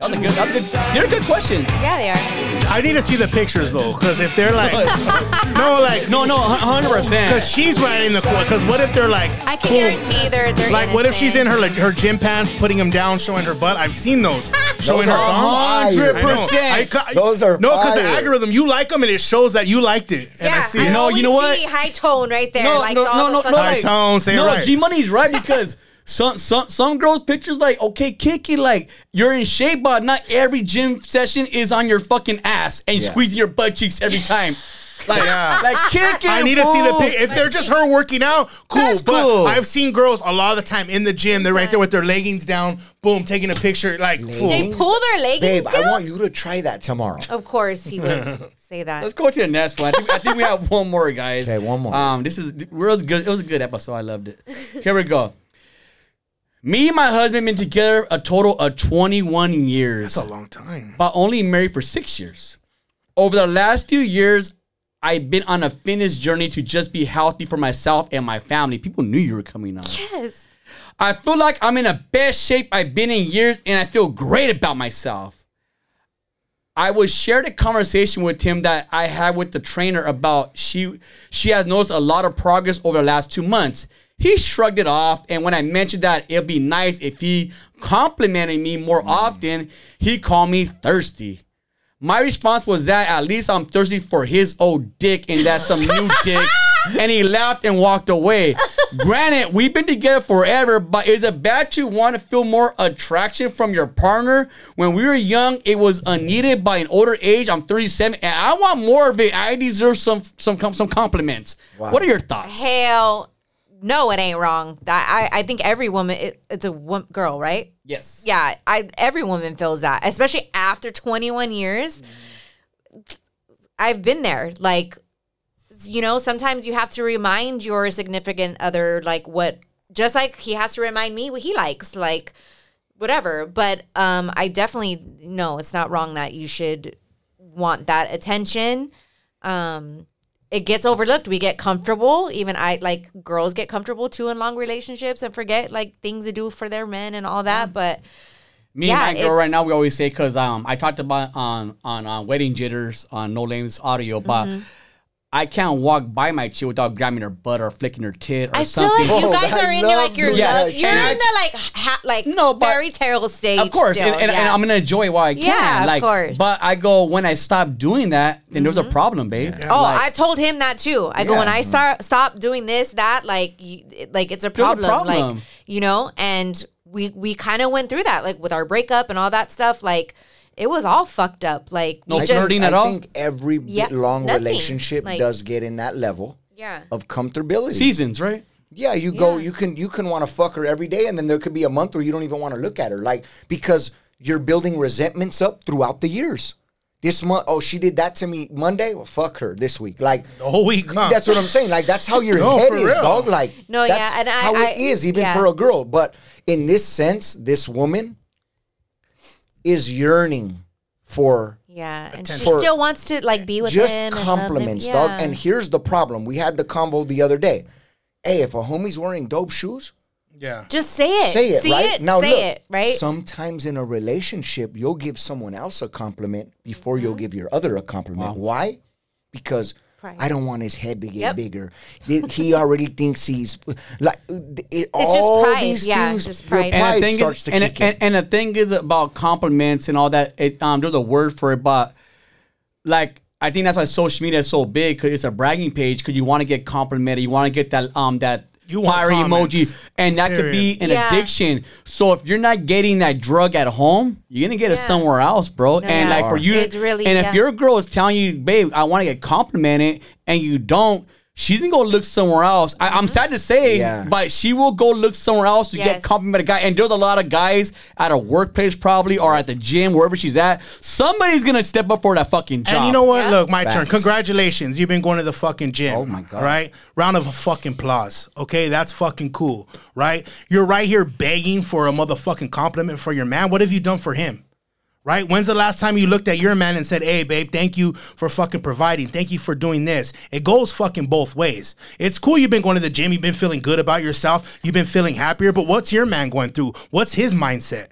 B: That was a good. That was good. They're good questions.
A: Yeah, they are.
C: I need to see the pictures though, because if they're like, no, like,
B: No, no, hundred percent.
C: because she's writing the quote. Because what if they're like,
A: I can
C: cool.
A: guarantee they're they're
C: Like, what if she's in her like her gym pants, putting them down, showing her butt? I've seen those, showing her
D: are
C: thumb.
D: fire.
C: I know.
B: 100%.
D: Those are
C: no, because the
D: fire.
C: algorithm you like them and it shows that you liked it. And I
A: Yeah,
C: see
A: I
C: it.
B: No, you know what?
A: see high tone right there.
B: No,
A: like
B: no,
A: all
B: no,
A: the
B: no,
A: fucking-
B: no,
C: High tone, say it
B: no,
C: right.
B: G Money's right because some some some girls pictures like okay, Kiki, like you're in shape, but not every gym session is on your fucking ass and
D: Yeah.
B: squeezing your butt cheeks every time. Like,
C: Yeah.
B: like Kiki.
C: I need to see the pic. If they're just her working out, cool.
B: That's
C: but
B: cool.
C: I've seen girls a lot of the time in the gym. They're right there with their leggings down, boom, taking a picture. Like, fool.
A: They pull their leggings
D: Babe, I want you to try that tomorrow.
A: Of course he would say that.
B: Let's go to the next one. I think, I think we have one more, guys.
D: Okay, one more.
B: Um, this is it was good. It was a good episode. I loved it. Here we go. Me and my husband been together a total of 21 years,
C: That's a long time.
B: but only married for six years. Over the last few years, I've been on a fitness journey to just be healthy for myself and my family. People knew you were coming on.
A: yes.
B: I feel like I'm in the best shape I've been in years and I feel great about myself. I was shared a conversation with him that I had with the trainer about she she has noticed a lot of progress over the last two months. He shrugged it off, and when I mentioned that it'd be nice if he complimented me more mm. often, he called me thirsty. My response was that at least I'm thirsty for his old dick and that's some new dick. And he laughed and walked away. Granted, we've been together forever, but is it bad to want to feel more attraction from your partner? When we were young, it was unneeded. By an older age, I'm 37, and I want more of it. I deserve some some some compliments. What are your thoughts?
A: Hell, no, it ain't wrong. That I, I think every woman, it, it's a wo- girl, right?
B: Yes.
A: Yeah, I every woman feels that, especially after 21 years. I've been there. Like, you know, sometimes you have to remind your significant other, like what, just like he has to remind me what he likes, like whatever. But um, I definitely no, it's not wrong that you should want that attention. Um, it gets overlooked. We get comfortable. Even I like girls get comfortable too in long relationships and forget like things to do for their men and all that. But
B: Me
A: Yeah,
B: and my girl right now, we always say because um I talked about on on uh, wedding jitters on No Lames audio, but
A: Mm-hmm.
B: I can't walk by my chick without grabbing her butt or flicking her tit or
A: I feel
B: something.
A: like you
D: Oh,
A: guys
D: I
A: are in your like your
D: doing
A: love.
D: that
A: You're
D: shit.
A: in the like ha- like
B: No, but-
A: fairy tale stage.
B: of course,
A: still,
B: and, and, and. I'm gonna enjoy it while I can.
A: Yeah, of course.
B: But I go when I stop doing that, then there's a mm-hmm. problem, babe.
A: Oh,
B: Like,
A: I've told him that too. I go when I mm-hmm. start stop doing this, that, like, you, like it's a
B: a
A: problem,
B: problem.
A: like you know. And we we kind of went through that, like with our breakup and all that stuff. Like it was all fucked up. Like
B: No
A: we
D: I,
A: just
B: flirting
D: I
B: at all?
D: think every
A: Yeah,
D: long
A: nothing.
D: relationship
A: Like-
D: does get in that level
A: yeah.
D: of comfortability.
B: seasons, right?
D: Yeah, you go.
A: Yeah.
D: You can you can want to fuck her every day, and then there could be a month where you don't even want to look at her, like because you're building resentments up throughout the years. This month, oh, she did that to me Monday. Well, fuck her this week. Like
C: The whole week, huh?
D: that's what I'm saying. Like that's how your
C: No,
D: head is,
C: real.
D: dog. Like
A: No,
D: that's
A: yeah, and I-
D: how
A: I-
D: it is, even
A: yeah.
D: for a girl. But in this sense, this woman is yearning for
A: Yeah, and she still wants to like be with
D: just
A: him. and love him.
D: compliments,
A: Yeah.
D: dog. And here's the problem: we had the combo the other day. Hey, if a homie's wearing dope shoes,
C: yeah.
A: just say it.
D: say it,
A: See
D: right?
A: it.
D: Now
A: say
D: look,
A: it, right?
D: Sometimes in a relationship, you'll give someone else a compliment before you'll
A: Mm-hmm.
D: give your other a compliment. Why? Because
A: Pride.
D: I don't want his head to get
A: Yep.
D: bigger. He, he already thinks he's like it,
A: just
D: all
A: pride,
D: these
A: yeah,
D: things.
A: just pride.
B: And
D: pride
B: the thing
D: starts
B: is,
D: to
B: and,
D: kick
B: and,
D: in.
B: and the thing is about compliments and all that. It, um, there's a word for it, but like I think that's why social media is so big because it's a bragging page. Because you want to get complimented, you want to get that um that
C: You want
B: fire
C: comments.
B: emoji, and that could be an
A: Yeah.
B: addiction. So if you're not getting that drug at home, you're gonna get it somewhere else, bro. and
A: Yeah.
B: like for you,
A: It's really-
B: and
A: yeah.
B: if your girl is telling you, babe, I want to get complimented, and you don't. She's gonna go look somewhere else. I, I'm mm-hmm. sad to say,
D: Yeah.
B: but she will go look somewhere else to get
A: Yes.
B: complimented guy. And there's a lot of guys at a workplace probably or at the gym, wherever she's at. Somebody's gonna step up for that fucking job.
C: And you know what?
A: Yeah.
C: Look, my turn. Congratulations. You've been going to the fucking gym.
B: Oh my God.
C: Right? Round of fucking applause. Okay? That's fucking cool. Right? You're right here begging for a motherfucking compliment for your man. What have you done for him? Right? When's the last time you looked at your man and said, hey, babe, thank you for fucking providing. Thank you for doing this. It goes fucking both ways. It's cool you've been going to the gym. You've been feeling good about yourself. You've been feeling happier. But what's your man going through? What's his mindset?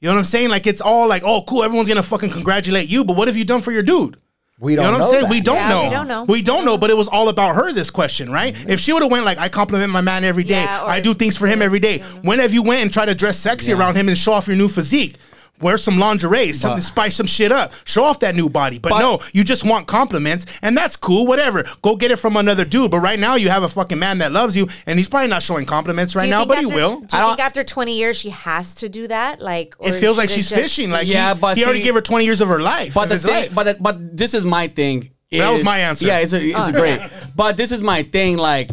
C: You know what I'm saying? Like, it's all like, oh, cool. Everyone's going to fucking congratulate you. But what have you done for your dude?
D: we don't
C: know what
D: know
C: I'm saying?
D: that.
C: We don't
A: Yeah,
C: know.
A: we don't know.
C: We don't know, but it was all about her this question, right?
D: Mm-hmm.
C: If she would have went like I compliment my man every day,
A: Yeah, or-
C: I do things for him every day. When have you went and tried to dress sexy around him and show off your new physique? Wear some lingerie, something
B: But-
C: spice some shit up, show off that new body. But,
B: But-
C: no, you just want compliments, and that's cool. Whatever, go get it from another dude. But right now, you have a fucking man that loves you, and he's probably not showing compliments right now,
A: think
C: but he will.
A: Do
B: I
A: you
B: don't-
A: think after 20 years she has to do that? Like, or
C: It feels like she's
A: just-
C: fishing. Like
B: Yeah,
C: he,
B: but
C: he already gave her twenty years of her life.
B: But the thing,
C: life.
B: but but this is my thing.
C: That was my answer.
B: Yeah, it's a, it's a great. But this is my thing. Like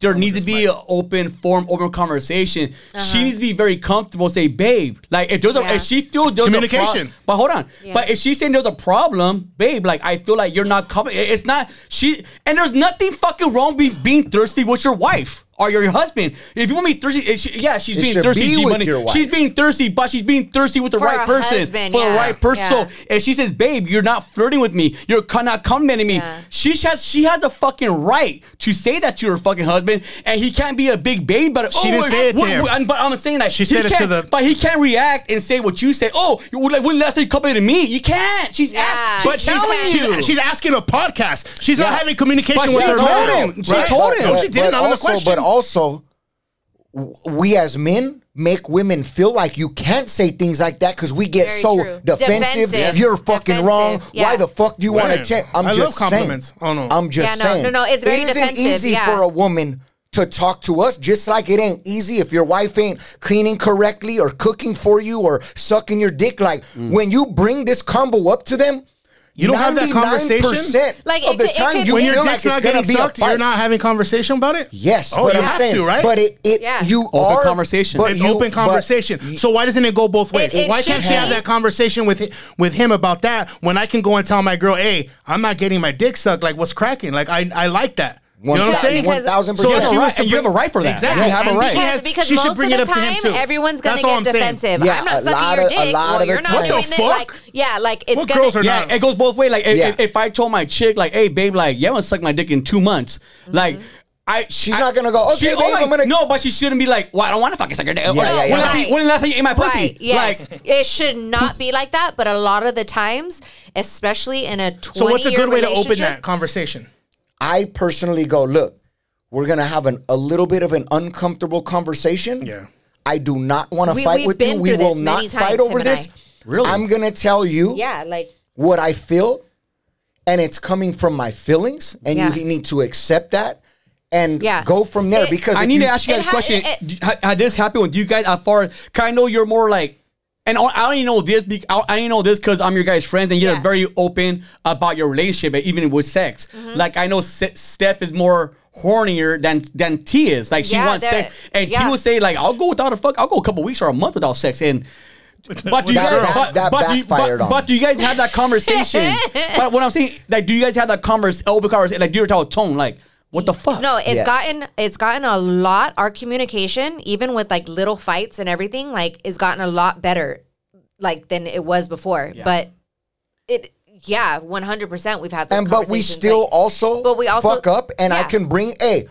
B: there needs to be an open form, open conversation. She needs to be very comfortable. Say, babe, like if there's a,
A: Uh-huh.
B: If she feels there's a
C: Communication.
B: pro- but hold on.
A: Yeah.
B: But if she's saying there's a problem, babe, like I feel like you're not coming. It's not she. And there's nothing fucking wrong with being thirsty with your wife. Or your husband. If you want me thirsty, eh, it should- yeah, she's
D: It
B: being thirsty.
D: be
B: G Money. She's being thirsty, but she's being thirsty with the
A: For
B: right
A: her
B: person,
A: husband,
B: for the right person.
A: yeah.
B: So and she says, "Babe, you're not flirting with me. You're co- not complimenting me."
A: Yeah.
B: She has she has the fucking right to say that to her fucking husband, and he can't be a big baby. But
C: She
B: oh,
C: didn't say it to
B: what-
C: him.
B: what- But I'm saying that
C: She said it to
B: can't-
C: the-
B: But he can't react and say what you say. Oh, you like when last time you to me? You can't. She's
A: Yeah.
B: asking.
C: But
B: She's
C: she's,
B: telling
C: she's,
B: you.
C: she's asking a podcast. She's not having communication
B: But
C: with
B: she
C: her
B: told him. She told him.
C: No, she didn't.
D: But
C: on the question.
D: But also, we as men make women feel like you can't say things like that because we get
A: Very
D: so
A: true.
D: defensive.
A: Defensive.
D: You're fucking
A: Defensive,
D: wrong.
A: yeah.
D: Why the fuck do you want to check? I'm
C: I
D: just
C: love compliments.
D: saying.
C: Oh, no.
D: I'm just
A: Yeah, no,
D: saying.
A: no, no, it's very
D: It isn't
A: defensive,
D: easy
A: yeah.
D: for a woman to talk to us, just like it ain't easy if your wife ain't cleaning correctly or cooking for you or sucking your dick. Like
C: Mm.
D: when you bring this combo up to them.
C: You don't have that conversation?
A: Like,
D: of the
A: it
D: time
A: could-
D: you
C: when your dick's
D: like
C: not getting sucked, you're not having conversation about it.
D: Yes,
C: Oh,
D: but
C: you
D: I'm
C: have
D: saying,
C: to, right?
D: But it, it
A: Yeah.
D: you
B: Open
D: are
B: conversation.
D: But
C: It's
D: you-
C: open
D: but-
C: conversation. so why doesn't it go both ways?
A: It- it
C: why can't she have that conversation with with him about that when I can go and tell my girl, "Hey, I'm not getting my dick sucked. Like, what's cracking? Like, I I like that." You know what I'm saying?
A: because-
D: thousand
C: So
B: You have a right,
C: to
B: you have a right for that.
C: Exactly.
B: You have a right.
A: Because,
C: has-
A: because
C: she should
A: most
C: bring
A: of the
C: up to
A: time, everyone's gonna
C: That's all
A: get
C: I'm
A: defensive.
D: Yeah,
A: I'm not
D: a
A: sucking
D: lot
A: your
D: of- a
A: dick.
D: lot
A: well,
D: of the
A: you're not
D: time.
A: doing
C: What the
A: it.
C: fuck?
A: Like, yeah, like it's
C: What
A: gonna.
C: girls are
B: Yeah,
C: not?
B: it goes both ways. Like if,
D: Yeah.
B: if, if I told my chick, like, "Hey, babe, like, you haven't sucked my dick in two months," mm-hmm. like. I,
D: She's
B: I-
D: not gonna go, "Okay,
B: she-
D: babe,
B: oh, like,
D: I'm gonna-"
B: No, but she shouldn't be like, "Well, I don't want to fucking suck your dick." Or,
D: yeah, yeah.
B: When, last,
A: Right.
B: when last time you ate my pussy?
A: Right. Yes.
B: Like,
A: it should not be like that. But a lot of the times, especially in a 20
C: So what's a good way to open that conversation?
D: I personally go, look, we're gonna have an, a little bit of an uncomfortable conversation.
C: Yeah.
D: I do not want to
A: We-
D: fight
A: we've
D: with you.
A: been
D: We
A: through
D: will
A: this
D: not
A: many
D: fight over
A: him and
D: this.
A: I.
B: Really?
D: I'm gonna tell you
A: Yeah, like
D: what I feel, and it's coming from my feelings, and
A: Yeah.
D: you need to accept that and
A: Yeah.
D: go from there.
A: It-
D: because
B: I
D: if
B: need to ask you
A: It
B: guys a
A: ha-
B: question.
A: it-
B: D- ha- Had this happened with you guys as far? Cause I know you're more like, and I I only know this. Be, I I only know this because I'm your guys' friends, and you're
A: Yeah.
B: very open about your relationship, even with sex.
A: Mm-hmm.
B: Like I know Se- Steph is more hornier than than T is. Like she
A: Yeah,
B: wants sex, and T will say like, "I'll go without a fuck. I'll go a couple weeks or a month without sex." And but do you guys,
D: that-
B: but,
D: that
B: but, do you,
D: backfired
B: but,
D: on
B: but do you guys have that conversation? but what I'm saying, like, do you guys have that converse, open conversation? Like, do you tell tone like, what the fuck?
A: No, it's
D: Yes.
A: gotten it's gotten a lot. Our communication, even with like little fights and everything, like is gotten a lot better, like than it was before. But it, yeah, one hundred percent. We've had those
D: and but we still
A: like-
D: also,
A: But we also-
D: fuck up, and I can bring a.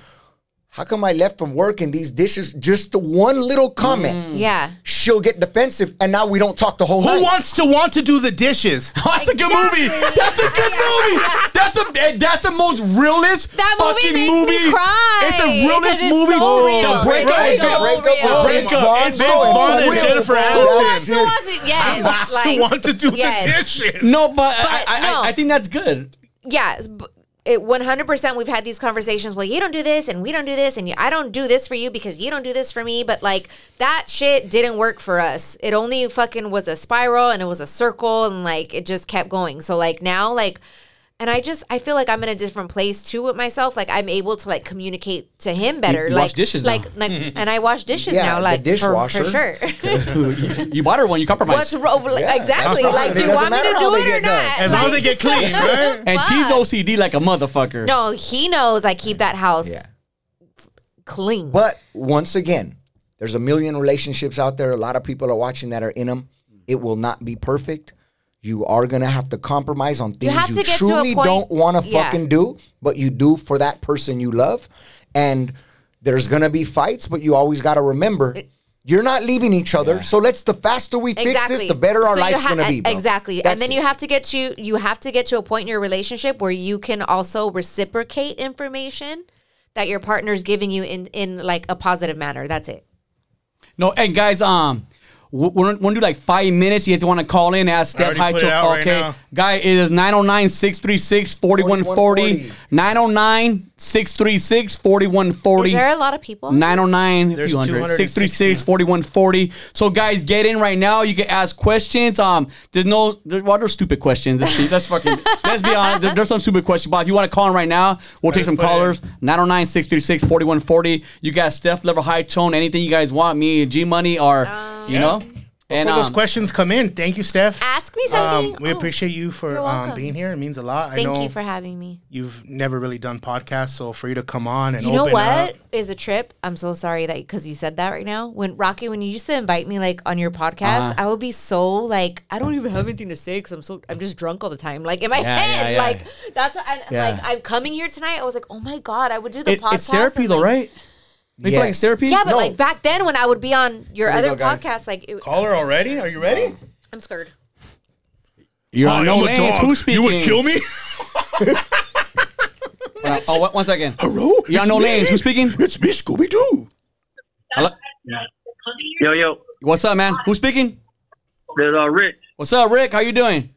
D: How come I left from work and these dishes? Just the one little comment,
A: yeah.
D: she'll get defensive, and now we don't talk the whole
C: Who
D: night.
C: wants to want to do the dishes?
B: That's a good movie. That's a good movie. That's a eh, that's the most realest
A: That movie
B: fucking
A: makes me
B: movie.
A: cry.
B: It's a realest
A: Because it's
B: movie.
A: so real.
B: The breakup.
A: It's
B: the
A: so
B: breakup.
A: real.
B: The breakup.
D: Vaughn,
B: It's
D: so
B: Vince Vaughn and
D: real,
C: Jennifer
D: bro.
C: Aniston.
A: Who wants to
D: shit-
A: watch it? Yes,
C: Last
A: like,
C: want to do
A: yes.
C: the dishes.
B: No, but, I,
A: But
B: I,
A: no.
B: I, I think that's good.
A: yeah, b- it 100% we've had these conversations. Well, you don't do this and we don't do this and I don't do this for you because you don't do this for me. But like that shit didn't work for us. It only fucking was a spiral and it was a circle and like it just kept going. So like now, like, and I just I feel like I'm in a different place too with myself. Like I'm able to like communicate to him better.
B: you
A: like
B: wash dishes now.
A: like like and I wash dishes
D: Yeah,
A: now. Like for-
D: dishwasher.
A: for, sure.
B: You bought her one. You compromise.
A: What's wrong? Like,
D: Yeah,
A: exactly.
D: that's
A: Like, do
D: It
A: you want me to do it or
D: get done.
A: not?
C: As long as they get clean, right?
B: and
A: fuck.
B: T's OCD like a motherfucker.
A: No, he knows I keep that house
D: Yeah.
A: clean.
D: But once again, there's a million relationships out there. A lot of people are watching that are in them. It will not be perfect. You are gonna have to compromise on things you,
A: have to get to a
D: truly
A: point-
D: don't want to
A: Yeah.
D: fucking do, but you do for that person you love. And there's gonna be fights, but you always got to remember. You're not leaving each other, so let's. The faster we fix this, the better our
A: So
D: life's
A: ha-
D: gonna be. Bro.
A: Exactly,
D: That's
A: and then
D: it.
A: you have to get to you have to get to a point in your relationship where you can also reciprocate information that your partner's giving you in in like a positive manner. That's it.
B: No, and guys, um, we're, we're gonna do like five minutes. You guys want to call in, ask Steph
C: already
B: High
C: put
B: to
C: it right
B: okay. Guy it is 909 636 4140. 909 636 4140.
A: Is there a lot of people?
B: 909 a
C: There's
B: few hundred.
C: 260.
B: 636 4140 so guys get in right now. You can ask questions. Um there's no there's well, there's stupid questions. Let's, let's fucking let's be honest. There- there's some stupid questions. But if you want to call in right now we'll take some callers. 909 636 4140 you got Steph Lova high tone anything you guys want. Me G money or you know and
C: Before those
B: um,
C: questions come in, thank you, Steph.
A: Ask me something.
C: Um, we
A: Oh,
C: appreciate you for um, being here. It means a lot. I
A: Thank
C: know
A: you for having me.
C: you've never really done podcasts, so for you to come on and
A: You know
C: open
A: what
C: up.
A: is a trip? I'm so sorry that because you said that right now. When Rocky, when you used to invite me like on your podcast,
B: Uh-huh.
A: I would be so like I don't even have anything to say because I'm so I'm just drunk all the time. Like in my
B: Yeah,
A: head,
B: yeah, yeah.
A: like that's what I,
B: Yeah.
A: like. I'm coming here tonight. I was like, oh my god, I would do the
B: it-
A: podcast.
B: it's therapy
A: and,
B: though
A: like-
B: right you feel like therapy
A: Yeah, but
D: No.
A: like back then when I would be on your
B: There you
A: other
B: go,
A: podcast, like it,
C: Caller already? Are you ready?
A: I'm scared.
B: you're on
C: Hi,
B: no
C: I'm a
B: lanes
C: dog.
B: who's speaking
C: You would kill me?
B: Uh, oh one- one second
C: Hello?
B: you're on no
C: me.
B: lanes who's speaking
C: It's me, Scooby Doo.
B: Hello?
G: Yo, yo,
B: what's up man who's speaking
G: there's uh, Rich.
B: what's up Rick how you doing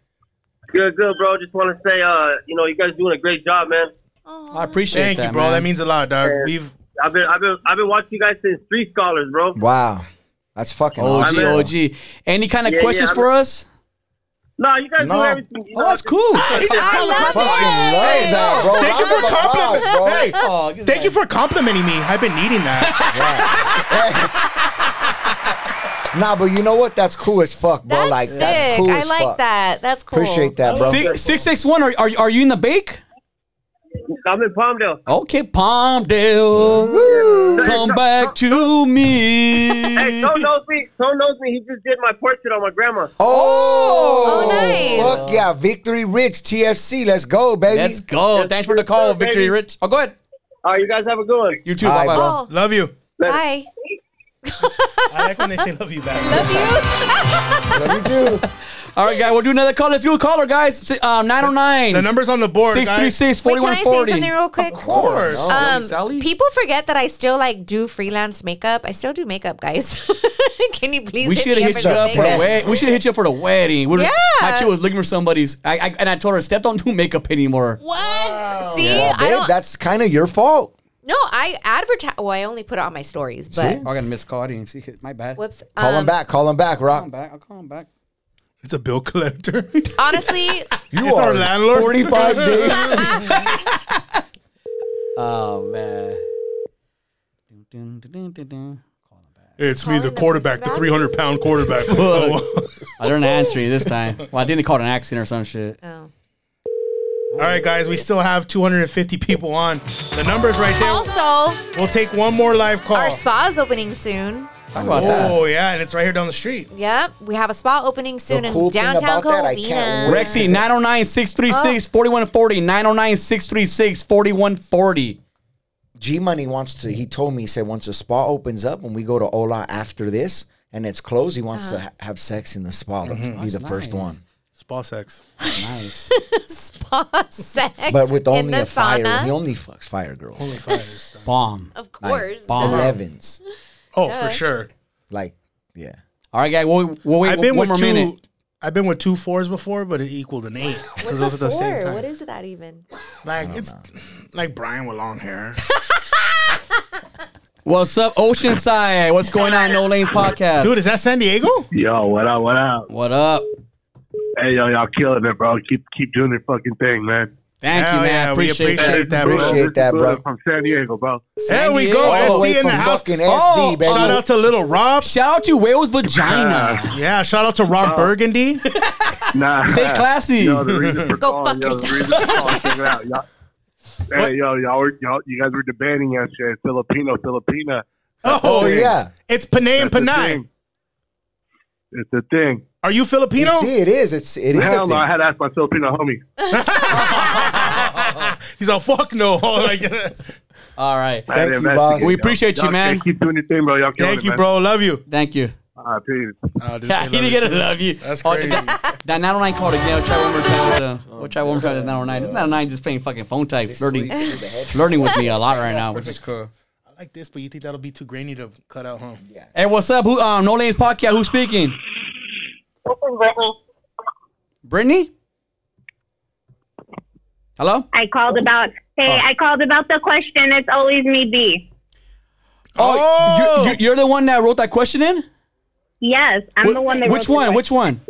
G: Good, good, bro. Just want to say, uh, you know, you guys doing a great job, man.
B: I appreciate it.
C: Thank
B: that
C: you, bro.
B: man.
C: That means a lot, dog.
G: Yeah.
C: We've
G: I've been, I've been, I've been watching you guys since Street Scholars, bro.
D: Wow. That's fucking
B: OG,
D: awesome.
B: OG. Any kind of
G: Yeah,
B: questions
G: yeah,
B: for us?
G: No, you guys
D: No.
G: do everything. You
B: Oh,
G: know,
B: that's cool.
C: He just
A: I
C: called
A: love
C: a
D: Fucking
C: compliment.
D: love that, bro.
C: Thank you for
D: of applause,
C: complimenting.
D: bro.
C: Hey,
B: Oh, get
C: thank you for complimenting me. I've been needing that.
D: Nah, but you know what? That's cool as fuck, bro.
A: That's
D: like
A: sick.
D: that's cool
A: I
D: as
A: like
D: fuck.
A: that. That's cool.
D: Appreciate that, bro.
B: Six six six one. Are, are are you in the bake?
G: I'm in Palmdale.
B: Okay, Palmdale, come back to me.
G: Hey, Tone knows me. Tone knows me. He just did my portrait on my grandma.
D: Oh,
A: Oh, nice.
D: Fuck yeah, Victory Rich TFC. Let's go, baby.
B: Let's go. Thanks for the call,
G: Yes, sir,
B: Victory
G: baby.
B: Rich. Oh, go ahead.
G: All right, you guys have a good one.
B: You too.
D: All
B: Bye bye.
D: bro.
A: Oh,
C: Love you.
A: bye.
C: I like when they say love you back.
A: Love you.
D: Love you too.
B: All right, guys. We'll do another call. Let's do a caller, guys. Si- Um, 909
C: The number's on the board, guys.
B: 636
A: Wait, can I say something real quick?
C: Of course.
B: Oh,
A: Um,
B: Sally?
A: people forget that I still like do freelance makeup. I still do makeup, guys. Can you please?
B: We should
A: me
B: have hit you up for a wedding. We should have hit you up for the wedding. We were-
A: Yeah.
B: My chick was looking for somebody's. I, I and I told her, Steph, don't do makeup anymore.
A: What? See,
D: Well,
A: I
D: babe,
A: don't.
D: that's kind of your fault.
A: No, I advertise. Well, I only put it on my stories, but
D: See?
B: Oh, I got a missed call. I didn't see it. My bad.
A: whoops.
D: Call him
A: Um,
D: back. Call him back,
B: Call
D: Rock.
B: him back. I'll call him back.
C: It's a bill collector.
A: Honestly,
D: You
C: It's
D: are
C: our landlord.
D: 45 days.
B: Oh man. Dun, dun, dun, dun, dun, dun. Call him back.
C: it's me, the quarterback, the 300 pound quarterback.
B: I didn't answer you this time. Well, I think they called an accident or some shit.
A: oh.
C: All right, guys, we still have 250 people on. The number's right there.
A: Also,
C: We'll take one more live call.
A: our spa is opening soon.
B: Talk about that.
C: Oh, yeah, and it's right here down the street.
A: Yep, we have a spa opening soon
D: The
A: in
D: cool thing
A: downtown
D: about that, I can't
A: Covina.
D: wait.
B: Rexy, 909 636 4140. 909 636 4140.
D: G Money wants to, he told me, he said, once the spa opens up, when we go to Ola after this and it's closed, he wants
A: Uh-huh.
D: to ha- have sex in the spa. Be
B: That's
D: the first
B: nice.
D: one.
C: Spa sex.
B: Nice.
A: Spa sex,
D: But with
A: in
D: only
A: the
D: a fire.
A: sauna.
D: He only fucks fire girls.
C: Only fires.
B: Bomb.
A: Of course.
B: bomb.
A: duh.
D: 11s.
C: Oh, for sure.
D: Like, yeah.
B: All right, guys. We'll, we'll wait
C: I've been
B: one
C: with
B: more
C: two.
B: minute.
C: I've been with two fours before, but it equaled an eight because
A: What's
C: those
A: a
C: are the same time.
A: What is that even?
C: like it's like Brian with long hair.
B: What's up, Oceanside? What's going on, No Lanes Podcast?
C: Dude, is that San Diego?
G: Yo, what up? What up?
B: what up?
G: Hey, yo, y'all killing it, bro. Keep keep doing your fucking thing, man.
B: Thank
C: Hell
B: you, man.
C: yeah, we
B: appreciate,
C: appreciate
B: that.
C: that, bro.
D: Appreciate that, bro.
G: From San Diego, bro.
B: San
C: there we
B: Diego.
C: go.
D: All
C: SD
D: way
C: in the house.
D: fucking
B: Oh,
D: SD, baby.
C: Shout out to Little Rob.
B: Shout out to Wales Vagina.
C: Uh, yeah, shout out to Rob uh, Burgundy.
G: Nah.
B: Stay classy.
G: Yo, the reason for
A: Go
G: calling,
A: fuck
G: yo, the reason for calling, out. Y'all, hey, yo, y'all were, y'all, you guys were debating yesterday, Filipino, Filipina.
C: Oh,
D: Oh, yeah.
C: It's Panay and Panay.
G: It's the thing.
C: Are you
D: You
C: Filipino?
D: see, it is. It's, it is
G: Hell
D: a
G: no, I had to ask my Filipino homie.
C: He's a fuck no.
B: All right.
G: I had
D: you, boss.
B: We
G: Y'all-
B: appreciate you,
G: y'all
B: man.
G: Keep doing your thing, bro. Y'all
C: thank you,
G: man.
C: bro. Love you.
B: Thank you.
G: Uh, peace.
B: Yeah, he didn't get to love you.
C: That's crazy.
B: that 909 called again. I'll try one more time. With, uh, we'll try one more time with 909. This 909 just playing fucking phone type, flirting, flirting with me a lot right now, which is cool.
C: I like this, but you think that'll be too grainy to cut out, huh?
D: Yeah.
B: Hey, what's up? Who? Um, No Lanes Podcast. Who's speaking? Brittany. Brittany? Hello.
H: I called about. Hey,
B: Oh.
H: I called about the question. It's always me, B.
B: Oh,
C: Oh!
B: You're, you're the one that wrote that question in.
H: Yes, I'm the one that.
B: Which
H: wrote the
B: one? Which one?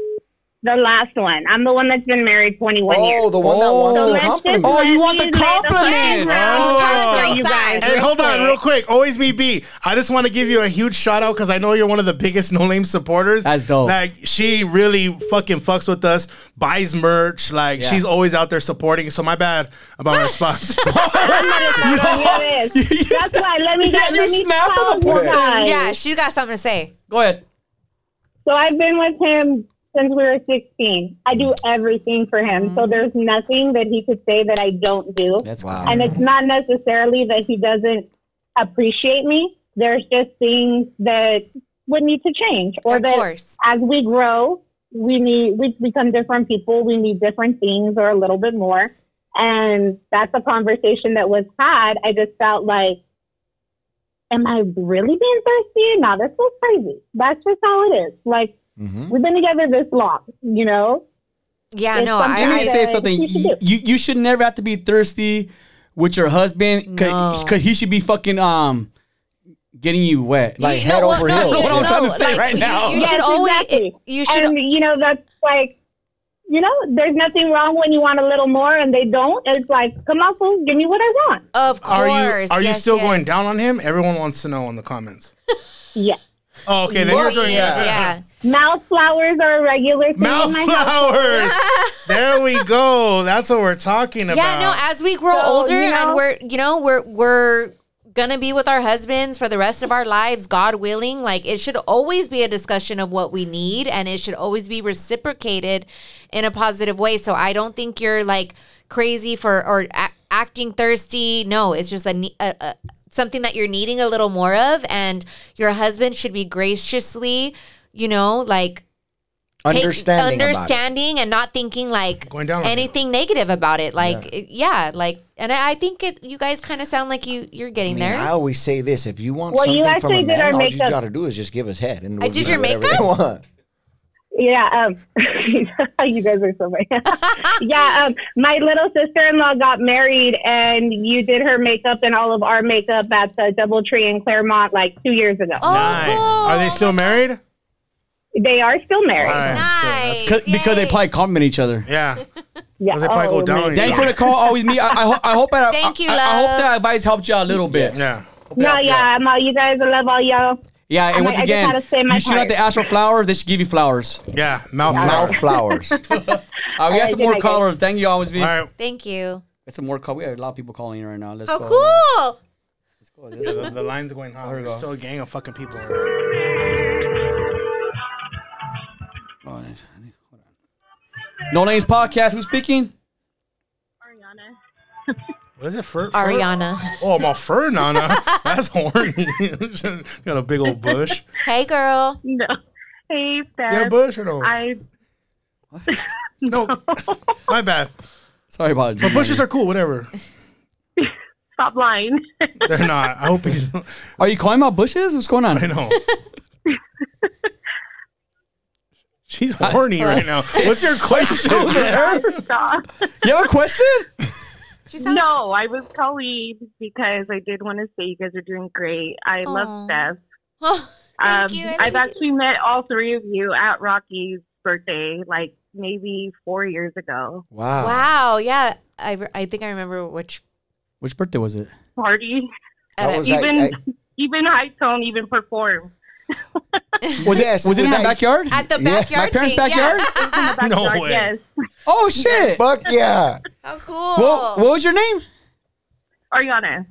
H: The last one. I'm the one that's been married 21 years.
D: Oh, the one that wants
B: Oh.
D: the
H: let's just
D: compliment.
B: Oh, you want the
H: let me lay
B: compliment.
A: Yes.
C: Oh.
A: Tell us
H: for
A: your
H: you
A: side.
H: guys
C: And hold on, real quick. Always me, B. I just want to give you a huge shout out because I know you're one of the biggest No Name supporters.
B: That's dope.
C: Like she really fucking fucks with us, buys merch. Like
B: Yeah.
C: she's always out there supporting. So my bad about my response.
H: Yes. That's why. Let me
B: Yeah,
H: get.
B: you
H: Let me
B: snapped
H: tell
B: on the
H: you
B: point.
H: guys.
A: Yeah, she got something to say.
B: Go ahead.
H: So I've been with him since we were 16. I do mm. everything for him. So mm. there's nothing that he could say that I don't do.
B: That's
D: Wow.
H: And it's not necessarily that he doesn't appreciate me. There's just things that would need to change, or
A: Of
H: that
A: course.
H: as we grow, we need we become different people. We need different things, or a little bit more. And that's a conversation that was had. I just felt like, am I really being thirsty? Now this was crazy. That's just how it is. Like
D: Mhm.
H: we've been together this long, you know.
A: Yeah,
H: It's
A: no, I,
B: me
A: I
H: that-
B: say something.
H: you should
B: You, you you should never have to be thirsty with your husband
A: No.
B: because he should be fucking um getting you wet.
D: Like
A: You know
D: head
A: what?
D: over
A: No,
D: heels.
A: you-
B: What I'm
A: no,
B: trying to say
A: like,
B: right
A: you-
B: now.
A: You,
H: Yes,
A: should always.
H: exactly.
A: You should.
H: and you know that's like you know there's nothing wrong when you want a little more and they don't it's like come on fool give me what i want
A: of course.
C: are you are you still
A: yes.
C: going down on him? Everyone wants to know in the comments.
H: yeah.
C: Oh, okay, then you're doing
A: Yeah.
C: that.
A: yeah.
H: Mouth flowers are a regular thing
C: Mouth
H: in my
C: flowers. there we go. That's what we're talking about.
A: Yeah, no, as we grow
H: So,
A: older
H: you know-
A: and we're, you know, we're we're gonna be with our husbands for the rest of our lives, God willing. Like it should always be a discussion of what we need, and it should always be reciprocated in a positive way. So I don't think you're like crazy for or a- acting thirsty. No, it's just a, a, a something that you're needing a little more of, and your husband should be graciously, you know, like take-
D: Understanding. about
A: understanding and not thinking like
C: Going down
A: anything negative about it. Like, it- yeah, like, and I, I think it. You guys kind of sound like you you're
D: I
A: getting
D: mean,
A: there.
D: I always say this: if you want
H: Well, you
D: something from a man,
H: our
D: all you got to do is just give us head, and
A: I
D: we'll
A: did your makeup?
D: they want.
H: yeah um you guys are so funny yeah um my little sister-in-law got married and you did her makeup and all of our makeup at the doubletree in claremont like two years ago
A: oh,
C: Nice.
A: cool.
C: Are they still married?
H: They are still married
C: All right.
A: Nice.
B: Cause, because they
A: Yay.
B: probably compliment each other.
C: Yeah.
H: yeah
C: Because they probably go
H: oh,
C: down
H: my
C: on
B: Thank you
C: Yeah.
B: for the call. Always me. I, I, ho- I hope that
A: Thank you,
B: I, I hope
A: love.
B: that advice helped you out a little bit.
C: Yeah.
H: No, yeah, I'm all you guys. I love all y'all.
B: Yeah, and
H: I'm
B: once
H: like, I just
B: again,
H: had to say my
B: you shouldn't have
H: part.
B: to ask for flowers. They should give you flowers.
C: Yeah. Mouth
D: Mouth flowers.
B: Uh, we got
H: right,
B: some
H: good
B: more
H: night, guys.
B: callers. Thank you, always be.
C: All right.
A: Thank you.
B: Got some more call. We have a lot of people calling in right now. Let's
A: Oh,
B: go.
A: cool.
B: Let's go. This
C: The,
B: one.
C: the line's going hot.
B: We
C: There's
B: go.
C: still a gang of fucking people.
B: No Lames Podcast. Who's speaking? Ariana.
C: What is it? Fur? fur?
A: Ariana.
C: Oh, I'm all fur, Nana. That's horny. Got a big old bush.
A: Hey, girl.
H: No. Hey,
C: You
H: Steph.
C: got a bush or no?
H: I
C: no. My bad.
B: Sorry about it.
C: But bushes are cool. Whatever.
H: stop lying.
C: They're not. I hope you.
B: Are you calling about bushes? What's going on?
C: I know. She's horny right now. What's your question?
H: Stop.
B: You have a question?
A: She sounds.
I: No, I was calling because I did want to say you guys are doing great. I
A: Aw.
I: love Steph.
A: Oh, thank
I: Um,
A: you. I
I: I've
A: love you.
I: actually met all three of you at Rocky's birthday, like maybe four years ago.
D: Wow.
A: Wow. Yeah. I, re- I think I remember which.
B: Which birthday was it?
I: Party,
D: That was
I: even
D: like,
I: even High Tone even performed.
B: Was
D: Yes,
B: it, was
D: it
B: it in
D: was
B: my
D: like-
B: backyard?
A: At the
D: Yeah.
A: backyard.
B: My parents'
A: thing, yeah.
B: backyard?
C: No
I: Backyard,
C: way.
I: Yes,
B: Oh shit!
D: fuck yeah.
A: How cool.
B: What, what was your name?
I: Ariana,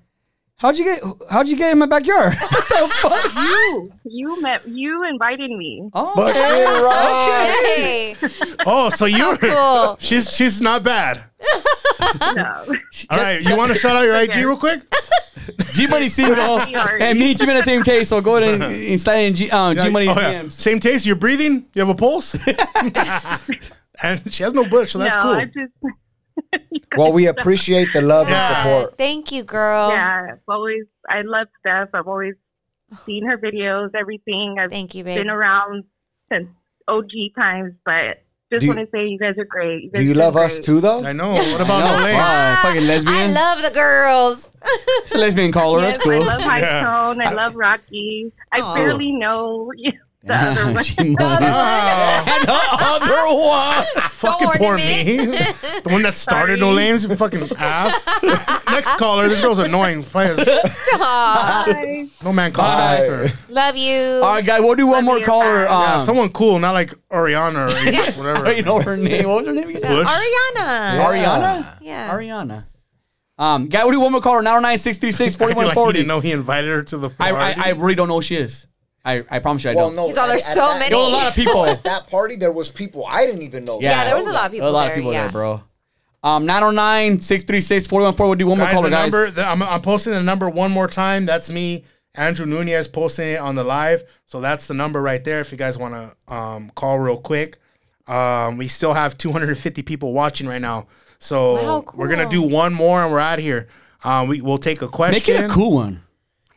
B: How'd you get? How'd you get in my backyard? what the fuck?
I: you you met you invited me.
B: oh,
D: Fuck yeah, right.
C: Oh, so you
A: cool.
C: She's she's not bad.
I: No.
C: All right, you want to shout out your IG real quick?
B: G Money single, and me and G Money same taste. So go ahead and, and slide in G, um, G Money
C: Oh, yeah.
B: DMs.
C: Same taste. You're breathing. You have a pulse. and she has no bush, so that's
I: no,
C: cool.
I: I just you
D: Well, we appreciate the love
C: Yeah.
D: and support.
A: Thank you, girl.
I: Yeah, I've always I love Steph. I've always seen her videos, everything. I've
A: Thank you, babe.
I: been around since OG times, but just
D: Do you-
I: want to say you guys are great. You guys
D: Do you
I: are
D: love us too, though?
C: I know. What about
B: No,
C: no lames?
B: fuck, ah, fucking
A: I love the girls.
B: It's a lesbian caller.
I: Yes,
B: That's cool.
I: I love High
C: Yeah.
I: Tone. I love Rocky. I barely know the other one.
B: She moaned.
C: Oh,
B: And the other one.
C: fucking poor me.
A: me.
C: the one that started no
I: Sorry.
C: lames, you fucking ass. Next caller. This girl's annoying. Please.
I: Bye.
C: No man called her.
A: Love you.
B: All right, guys, we'll do one more
I: you,
B: caller.
I: bye.
C: Yeah,
B: Um,
C: someone cool, not like Ariana or whatever.
B: you know her name. What was her name again?
C: Bush.
A: Ariana.
B: Ariana?
A: Yeah.
B: Ariana. Um, guy, we'll do one more caller. 909 636
C: Acting like he didn't know he invited her to the
B: I,
C: party.
B: I, I really don't know who she is. I, I promise you I
D: Well,
B: don't.
D: no.
A: He's all, there's
D: at
A: so
D: that-
A: many.
B: There were a lot of people.
D: At that party, there was people I didn't even know.
A: Yeah, there was a lot of people
B: a lot
A: there.
B: of people
A: yeah.
B: there, bro. Um, 909 636 4140. We'll do one more
C: guys,
B: caller,
C: the
B: guys.
C: number, the, I'm, I'm posting the number one more time. That's me, Andrew Nunez, posting it on the live. So that's the number right there. If you guys want to um, call real quick, um, we still have 250 people watching right now. So
A: Wow,
C: we're gonna do one more and we're out here. Um, we we'll take a question.
B: Make it a cool one.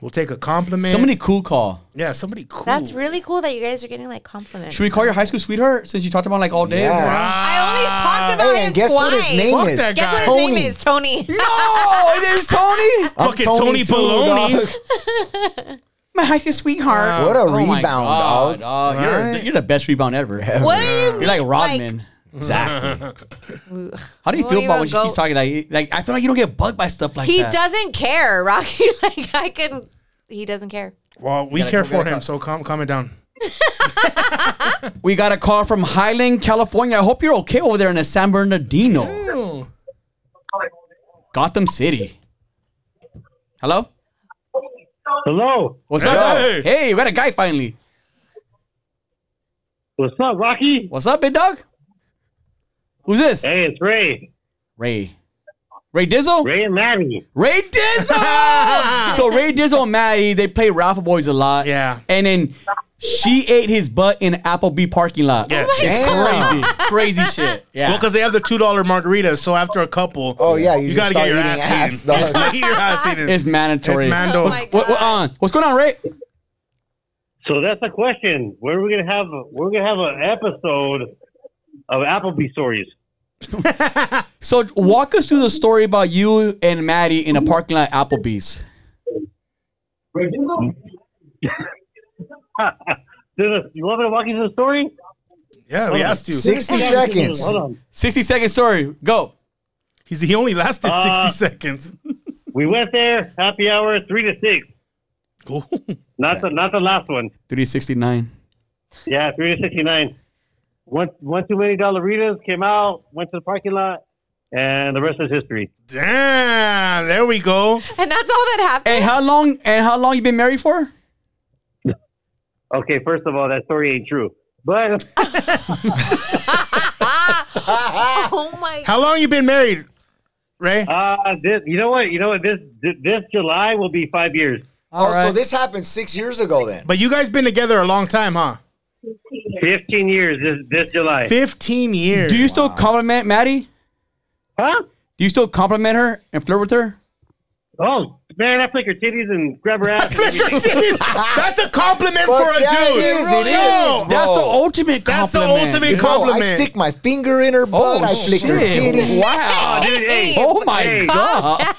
C: We'll take a compliment.
B: Somebody cool call.
C: yeah, somebody cool.
A: That's really cool that you guys are getting like compliments.
B: Should we call your high school sweetheart since you talked about like all day?
D: Yeah.
B: bro?
A: I only talked about
D: Hey,
A: him
D: and guess
A: twice.
D: what his name
C: Fuck
D: is?
C: that
A: Guess
C: guy.
A: what his
D: Tony.
A: name is? Tony.
B: No, it is Tony.
D: I'm
C: Fucking Tony
D: too,
C: Baloney.
D: dog.
B: My high school sweetheart.
D: What a
B: Oh my
D: rebound,
B: God,
D: dog.
B: dog. You're,
C: Right?
B: you're the best rebound ever.
A: what do you
B: You're like Rodman.
D: Exactly.
B: How do you
A: Well,
B: feel about
A: wanna
B: when she
A: go-
B: keeps talking like like I feel like you don't get bugged by stuff like that.
A: he
B: that.
A: doesn't care, Rocky. Like I can. He doesn't care.
C: well, we
B: gotta-
C: care
B: we
C: for
B: gotta
C: him,
B: call-
C: so calm, calm it down.
B: We got a call from Highland, California. I hope you're okay over there in the San Bernardino, Gotham City. Hello.
G: Hello.
B: What's up?
C: Hey.
B: dog? Hey, we got a guy finally.
G: What's up, Rocky?
B: What's up, big dog? Who's this?
G: Hey, it's Ray.
B: Ray. Ray Dizzle?
G: Ray and Maddie.
B: Ray Dizzle! so Ray Dizzle and Maddie, they play Raffle Boys a lot.
C: Yeah.
B: And then she ate his butt in Applebee parking lot.
C: Yes.
D: Damn.
B: Crazy. Crazy shit. Yeah.
C: Well, because they have the two dollar margaritas, so after a couple,
D: Oh, yeah, you
C: you, gotta get your
D: eating
C: ass,
D: ass,
C: eaten.
D: dog.
C: You gotta get your ass eaten.
B: it's mandatory.
C: It's Mando.
A: Oh my
B: What, what, uh, what's going on, Ray?
G: So that's the question. When are we gonna have? We're gonna have an episode of Applebee stories.
B: So walk us through the story about you and Maddie in a parking lot at Applebee's.
G: You want me to walk you through the story?
C: yeah, we asked you.
D: 60 seconds.
G: Hold on.
B: 60 second story. Go.
C: He's, he only lasted
G: Uh,
C: 60 seconds.
G: We went there, happy hour, three to six.
C: Cool.
G: Not the not the last one.
B: 369.
G: Yeah, three to sixty nine. One one too many dollaritas came out, went to the parking lot, and the rest is history.
C: Damn, there we go.
A: And that's all that happened.
B: And how long and how long you been married for?
G: Okay, first of all, that story ain't true. But
A: oh my.
C: How long you been married, Ray?
G: uh, this you know what? You know what? This this July will be five years.
D: Oh, so this happened six years ago then.
C: But you guys been together a long time, huh?
G: Fifteen years this this July.
C: 15 years.
B: Do you still compliment Maddie?
G: Huh?
B: Do you still compliment her and flirt with her?
G: Oh man, I flick her titties and grab her ass. and everything.
C: That's a compliment
D: Fuck
C: for a
D: yeah,
C: dude.
D: it is, it
C: Yo,
D: is,
B: That's the
D: Bro.
B: ultimate
C: That's the
B: compliment.
C: ultimate
D: Bro, I stick my finger in her butt. I flick her
B: shit.
D: titty.
B: Wow.
G: Dude, hey,
B: Oh my
G: Hey.
B: god!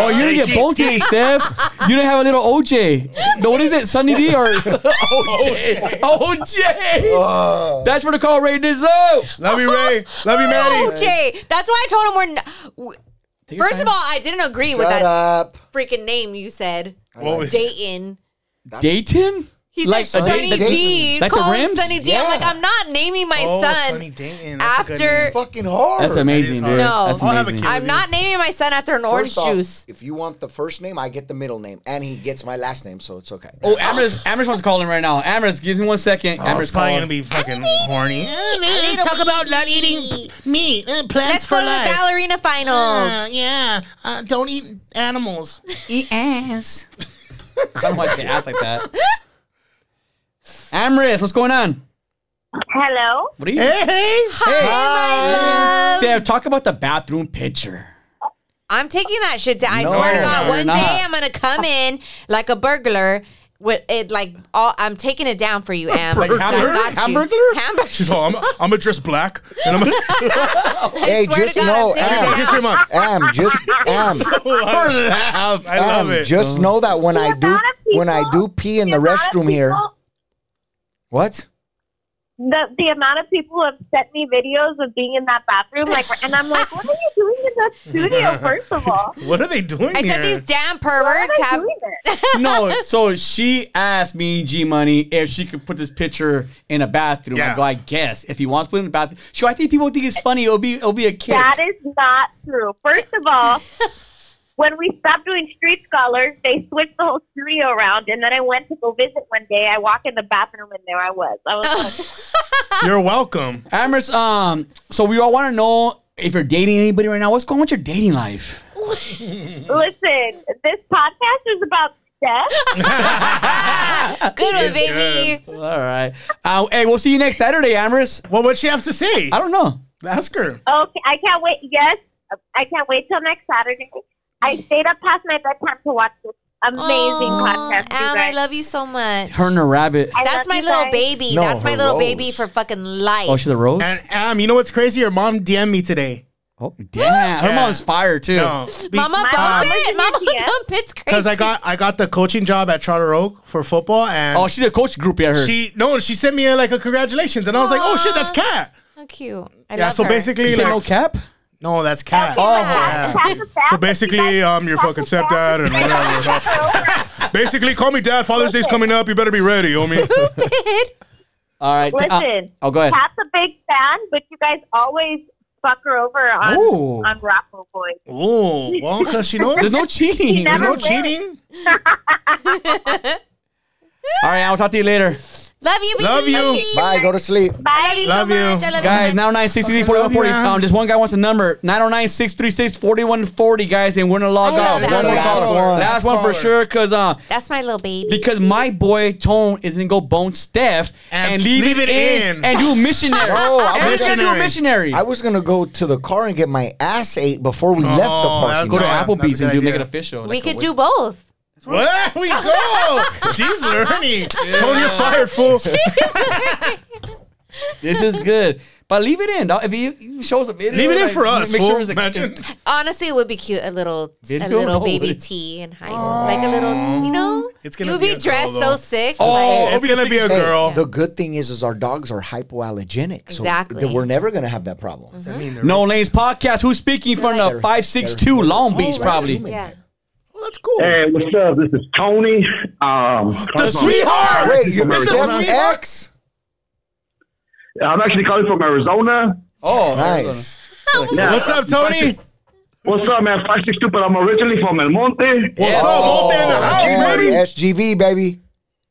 B: oh, you're gonna get bone today, Steph. You didn't have a little OJ. No, what is it, Sunny D or OJ? OJ.
D: Uh,
B: That's for the call Ray Dizzo.
C: Love you, Ray. Love you, Maddie.
A: OJ. That's why I told him we're. N- w-
B: Take your
A: First of
B: time.
A: all, I didn't agree with
D: shut
A: that
D: up.
A: freaking name you said.
C: Well,
A: Dayton.
B: Dayton.
A: He
B: Like
A: said
B: a
A: Sunny
B: Dayton-
A: D.
B: like the
A: Call him
B: rims?
A: Sunny D. am like, I'm not naming my
C: Oh,
A: son
C: Sunny Dayton. That's a good
A: after.
C: name.
D: Fucking hard.
B: That's amazing,
C: That is
B: dude.
A: hard.
B: That's
A: No.
C: I'll have a
B: amazing.
C: kid.
A: I'm not naming my son after an orange
D: First off,
A: juice.
D: If you want the first name, I get the middle name, and he gets my last name, so it's okay.
B: Oh, Amherst, Amherst wants to call him right now. Amherst, give me one second.
C: Oh, it's
B: Amherst
C: probably gonna be fucking horny. Let's talk about not eating meat. Uh, plants
A: Let's
C: for
A: go to the
C: life.
A: ballerina finals.
C: Uh, yeah, uh, don't eat animals.
B: Eat ass. I don't like to ask like that. Amherst, what's going on?
I: Hello.
B: What are you?
C: Hey, hey.
B: Hey, Steph, talk about the bathroom picture.
A: I'm taking that shit down. I swear to God,
B: no,
A: one
B: not.
A: day I'm gonna come in like a burglar with it like all. I'm taking it down for you, Am.
B: Like
A: I
B: hamburger?
A: got you.
B: Hamburgler?
A: Hamburger.
C: She's all, I'm, I'm gonna dress black. And I'm
D: Hey,
A: swear to
D: just
A: God,
D: know,
A: I'm taking
D: Am,
C: Kiss your mom.
D: Am, just Am, oh,
B: Laugh.
C: I love
D: Am,
C: it.
D: just oh. know that when I do when I do pee in the restroom here.
I: people-
D: What?
I: The the amount of people who have sent me videos of being in that bathroom, like, and I'm like, what are you doing in that studio? First of all,
C: What are they doing
A: I
C: here?
A: said these damn
I: why are
A: perverts
I: they
A: have.
I: doing this?
B: no, so she asked me, G Money, if she could put this picture in a bathroom. I go, I guess. If he wants to put it in the bathroom. Sure, I think people think it's funny. It'll be it'll be a kid.
I: That is not true. First of all, when we stopped doing Street Scholars, they switched the whole studio around, and then I went to go visit one day. I walk in the bathroom, and there I was. I was like,
C: You're welcome.
B: Amherst, um, so we all want to know if you're dating anybody right now. What's going on with your dating life?
I: listen, this podcast is about Steph.
A: Good one,
C: is
A: baby.
B: All right. Uh, hey, we'll see you next Saturday, Amherst.
C: Well, what'd she have to say?
B: I don't know.
C: Ask her.
I: Okay, I can't wait. Yes, I can't wait till next Saturday. I stayed up past my bedtime to watch this amazing podcast.
A: Am, I love you so much.
B: Her and the rabbit.
I: I
A: That's
I: love
A: my
I: you
A: little
I: guys.
A: baby.
D: No,
A: That's my
D: her
A: little
D: rose.
A: baby for fucking life.
B: Oh, she's a rose?
C: And um, you know what's crazy? Your mom DM'd me today.
B: Oh, damn. Her
C: Yeah.
B: mom's fire, too.
C: No,
A: Mama
I: My
A: bump
I: mom was
A: it.
I: in
A: Mama
I: the
A: bump it's crazy.
C: because I got I got the coaching job at Charter Oak for football, and
B: Oh, she's a coach groupie, I heard.
C: she no, she sent me a, like a congratulations, and I was like, oh shit, that's Cat.
A: How cute. I
C: Yeah,
A: love
C: so
A: her.
C: basically,
B: you
C: like,
B: no cap?
C: No, that's Cat.
B: Oh,
C: yeah.
I: Pass the
C: So basically,
I: guys-
C: um, your
I: pass
C: fucking stepdad and whatever. basically, call me dad. Father's Day's coming up. You better be ready, homie. Stupid.
B: All right. uh,
I: Listen,
B: oh, go ahead.
I: Pat's a big fan, but you guys always fuck her over on
B: Ooh.
I: on Raffle Boys.
C: oh, well, because she knows
B: There's no cheating.
C: there's no
I: wins.
C: cheating.
B: All right, I'll talk to you later.
A: Love you, baby.
C: Love you.
D: Bye. Go to sleep.
A: I love you
C: Love
A: so
C: you.
A: much. I love
B: Guys,
A: you so much.
B: 909 633
C: Fucking love you,
B: 4140.
C: man.
B: Um, just one guy wants a number 909 636 4140, guys, and we're going to log off.
A: that
B: One more
A: one.
B: caller.
D: Last one.
B: Last one for sure, because uh,
A: That's my little baby.
B: because my boy Tone is going to go bone Steph and,
C: And
B: leave,
C: leave
B: it,
C: it
B: in,
C: in.
B: and do a missionary.
D: No, I
B: and
D: was
B: he's going to do a
C: missionary.
B: missionary.
D: I was gonna go to the car and get my ass ate before we left the
C: Oh,
D: parking
B: go to
C: No,
D: lot.
C: that's
B: Applebee's and do make it official.
A: we
B: Like,
A: could do both.
C: There we go. She's learning. Tony, you're fired, fool.
B: This is good. But leave it in. dog. If he shows a video,
C: Leave it in
B: like,
C: for us,
B: Make
C: fool.
B: sure it's a,
C: Imagine.
A: Honestly, it would be cute. A little, a little
B: No,
A: baby
B: it-
A: T and height, like a little, you know.
C: It's gonna
A: you would
C: be
A: be,
C: a girl,
A: dressed so sick.
B: Oh,
A: like,
C: It's gonna be a
D: Hey,
C: girl.
D: the good thing is, is our dogs are hypoallergenic, so
A: Exactly.
D: th- we're never gonna have that problem. Mm-hmm.
C: I mean, they're-
B: No Lames podcast. Who's speaking from the 562 Long Beach,
D: Oh, right.
B: probably?
A: yeah.
C: Well, that's cool.
J: Hey, what's up? This is Tony. Um,
B: The sweetheart!
D: Wait, you're
B: This is
D: Steph's
B: sweetheart?
D: ex?
J: I'm actually calling from Arizona.
B: Oh,
D: Nice.
J: Yeah.
C: What's up, Tony?
J: What's up, man? Five six two, but I'm originally from El Monte.
C: What's up, Monte in the house,
D: Yeah,
C: baby?
D: SGV, baby.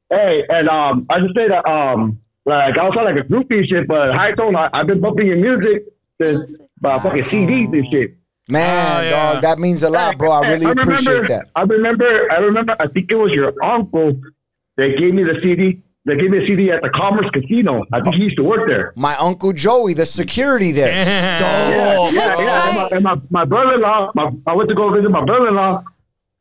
J: Hey, and um, I just say that um, like I was like a groupie shit, but high tone. I, I've been bumping your music since uh, fucking CDs and shit.
D: Man,
C: Oh, yeah.
D: dog, that means a lot, bro. I really
J: remember,
D: appreciate that.
J: I remember. I remember. I think it was your uncle that gave me the CD. They gave me a CD at the Commerce Casino. I think he used to work there.
D: My uncle Joey, the security there.
B: Oh,
J: Yeah, yeah. And my, and my, my brother-in-law, my, I went to go visit my brother-in-law.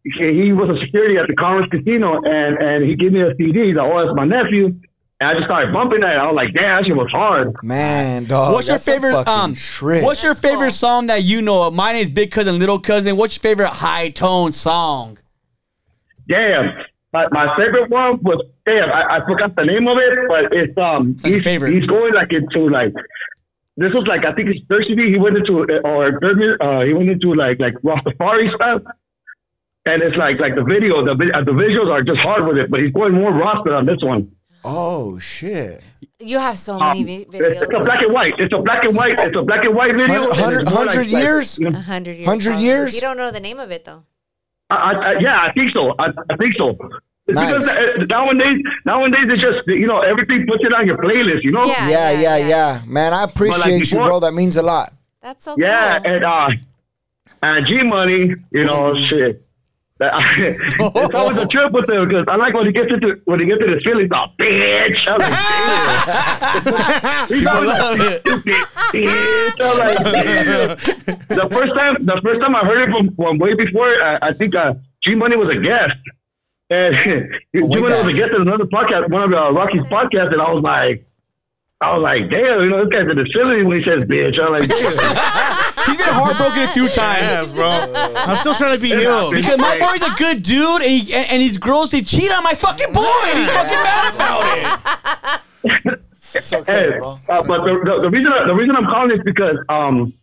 J: He he was a security at the Commerce Casino, and, and he gave me a CD. He's like, oh, it's my nephew. And I just started bumping that. I was like, damn, that shit was hard.
D: Man, dog.
B: What's your
D: that's a
B: favorite
D: fucking
B: um
D: shred.
B: What's your favorite song that you know? Mine is Big Cousin Little Cousin. What's your favorite high tone song?
J: Damn. My, my favorite one was, damn, I, I forgot the name of it, but it's, um,
B: like
J: he's,
B: favorite.
J: he's going like into like, this was like, I think his third CD, he went into, or third, uh, he went into like, like Rastafari stuff. And it's like, like the video, the, uh, the visuals are just hard with it, but he's going more Rasta on this one.
D: Oh shit.
A: You have so
J: Um,
A: many vi-
J: it's, it's a black and white. It's a black and white. It's a black and white video. and
D: Hundred,
J: it's more like- like,
D: years?
J: you know,
A: hundred years.
D: 100 years?
A: You don't know the name of it though.
J: I, I, yeah, I think so. I, I think so. It's
D: Nice.
J: Because uh, nowadays, nowadays it's just you know everything puts it on your playlist. You know.
A: Yeah.
D: Yeah, yeah,
A: yeah.
D: yeah. Man, I appreciate you,
J: before-
D: bro. That means a lot.
A: That's so
J: Yeah,
A: cool.
J: and uh, and G Money, you know, shit. it's always a trip with him because I like when he gets into when he gets into his feelings. Oh, bitch! I'm like, damn. He's always like, "Stupid bitch." I'm like, damn. the first time, the first time I heard it from, from way before, I, I think uh, G Money was a guest, and G Money was a guest in another podcast, one of uh, Rocky's podcasts, and I was like. I was like, damn, you know, this guy's in the facility when he says bitch. I was like, damn.
B: He's been heartbroken a few times.
C: Yes, bro. I'm still trying to be healed.
B: Because my boy's a good dude, and, he, and, and his girls they cheat on my fucking boy, and he's fucking mad about it.
D: It's okay,
J: Hey,
D: bro.
J: uh, but the, the, the reason the reason I'm calling is because um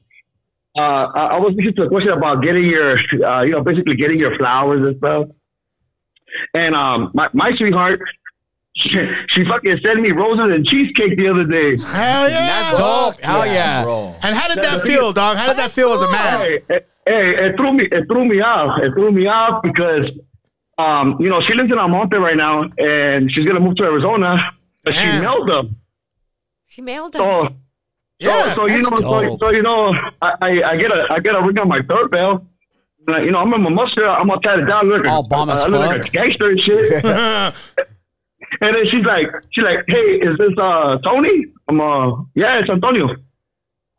J: uh I, I was listening to a question about getting your uh you know basically getting your flowers and stuff, and um my my sweetheart. She, she fucking sent me roses and cheesecake the other day.
C: Hell yeah.
B: That's dope. Hell yeah.
D: bro.
C: And how did that feel, dog? How did that feel as a man?
J: Hey, hey, hey, it threw me it threw me off. It threw me off because um, you know, she lives in El Monte right now and she's gonna move to Arizona, but she mailed them.
A: She mailed them.
J: So
C: Yeah,
J: so, so you know
B: that's
J: so,
B: dope.
J: so you know I, I, I get a I get a ring on my third bell. I- you know, I'm in my mustard. I'm gonna tie it down. Look,
B: All bomb as
J: I look like a gangster and shit. and then she's like, she's like, hey, is this uh Tony? I'm uh, yeah, it's Antonio.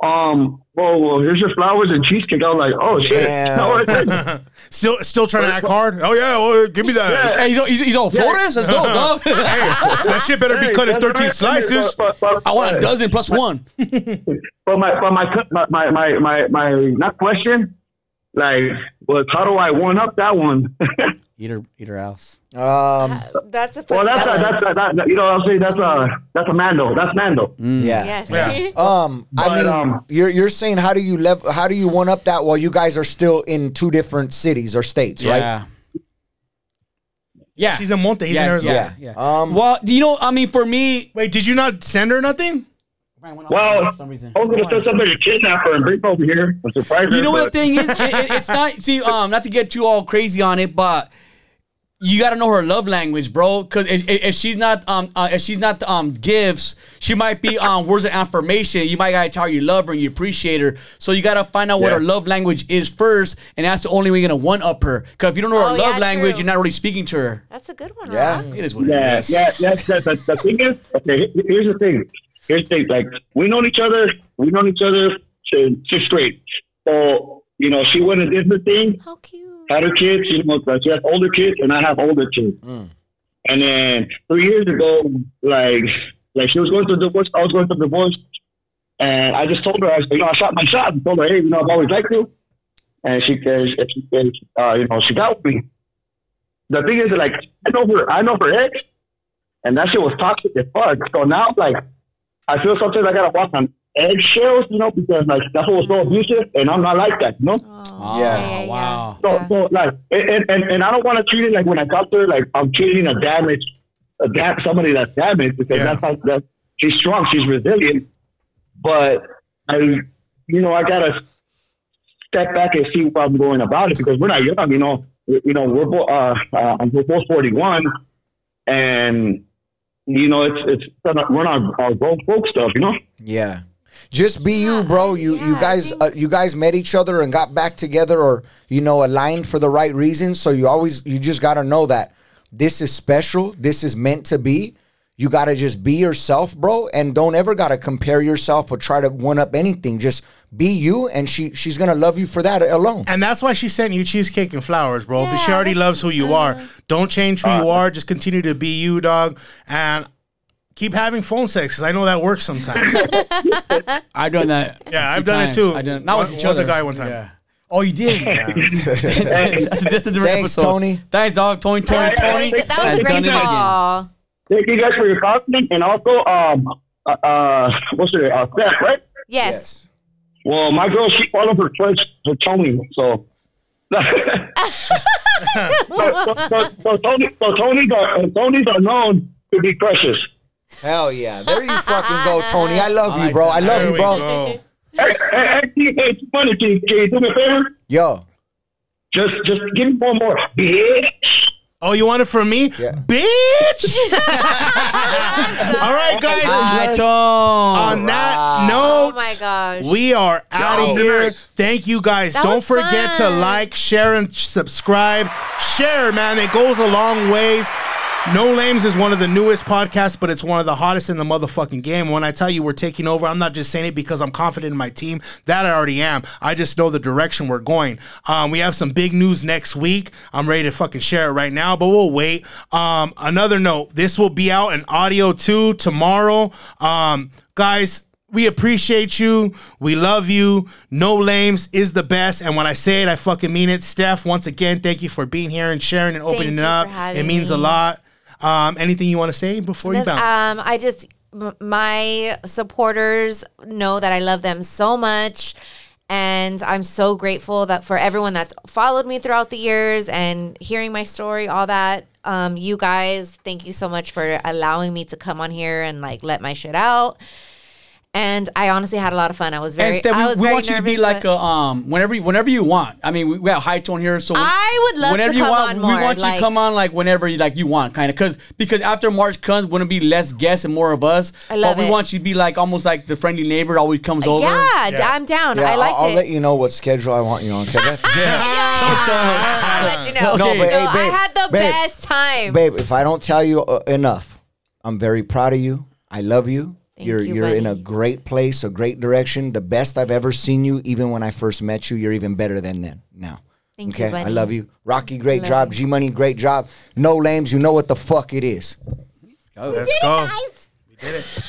J: Um, well, well, here's your flowers and cheesecake. I was like, oh shit. No,
C: still, still trying to act hard. Oh yeah, well, give me that.
B: Hey, he's, all- he's, he's all Flores? That's dope, dog.
C: Hey, that shit better be
J: Hey,
C: cut in 13
J: right.
C: slices.
J: But, but, but,
B: I want a dozen plus one.
J: But my, but my, my, my, my, my, my, not question, like, was how do I one up that one?
B: Eat her, eat her house.
D: Um,
A: That's a for
J: well,
A: the
J: that's a, that's a, that, you know what I'm saying? That's a that's a Mando. That's Mando.
D: yeah.
A: Yes.
C: Yeah.
D: Um, I mean,
J: um,
D: you're you're saying how do you lev- how do you one up that while you guys are still in two different cities or states, right?
B: Yeah. Yeah.
C: She's in Monte. He's
B: yeah,
C: in Arizona.
B: yeah, yeah.
D: Um,
B: well, you know, I mean, for me,
C: Wait, did you not send her nothing?
J: Well,
B: some reason.
J: I was gonna send somebody to kidnap her and bring her over here and surprise her.
B: You know what the thing is? It, it- it's not. See, um, not to get too all crazy on it, but you got to know her love language, bro. Because if, if if she's not, um, uh, if she's not um gifts, she might be um words of affirmation. You might gotta tell her you love her and you appreciate her. So you gotta find out what
J: Yeah.
B: her love language is first, and that's the only way you're gonna one up her. Because if you don't know her
A: Oh,
B: love
A: yeah,
B: language,
A: true.
B: you're not really speaking to her.
A: That's a good one.
D: Yeah.
A: Huh?
B: It is what
J: Yeah,
B: it is.
J: yeah, yeah. The, the, the thing is, okay. Here's the thing. Here's the thing. Like we known each other. We known each other since sixth grade. So you know, she went and did the thing.
A: How cute.
J: Had her kids, you know, like she has older kids and I have older kids. And then three years ago, like, like she was going through divorce, I was going through divorce, and I just told her, I, you know, I shot my shot and told her, hey, you know, I've always liked you, and she, uh, she, uh, you know, she got with me. The thing is, like, I know her, I know her ex, and that shit was toxic as fuck. So now, like, I feel sometimes I gotta walk on eggshells, you know, because like that's what was so abusive, and I'm not like that, you know.
A: Oh,
D: Yeah.
B: wow.
J: So,
A: Yeah.
J: so like, and, and, and I don't want to treat it like when I talk to her, like I'm treating a damaged, a dam- somebody that's damaged because
C: Yeah.
J: that's how that she's strong, she's resilient. But I, you know, I gotta step back and see what I'm going about it because we're not young, you know. We- You know, we're both, uh, uh, we're both 41, and you know, it's it's we're not our grown folk stuff, you know.
D: Yeah. Just be you, bro. You you
A: yeah, I
D: guys
A: think-
D: uh, you guys met each other and got back together or you know aligned for the right reasons. So you always you just got to know that this is special. This is meant to be. You got to just be yourself, bro, and don't ever got to compare yourself or try to one up anything. Just be you and she she's going to love you for that alone.
C: And that's why she sent you cheesecake and flowers, bro. but she already loves who you are. Don't change who you are. Just continue to be you, dog. And keep having phone sex because I know that works sometimes.
B: I've done that.
C: Yeah, I've
B: few
C: done it too.
B: I done not with
C: One-
B: each
C: one with
B: other.
C: a guy one time.
B: Yeah. Oh, you did. that's, that's a different
D: Thanks,
B: episode.
D: Tony.
B: Thanks, dog. Tony, Tony,
J: Yeah, yeah,
B: Tony.
J: yeah.
A: That was
B: has
A: a great
B: done it again.
A: call.
J: Thank you guys for your compliment, and also, um, uh, uh what's it, uh, Steph, right?
A: Yes.
J: Well, my girl, she followed her friends for Tony, so. so, so, so, so Tony, so Tony's are, Tony's are known to be precious.
D: Hell yeah. There you fucking go, Tony. I love you, bro. I love you, bro.
J: Hey, hey, hey, hey, it's funny. Can, can you do me a favor?
D: Yo.
J: Just, just give me one more, bitch.
C: Oh, you want it from me?
D: Yeah.
C: Bitch! All right, guys.
B: Hi, Tone.
C: On that note,
A: Oh my gosh.
C: we are out of here. Thank you guys.
A: That
C: Don't
A: was
C: forget to like, share, and subscribe. Share, man. It goes a long ways. No Lames is one of the newest podcasts, but it's one of the hottest in the motherfucking game. When I tell you we're taking over, I'm not just saying it because I'm confident in my team. That I already am. I just know the direction we're going. Um, we have some big news next week. I'm ready to fucking share it right now, but we'll wait. Um, another note: this will be out in audio too tomorrow. Um, guys, we appreciate you. We love you. No Lames is the best. And when I say it, I fucking mean it. Steph, once again, thank you for being here and sharing and opening it up. It means a lot. Um, anything you want to say before you bounce?
A: Um, I just my supporters know that I love them so much. And I'm so grateful that for everyone that's followed me throughout the years and hearing my story, all that. Um, you guys, thank you so much for allowing me to come on here and like let my shit out. And I honestly had a lot of fun. I was very,
B: and Steph,
A: I
B: we,
A: was
B: we
A: very
B: want you to be like a um whenever you- whenever you want. I mean, we, we have high tone here, so when-
A: I would love
B: whenever
A: to
B: you
A: come
B: want,
A: on
B: we
A: more,
B: want you
A: like-
B: to come on like whenever you like you want, kind of because because after March comes, wouldn't it be less guests and more of us.
A: I love
B: but we
A: it.
B: want you to be like almost like the friendly neighbor always comes over.
A: yeah, I'm down.
D: Yeah,
A: I liked
D: I'll, I'll let you know what schedule I want you on. Okay, babe?
A: I'll let you know.
D: No, but hey,
A: I
D: babe,
A: had the
D: babe,
A: best time.
D: babe. If I don't tell you uh, enough, I'm very proud of you. I love you. You're
A: you,
D: you're in a great place, a great direction. The best I've ever seen you. Even when I first met you, you're even better than then. Now.
A: Thank you,
D: okay, I love you. Rocky, great
A: Love
D: job. G Money, great job. No lames, you know what the fuck it is.
C: Let's go. We did it.